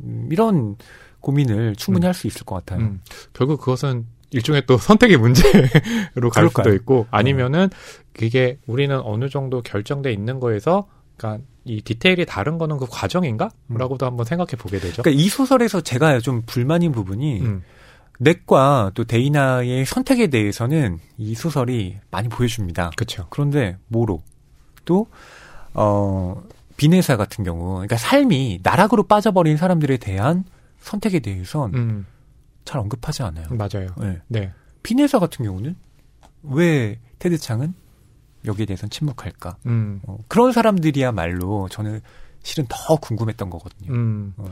음, 이런 고민을 충분히 음. 할수 있을 것 같아요. 결국 그것은 일종의 또 선택의 문제로 갈 수도 있고 아니면은 그게 우리는 어느 정도 결정돼 있는 거에서 그러니까 이 디테일이 다른 거는 그 과정인가? 음. 라고도 한번 생각해 보게 되죠. 그러니까 이 소설에서 제가 좀 불만인 부분이 음. 넷과 또 데이나의 선택에 대해서는 이 소설이 많이 보여줍니다. 그렇죠. 그런데 뭐로 또 어, 비네사 같은 경우, 그러니까 삶이 나락으로 빠져버린 사람들에 대한 선택에 대해선 음. 잘 언급하지 않아요. 맞아요. 네. 네. 비네사 같은 경우는 왜 테드 창은 여기에 대해서는 침묵할까? 음. 어, 그런 사람들이야말로 저는 실은 더 궁금했던 거거든요. 음. 어.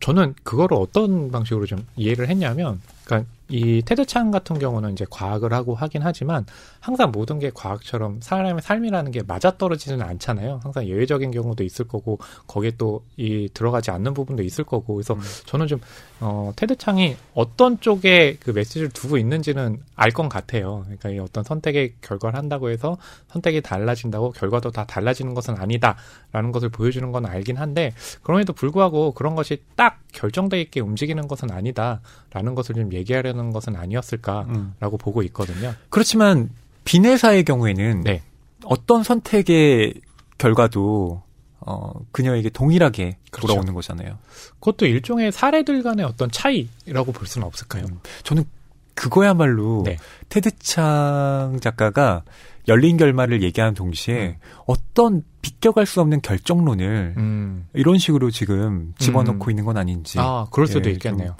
저는 그거를 어떤 방식으로 좀 이해를 했냐면, 그러니까 이 테드 창 같은 경우는 이제 과학을 하고 하긴 하지만 항상 모든 게 과학처럼 사람의 삶이라는 게 맞아떨어지지는 않잖아요. 항상 예외적인 경우도 있을 거고 거기에 또 이 들어가지 않는 부분도 있을 거고 그래서 음. 저는 좀 어, 테드 창이 어떤 쪽에 그 메시지를 두고 있는지는 알 것 같아요. 그러니까 이 어떤 선택의 결과를 한다고 해서 선택이 달라진다고 결과도 다 달라지는 것은 아니다라는 것을 보여주는 건 알긴 한데 그럼에도 불구하고 그런 것이 딱 결정돼 있게 움직이는 것은 아니다라는 것을 좀 얘기하려는 것은 아니었을까라고 음. 보고 있거든요. 그렇지만 비내사의 경우에는 네. 어떤 선택의 결과도 어, 그녀에게 동일하게 그렇죠. 돌아오는 거잖아요. 그것도 일종의 사례들 간의 어떤 차이라고 볼 수는 없을까요? 음, 저는 그거야말로 네. 테드창 작가가 열린 결말을 얘기하는 동시에 음. 어떤 비껴갈 수 없는 결정론을 음. 이런 식으로 지금 집어넣고 음. 있는 건 아닌지. 아, 그럴 수도 예, 있겠네요.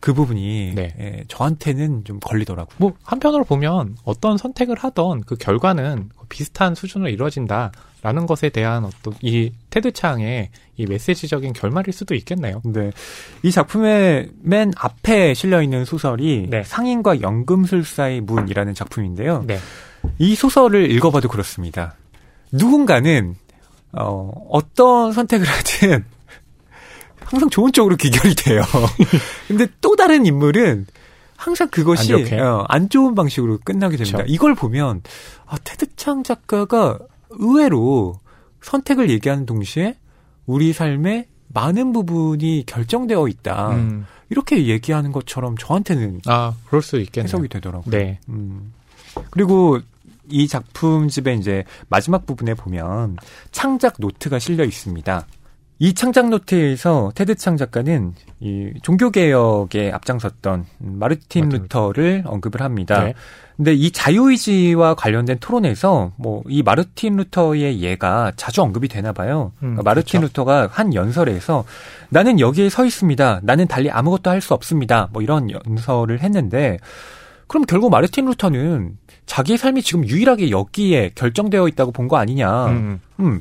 그 부분이 네. 예, 저한테는 좀 걸리더라고요. 뭐 한편으로 보면 어떤 선택을 하던 그 결과는 비슷한 수준으로 이루어진다라는 것에 대한 어떤 이 테드 창의 이 메시지적인 결말일 수도 있겠네요. 네. 이 작품의 맨 앞에 실려 있는 소설이 네. 상인과 연금술사의 문이라는 작품인데요. 네. 이 소설을 읽어봐도 그렇습니다. 누군가는 어, 어떤 선택을 하든 항상 좋은 쪽으로 귀결이 돼요. 근데 또 다른 인물은 항상 그것이 안, 어, 안 좋은 방식으로 끝나게 됩니다. 그렇죠. 이걸 보면 아, 테드창 작가가 의외로 선택을 얘기하는 동시에 우리 삶의 많은 부분이 결정되어 있다. 음. 이렇게 얘기하는 것처럼 저한테는 아 그럴 수 있겠네요. 해석이 되더라고요. 네. 음. 그리고 이 작품집의 이제 마지막 부분에 보면 창작 노트가 실려 있습니다. 이 창작 노트에서 테드 창 작가는 이 종교 개혁에 앞장섰던 마르틴 루터를 언급을 합니다. 네. 근데 이 자유의지와 관련된 토론에서 뭐 이 마르틴 루터의 예가 자주 언급이 되나 봐요. 음, 그러니까 마르틴 그렇죠. 루터가 한 연설에서 나는 여기에 서 있습니다. 나는 달리 아무것도 할 수 없습니다. 뭐 이런 연설을 했는데 그럼 결국 마르틴 루터는 자기의 삶이 지금 유일하게 여기에 결정되어 있다고 본 거 아니냐. 음. 음.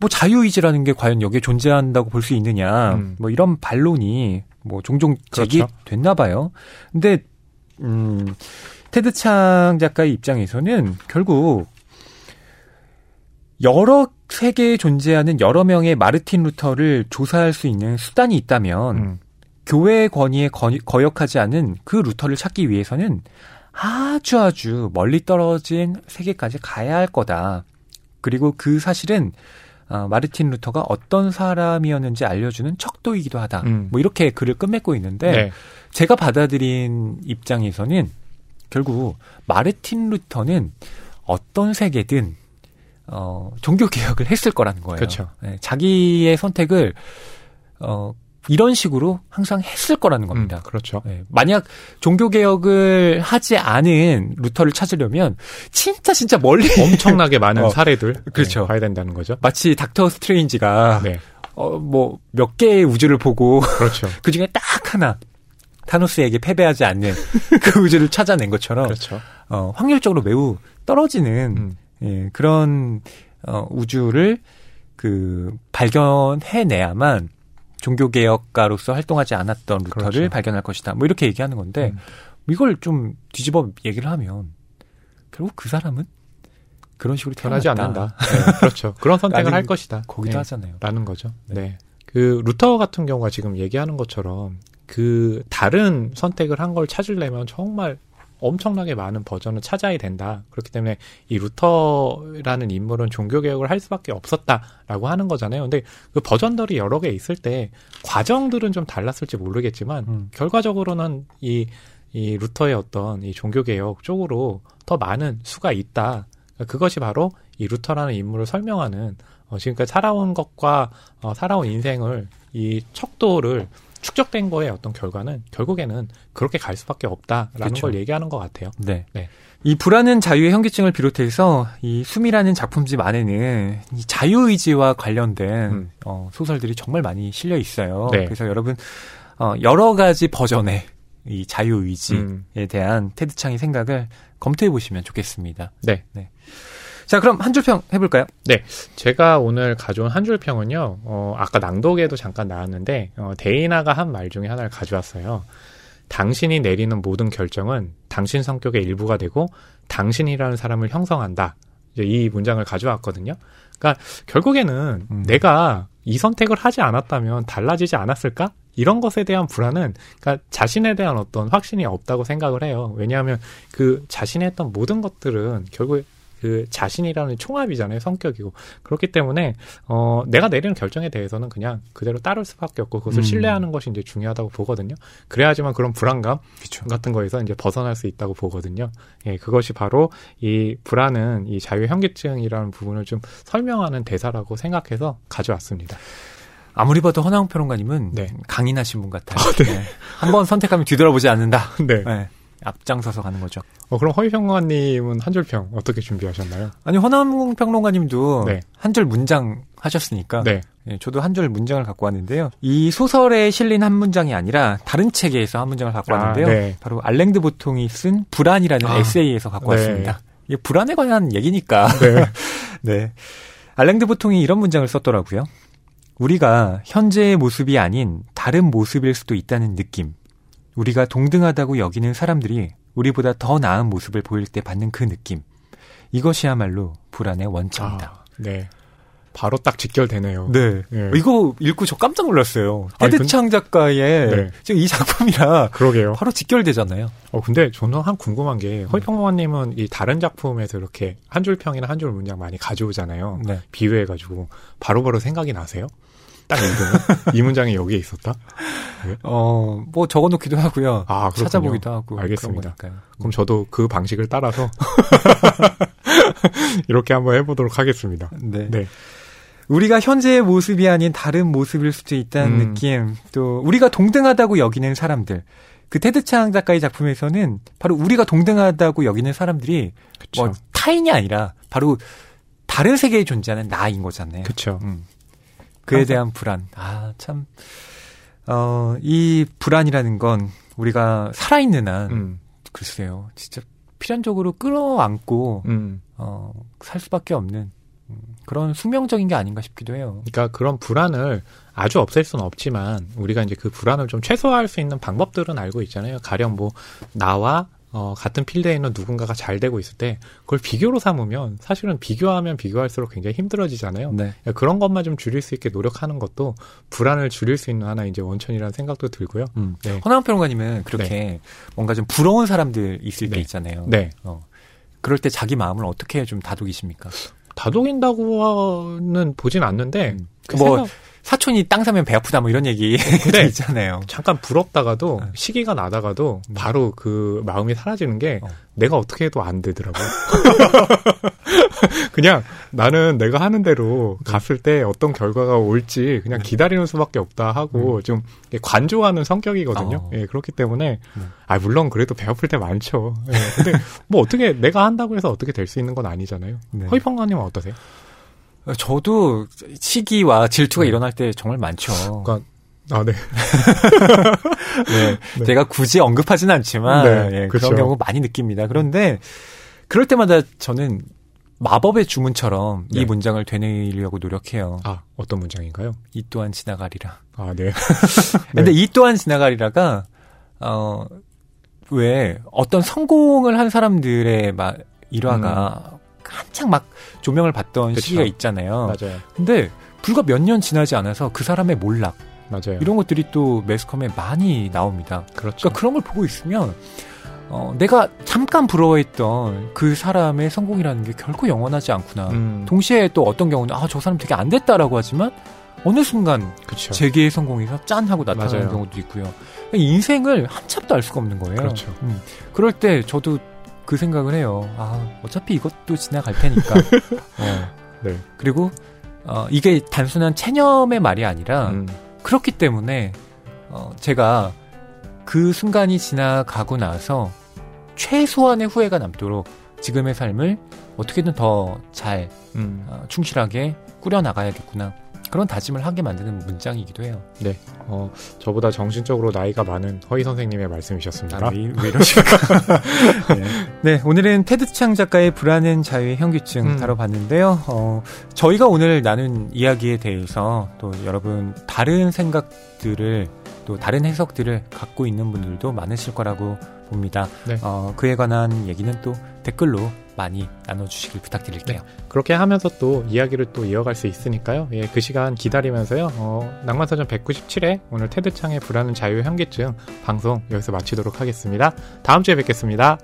뭐 자유의지라는 게 과연 여기에 존재한다고 볼 수 있느냐. 음. 뭐 이런 반론이 뭐 종종 제기됐나 그렇죠. 봐요. 근데 음 테드 창 작가의 입장에서는 결국 여러 세계에 존재하는 여러 명의 마르틴 루터를 조사할 수 있는 수단이 있다면 음. 교회의 권위에 거역하지 않은 그 루터를 찾기 위해서는 아주 아주 멀리 떨어진 세계까지 가야 할 거다. 그리고 그 사실은 어, 마르틴 루터가 어떤 사람이었는지 알려주는 척도이기도 하다. 음. 뭐 이렇게 글을 끝맺고 있는데 네. 제가 받아들인 입장에서는 결국 마르틴 루터는 어떤 세계든 어, 종교 개혁을 했을 거라는 거예요. 그렇죠. 네, 자기의 선택을 어, 이런 식으로 항상 했을 거라는 겁니다. 음, 그렇죠. 네, 만약 종교 개혁을 하지 않은 루터를 찾으려면 진짜 진짜 멀리 엄청나게 많은 어, 사례들 그렇죠. 네, 봐야 된다는 거죠. 마치 닥터 스트레인지가 네. 어, 뭐 몇 개의 우주를 보고 그렇죠. 그 중에 딱 하나 타노스에게 패배하지 않는 그 우주를 찾아낸 것처럼 그렇죠. 어, 확률적으로 매우 떨어지는 음. 예, 그런 어, 우주를 그 발견해내야만 종교개혁가로서 활동하지 않았던 루터를 그렇죠. 발견할 것이다. 뭐 이렇게 얘기하는 건데 음. 이걸 좀 뒤집어 얘기를 하면 결국 그 사람은 그런 식으로 변하지 않는다. 네, 그렇죠. 그런 선택을 할 것이다. 거기도 네, 하잖아요. 라는 거죠. 네. 네. 그 루터 같은 경우가 지금 얘기하는 것처럼 그 다른 선택을 한 걸 찾으려면 정말 엄청나게 많은 버전을 찾아야 된다. 그렇기 때문에 이 루터라는 인물은 종교 개혁을 할 수밖에 없었다라고 하는 거잖아요. 근데 그 버전들이 여러 개 있을 때 과정들은 좀 달랐을지 모르겠지만 음. 결과적으로는 이, 이 루터의 어떤 이 종교 개혁 쪽으로 더 많은 수가 있다. 그것이 바로 이 루터라는 인물을 설명하는 어, 지금까지 살아온 것과 어, 살아온 인생을 이 척도를 축적된 거의 어떤 결과는 결국에는 그렇게 갈 수밖에 없다라는 그렇죠. 걸 얘기하는 것 같아요. 네. 네. 이 불안은 자유의 현기증을 비롯해서 이 숨이라는 작품집 안에는 이 자유의지와 관련된 음. 어, 소설들이 정말 많이 실려 있어요. 네. 그래서 여러분 어, 여러 가지 버전의 이 자유의지에 음. 대한 테드 창의 생각을 검토해 보시면 좋겠습니다. 네. 네. 자, 그럼 한 줄평 해볼까요? 네. 제가 오늘 가져온 한 줄평은요, 어, 아까 낭독에도 잠깐 나왔는데, 어, 데이나가 한 말 중에 하나를 가져왔어요. 당신이 내리는 모든 결정은 당신 성격의 일부가 되고, 당신이라는 사람을 형성한다. 이제 이 문장을 가져왔거든요. 그러니까 결국에는 음. 내가 이 선택을 하지 않았다면 달라지지 않았을까? 이런 것에 대한 불안은 그러니까 자신에 대한 어떤 확신이 없다고 생각을 해요. 왜냐하면 그 자신의 했던 모든 것들은 결국에 그 자신이라는 총합이잖아요 성격이고 그렇기 때문에 어 내가 내리는 결정에 대해서는 그냥 그대로 따를 수밖에 없고 그것을 음. 신뢰하는 것이 이제 중요하다고 보거든요 그래야지만 그런 불안감 그쵸. 같은 거에서 이제 벗어날 수 있다고 보거든요 예 그것이 바로 이 불안은 이 자유 현기증이라는 부분을 좀 설명하는 대사라고 생각해서 가져왔습니다. 아무리 봐도 허나웅 평론가님은 네. 강인하신 분 같아요. 아, 네. 네. 한번 선택하면 뒤돌아보지 않는다. 네. 네. 앞장서서 가는 거죠. 어, 그럼 허위평론가님은 한 줄평 어떻게 준비하셨나요? 아니 허남 평론가님도 네. 한줄 문장 하셨으니까 네. 예, 저도 한 줄 문장을 갖고 왔는데요. 이 소설에 실린 한 문장이 아니라 다른 책에서 한 문장을 갖고 아, 왔는데요. 네. 바로 알랭드 보통이 쓴 불안이라는 아, 에세이에서 갖고 네. 왔습니다. 이게 불안에 관한 얘기니까. 네. 네. 알랭드 보통이 이런 문장을 썼더라고요. 우리가 현재의 모습이 아닌 다른 모습일 수도 있다는 느낌. 우리가 동등하다고 여기는 사람들이 우리보다 더 나은 모습을 보일 때 받는 그 느낌. 이것이야말로 불안의 원천이다. 아, 네. 바로 딱 직결되네요. 네. 네. 이거 읽고 저 깜짝 놀랐어요. 테드창 작가의 네. 지금 이 작품이라 그러게요. 바로 직결되잖아요. 어 근데 저는 한 궁금한 게 허이평론가님은 이 다른 작품에서 이렇게 한 줄 평이나 한 줄 문장 많이 가져오잖아요. 네. 비유해가지고 바로바로 생각이 나세요? 딱 읽으면 이 문장이 여기에 있었다. 네? 어, 뭐 적어놓기도 하고요. 아, 찾아보기도 하고. 알겠습니다. 그럼 저도 그 방식을 따라서 이렇게 한번 해보도록 하겠습니다. 네. 네. 우리가 현재의 모습이 아닌 다른 모습일 수도 있다는 음. 느낌, 또 우리가 동등하다고 여기는 사람들. 그 테드 창 작가의 작품에서는 바로 우리가 동등하다고 여기는 사람들이 그쵸. 뭐 타인이 아니라 바로 다른 세계에 존재하는 나인 거잖아요. 그렇죠. 음. 그에 대한 불안. 아, 참. 어, 이 불안이라는 건 우리가 살아있는 한, 음. 글쎄요. 진짜 필연적으로 끌어안고, 음. 어, 살 수밖에 없는 음, 그런 수명적인 게 아닌가 싶기도 해요. 그러니까 그런 불안을 아주 없앨 수는 없지만 우리가 이제 그 불안을 좀 최소화할 수 있는 방법들은 알고 있잖아요. 가령 뭐 나와 어, 같은 필드에 있는 누군가가 잘 되고 있을 때 그걸 비교로 삼으면 사실은 비교하면 비교할수록 굉장히 힘들어지잖아요. 네. 그러니까 그런 것만 좀 줄일 수 있게 노력하는 것도 불안을 줄일 수 있는 하나 이제 원천이라는 생각도 들고요. 음. 네. 허나원 평론가님은 그렇게 네. 뭔가 좀 부러운 사람들 있을 때 네. 있잖아요. 네. 어. 그럴 때 자기 마음을 어떻게 좀 다독이십니까? 다독인다고는 보진 않는데 음. 그 뭐 생각... 사촌이 땅 사면 배 아프다 뭐 이런 얘기 네. 있잖아요. 잠깐 부럽다가도 네. 시기가 나다가도 음. 바로 그 마음이 사라지는 게 어. 내가 어떻게 해도 안 되더라고요. 그냥 나는 내가 하는 대로 네. 갔을 때 어떤 결과가 올지 그냥 네. 기다리는 수밖에 없다 하고 음. 좀 관조하는 성격이거든요. 어. 예, 그렇기 때문에 음. 아 물론 그래도 배 아플 때 많죠. 예, 근데 뭐 어떻게 내가 한다고 해서 어떻게 될 수 있는 건 아니잖아요. 네. 허이펑가님은 어떠세요? 저도 시기와 질투가 네. 일어날 때 정말 많죠. 그러니까 아, 네. 네. 네. 제가 굳이 언급하진 않지만 네, 예, 그런 경우 많이 느낍니다. 그런데 그럴 때마다 저는 마법의 주문처럼 네. 이 문장을 되뇌려고 노력해요. 아, 어떤 문장인가요? 이 또한 지나가리라. 아, 네. 근데 이 또한 지나가리라가 어, 왜 어떤 성공을 한 사람들의 막 일화가 음. 한창 막 조명을 받던 그쵸. 시기가 있잖아요. 맞아요. 근데 불과 몇 년 지나지 않아서 그 사람의 몰락 맞아요. 이런 것들이 또 매스컴에 많이 나옵니다. 그렇죠. 그러니까 그런 걸 보고 있으면 어, 내가 잠깐 부러워했던 그 사람의 성공이라는 게 결코 영원하지 않구나. 음. 동시에 또 어떤 경우는 아, 저 사람 되게 안 됐다라고 하지만 어느 순간 그쵸. 재계의 성공에서 짠 하고 나타나는 맞아요. 경우도 있고요. 인생을 한참도 알 수가 없는 거예요. 그렇죠. 음. 그럴 때 저도 그 생각을 해요. 아, 어차피 이것도 지나갈 테니까. 어. 네. 그리고 어, 이게 단순한 체념의 말이 아니라 음. 그렇기 때문에 어, 제가 그 순간이 지나가고 나서 최소한의 후회가 남도록 지금의 삶을 어떻게든 더잘 음. 어, 충실하게 꾸려 나가야겠구나. 그런 다짐을 하게 만드는 문장이기도 해요. 네. 어, 저보다 정신적으로 나이가 많은 허희 선생님의 말씀이셨습니다. 아, 왜, 왜 이러실까? 네. 네. 오늘은 테드 창 작가의 불안은 자유의 현기증 음. 다뤄봤는데요. 어, 저희가 오늘 나눈 이야기에 대해서 또 여러분 다른 생각들을 또 다른 해석들을 갖고 있는 분들도 많으실 거라고 봅니다. 네. 어, 그에 관한 얘기는 또 댓글로 많이 나눠주시길 부탁드릴게요. 네. 그렇게 하면서 또 이야기를 또 이어갈 수 있으니까요. 예, 그 시간 기다리면서요. 어, 낭만사전 197회 오늘 테드창의 불안은 자유 현기증 방송 여기서 마치도록 하겠습니다. 다음 주에 뵙겠습니다.